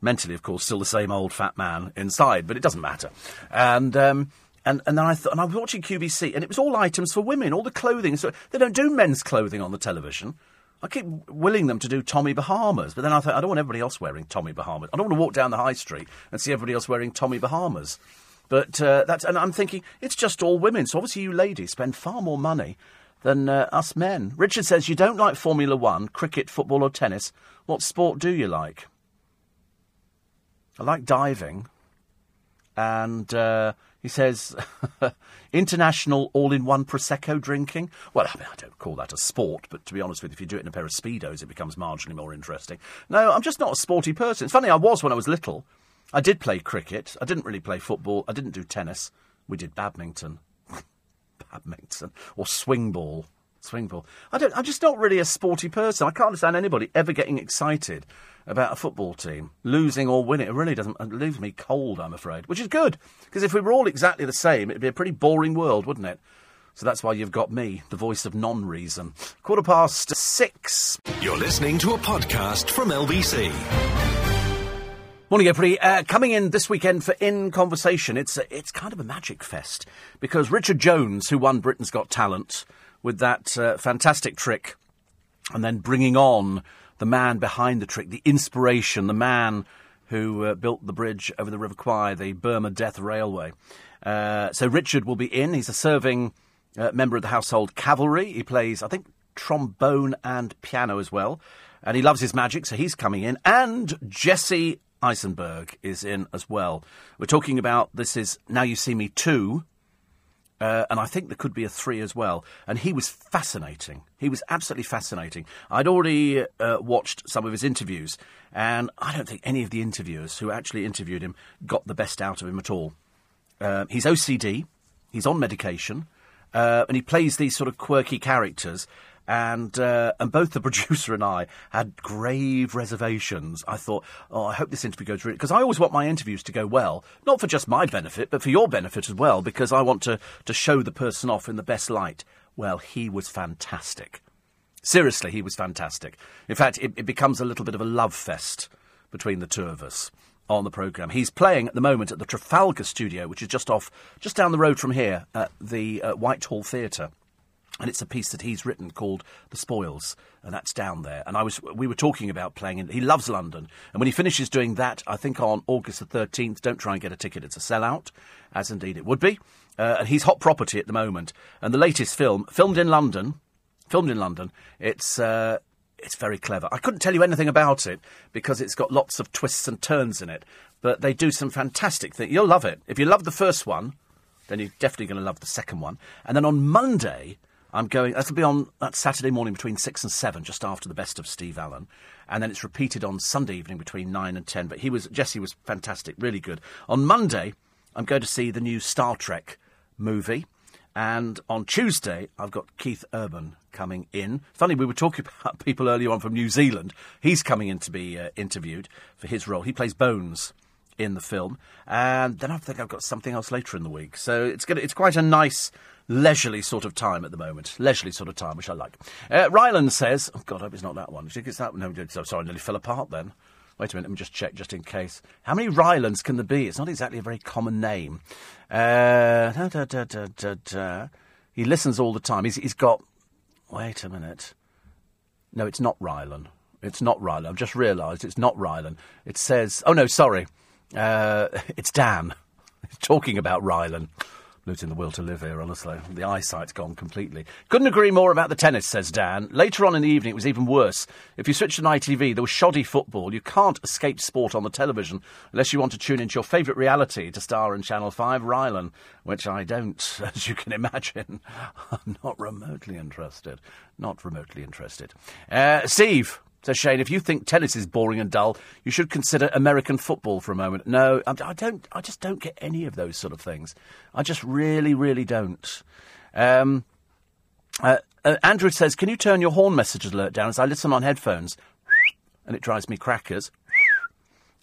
Mentally, of course, still the same old fat man inside, but it doesn't matter. And um, and and then I thought, and I was watching QVC, and it was all items for women, all the clothing. So they don't do men's clothing on the television. I keep willing them to do Tommy Bahamas, but then I thought I don't want everybody else wearing Tommy Bahamas. I don't want to walk down the high street and see everybody else wearing Tommy Bahamas. But uh, that's and I'm thinking it's just all women. So obviously you ladies spend far more money than uh, us men. Richard says you don't like Formula One, cricket, football, or tennis. What sport do you like? I like diving, and uh, he says, (laughs) international all in one Prosecco drinking. Well, I, mean, I don't call that a sport, but to be honest with you, if you do it in a pair of Speedos, it becomes marginally more interesting. No, I'm just not a sporty person. It's funny, I was when I was little. I did play cricket. I didn't really play football. I didn't do tennis. We did badminton. (laughs) badminton. Or swing ball. Swing ball. I don't, I'm just not really a sporty person. I can't understand anybody ever getting excited about a football team losing or winning. It really doesn't. It leaves me cold, I'm afraid, which is good because if we were all exactly the same, it'd be a pretty boring world, wouldn't it? So that's why you've got me, the voice of non reason. Quarter past six.
You're listening to a podcast from LBC.
Morning, everybody. Uh, coming in this weekend for In Conversation, it's, uh, it's kind of a magic fest because Richard Jones, who won Britain's Got Talent with that uh, fantastic trick, and then bringing on the man behind the trick, the inspiration, the man who uh, built the bridge over the River Kwai, the Burma Death Railway. Uh, so Richard will be in. He's a serving uh, member of the Household Cavalry. He plays, I think, trombone and piano as well. And he loves his magic, so he's coming in. And Jesse Eisenberg is in as well. We're talking about this is Now You See Me 2, uh, and I think there could be a three as well. And he was fascinating. He was absolutely fascinating. I'd already uh, watched some of his interviews, and I don't think any of the interviewers who actually interviewed him got the best out of him at all. Uh, he's OCD, he's on medication, uh, and he plays these sort of quirky characters and uh, and both the (laughs) producer and I had grave reservations. I thought, oh, I hope this interview goes really because I always want my interviews to go well, not for just my benefit, but for your benefit as well, because I want to to show the person off in the best light. Well, he was fantastic. Seriously, he was fantastic. In fact, it, it becomes a little bit of a love fest between the two of us on the programme. He's playing at the moment at the Trafalgar Studio, which is just off, just down the road from here at the uh, Whitehall Theatre and it's a piece that he's written called The Spoils, and that's down there. And I was, we were talking about playing, and he loves London. And when he finishes doing that, I think on August the 13th, don't try and get a ticket, it's a sellout, as indeed it would be. uh, and he's hot property at the moment. And the latest film, filmed in London, filmed in London, it's. Uh, it's very clever. I couldn't tell you anything about it because it's got lots of twists and turns in it. But they do some fantastic things. You'll love it. If you love the first one, then you're definitely going to love the second one. And then on Monday, I'm going. That'll be on that Saturday morning between six and seven, just after the best of Steve Allen, and then it's repeated on Sunday evening between nine and ten. But he was Jesse was fantastic, really good. On Monday, I'm going to see the new Star Trek movie. And on Tuesday, I've got Keith Urban coming in. Funny, we were talking (laughs) about people earlier on from New Zealand. He's coming in to be uh, interviewed for his role. He plays Bones in the film. And then I think I've got something else later in the week. So it's, gonna, it's quite a nice, leisurely sort of time at the moment. Leisurely sort of time, which I like. Uh, Ryland says, oh, God, I hope it's not that one. You think it's that one? No, sorry, I nearly fell apart then. Wait a minute, let me just check just in case. How many Rylands can there be? It's not exactly a very common name. Uh, da, da, da, he listens all the time. He's, he's got. Wait a minute. No, it's not Ryland. It's not Ryland. I've just realised it's not Ryland. It says. Oh, no, sorry. Uh, (laughs) it's Dan. (laughs) Talking about Rylan losing the will to live here, honestly. The eyesight's gone completely. Couldn't agree more about the tennis, says Dan. Later on in the evening, it was even worse. If you switched on ITV, there was shoddy football. You can't escape sport on the television unless you want to tune into your favourite reality to star in Channel 5, Rylan, which I don't, (laughs) as you can imagine. (laughs) I'm not remotely interested. Not remotely interested. Uh, Steve, Says Shane, if you think tennis is boring and dull, you should consider American football for a moment. No, I, don't. I just don't get any of those sort of things. I just really, really don't. Um, uh, uh, Andrew says, "Can you turn your horn messages alert down as I listen on headphones?" and it drives me crackers.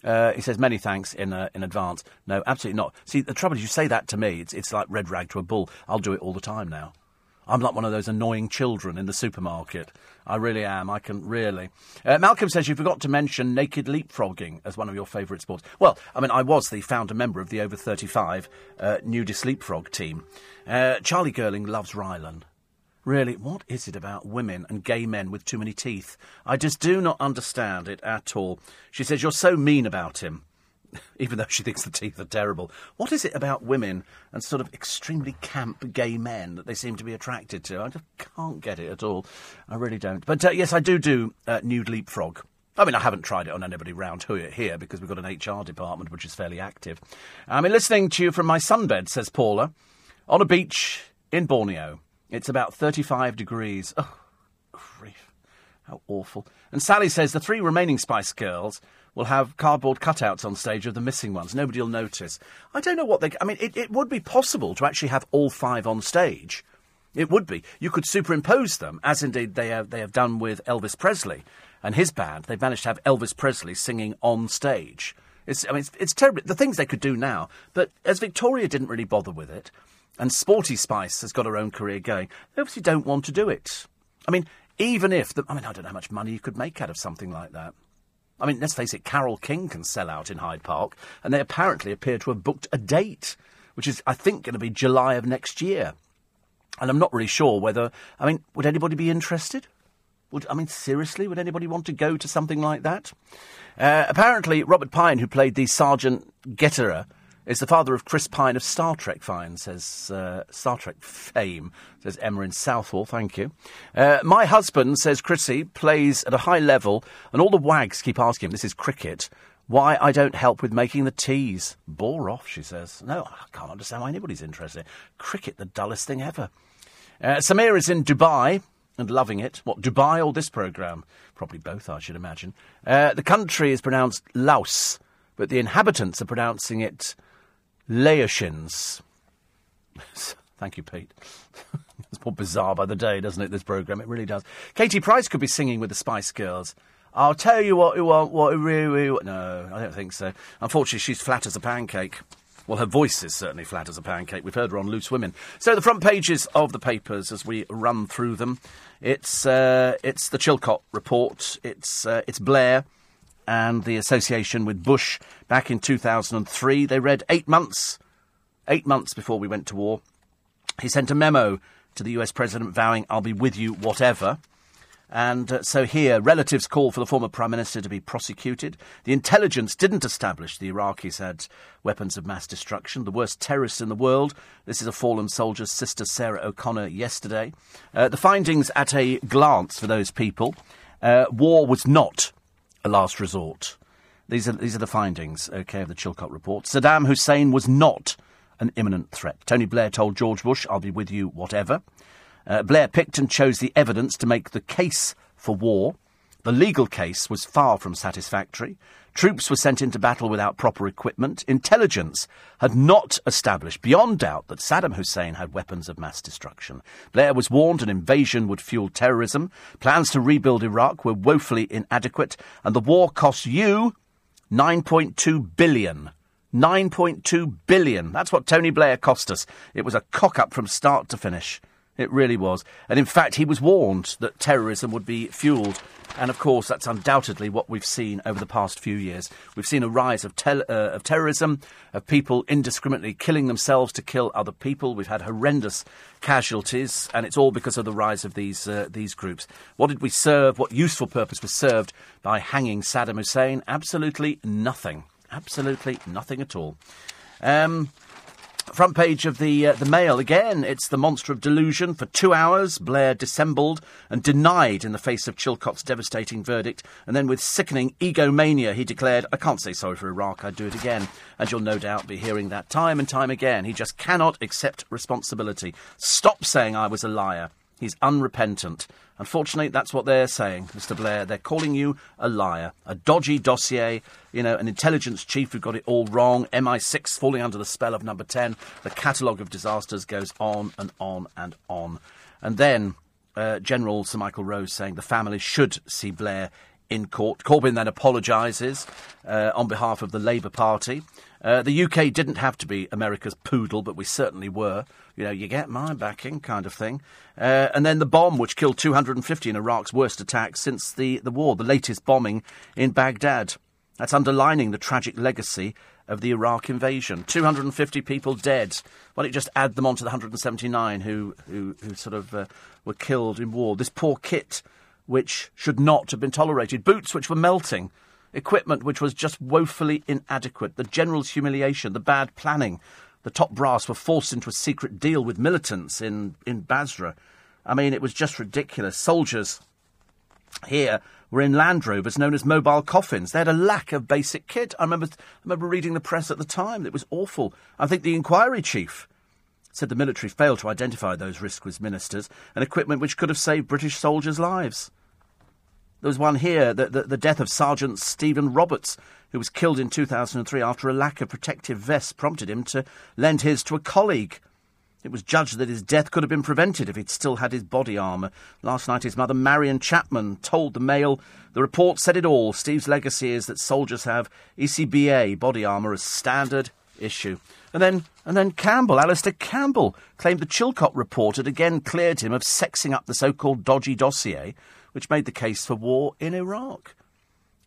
Uh, he says, many thanks in uh, in advance. No, absolutely not. See, the trouble is, you say that to me, it's, it's like red rag to a bull. I'll do it all the time now. I'm like one of those annoying children in the supermarket. I really am. I can really. Uh, Malcolm says you forgot to mention naked leapfrogging as one of your favourite sports. Well, I mean, I was the founder member of the over 35 uh, nudist leapfrog team. Uh, Charlie Girling loves Rylan. Really, what is it about women and gay men with too many teeth? I just do not understand it at all. She says, You're so mean about him. (laughs) even though she thinks the teeth are terrible. What is it about women and sort of extremely camp gay men that they seem to be attracted to? I just can't get it at all. I really don't. But uh, yes, I do do uh, nude leapfrog. I mean, I haven't tried it on anybody round here because we've got an HR department which is fairly active. I mean, listening to you from my sunbed, says Paula, on a beach in Borneo. It's about 35 degrees. Oh, grief. How awful. And Sally says the three remaining Spice Girls will have cardboard cutouts on stage of the missing ones. Nobody will notice. I don't know what they. I mean, it, it would be possible to actually have all five on stage. It would be. You could superimpose them, as indeed they have, they have done with Elvis Presley and his band. They've managed to have Elvis Presley singing on stage. It's, I mean, it's, it's terrible. The things they could do now. But as Victoria didn't really bother with it, and Sporty Spice has got her own career going, they obviously don't want to do it. I mean, even if the, I mean, I don't know how much money you could make out of something like that. I mean, let's face it, Carole King can sell out in Hyde Park, and they apparently appear to have booked a date, which is, I think, going to be July of next year. And I'm not really sure whether, I mean, would anybody be interested? Would, I mean, seriously, would anybody want to go to something like that? Uh, apparently, Robert Pine, who played the Sergeant Getraer is the father of Chris Pine of Star Trek fine, says uh, Star Trek fame, says Emma in Southall, thank you. Uh, my husband, says Chrissy, plays at a high level, and all the wags keep asking him, this is cricket, why I don't help with making the teas. Bore off, she says. No, I can't understand why anybody's interested. Cricket, the dullest thing ever. Uh, Samir is in Dubai and loving it. What, Dubai or this programme? Probably both, I should imagine. Uh, the country is pronounced Laos, but the inhabitants are pronouncing it Laotians. (laughs) Thank you, Pete. (laughs) it's more bizarre by the day, doesn't it, this programme? It really does. Katie Price could be singing with the Spice Girls. I'll tell you what you want, what you really want. No, I don't think so. Unfortunately, she's flat as a pancake. Well, her voice is certainly flat as a pancake. We've heard her on Loose Women. So the front pages of the papers as we run through them. It's uh, it's the Chilcot report. It's uh, it's Blair and the association with Bush back in 2003. They read eight months, eight months before we went to war. He sent a memo to the US president vowing, I'll be with you, whatever. And uh, so here, relatives call for the former Prime Minister to be prosecuted. The intelligence didn't establish the Iraqis had weapons of mass destruction, the worst terrorists in the world. This is a fallen soldier's sister, Sarah O'Connor, yesterday. Uh, the findings at a glance for those people uh, war was not a last resort. These are, these are the findings, okay, of the Chilcot report. Saddam Hussein was not an imminent threat. Tony Blair told George Bush, I'll be with you, whatever. Uh, Blair picked and chose the evidence to make the case for war. The legal case was far from satisfactory. Troops were sent into battle without proper equipment. Intelligence had not established beyond doubt that Saddam Hussein had weapons of mass destruction. Blair was warned an invasion would fuel terrorism. Plans to rebuild Iraq were woefully inadequate, and the war cost you 9.2 billion. 9.2 billion. That's what Tony Blair cost us. It was a cock up from start to finish. It really was. And in fact, he was warned that terrorism would be fuelled. And of course, that's undoubtedly what we've seen over the past few years. We've seen a rise of, tel- uh, of terrorism, of people indiscriminately killing themselves to kill other people. We've had horrendous casualties, and it's all because of the rise of these, uh, these groups. What did we serve? What useful purpose was served by hanging Saddam Hussein? Absolutely nothing. Absolutely nothing at all. Um, Front page of the uh, the Mail again. It's the monster of delusion. For two hours, Blair dissembled and denied in the face of Chilcot's devastating verdict, and then with sickening egomania, he declared, "I can't say sorry for Iraq. I'd do it again." And you'll no doubt be hearing that time and time again. He just cannot accept responsibility. Stop saying I was a liar. He's unrepentant. Unfortunately, that's what they're saying, Mr. Blair. They're calling you a liar, a dodgy dossier, you know, an intelligence chief who got it all wrong, MI6 falling under the spell of number 10. The catalogue of disasters goes on and on and on. And then uh, General Sir Michael Rose saying the family should see Blair in court. Corbyn then apologises uh, on behalf of the Labour Party. Uh, the UK didn't have to be America's poodle, but we certainly were. You know, you get my backing, kind of thing. Uh, and then the bomb, which killed 250 in Iraq's worst attack since the, the war, the latest bombing in Baghdad. That's underlining the tragic legacy of the Iraq invasion. 250 people dead. Why don't you just add them on to the 179 who, who, who sort of uh, were killed in war? This poor kit, which should not have been tolerated. Boots, which were melting equipment which was just woefully inadequate, the general's humiliation, the bad planning. The top brass were forced into a secret deal with militants in, in Basra. I mean, it was just ridiculous. Soldiers here were in Land Rovers known as mobile coffins. They had a lack of basic kit. I remember, I remember reading the press at the time. It was awful. I think the inquiry chief said the military failed to identify those risks ministers and equipment which could have saved British soldiers' lives. There was one here, the, the, the, death of Sergeant Stephen Roberts, who was killed in 2003 after a lack of protective vests prompted him to lend his to a colleague. It was judged that his death could have been prevented if he'd still had his body armour. Last night, his mother, Marion Chapman, told the Mail the report said it all. Steve's legacy is that soldiers have ECBA body armour as standard issue. And then, and then Campbell, Alastair Campbell, claimed the Chilcot report had again cleared him of sexing up the so-called dodgy dossier which made the case for war in Iraq.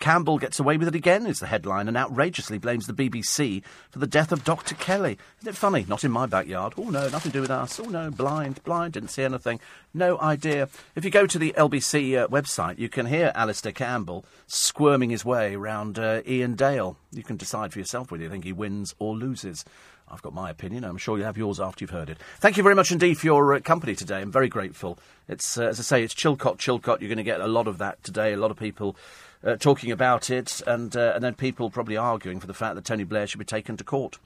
Campbell gets away with it again, is the headline, and outrageously blames the BBC for the death of Dr. Kelly. Isn't it funny? Not in my backyard. Oh, no, nothing to do with us. Oh, no, blind, blind, didn't see anything. No idea. If you go to the LBC uh, website, you can hear Alastair Campbell squirming his way around uh, Iain Dale. You can decide for yourself whether you think he wins or loses. I've got my opinion. I'm sure you'll have yours after you've heard it. Thank you very much indeed for your uh, company today. I'm very grateful. It's, uh, as I say, it's Chilcot, Chilcot. You're going to get a lot of that today. A lot of people uh, talking about it, and, uh, and then people probably arguing for the fact that Tony Blair should be taken to court.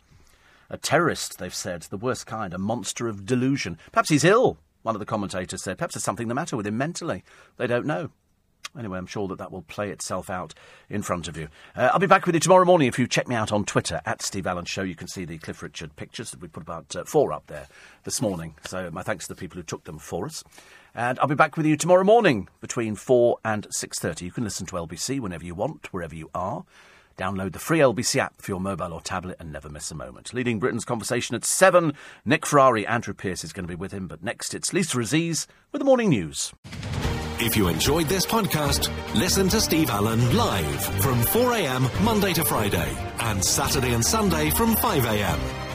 A terrorist, they've said, the worst kind, a monster of delusion. Perhaps he's ill, one of the commentators said. Perhaps there's something the matter with him mentally. They don't know. Anyway, I'm sure that that will play itself out in front of you. Uh, I'll be back with you tomorrow morning. If you check me out on Twitter, at Steve Allen Show, you can see the Cliff Richard pictures. That we put about uh, four up there this morning. So my thanks to the people who took them for us. And I'll be back with you tomorrow morning between 4 and 6.30. You can listen to LBC whenever you want, wherever you are. Download the free LBC app for your mobile or tablet and never miss a moment. Leading Britain's conversation at 7, Nick Ferrari, Andrew Pierce is going to be with him. But next, it's Lisa Aziz with the morning news.
If you enjoyed this podcast, listen to Steve Allen live from 4am Monday to Friday and Saturday and Sunday from 5am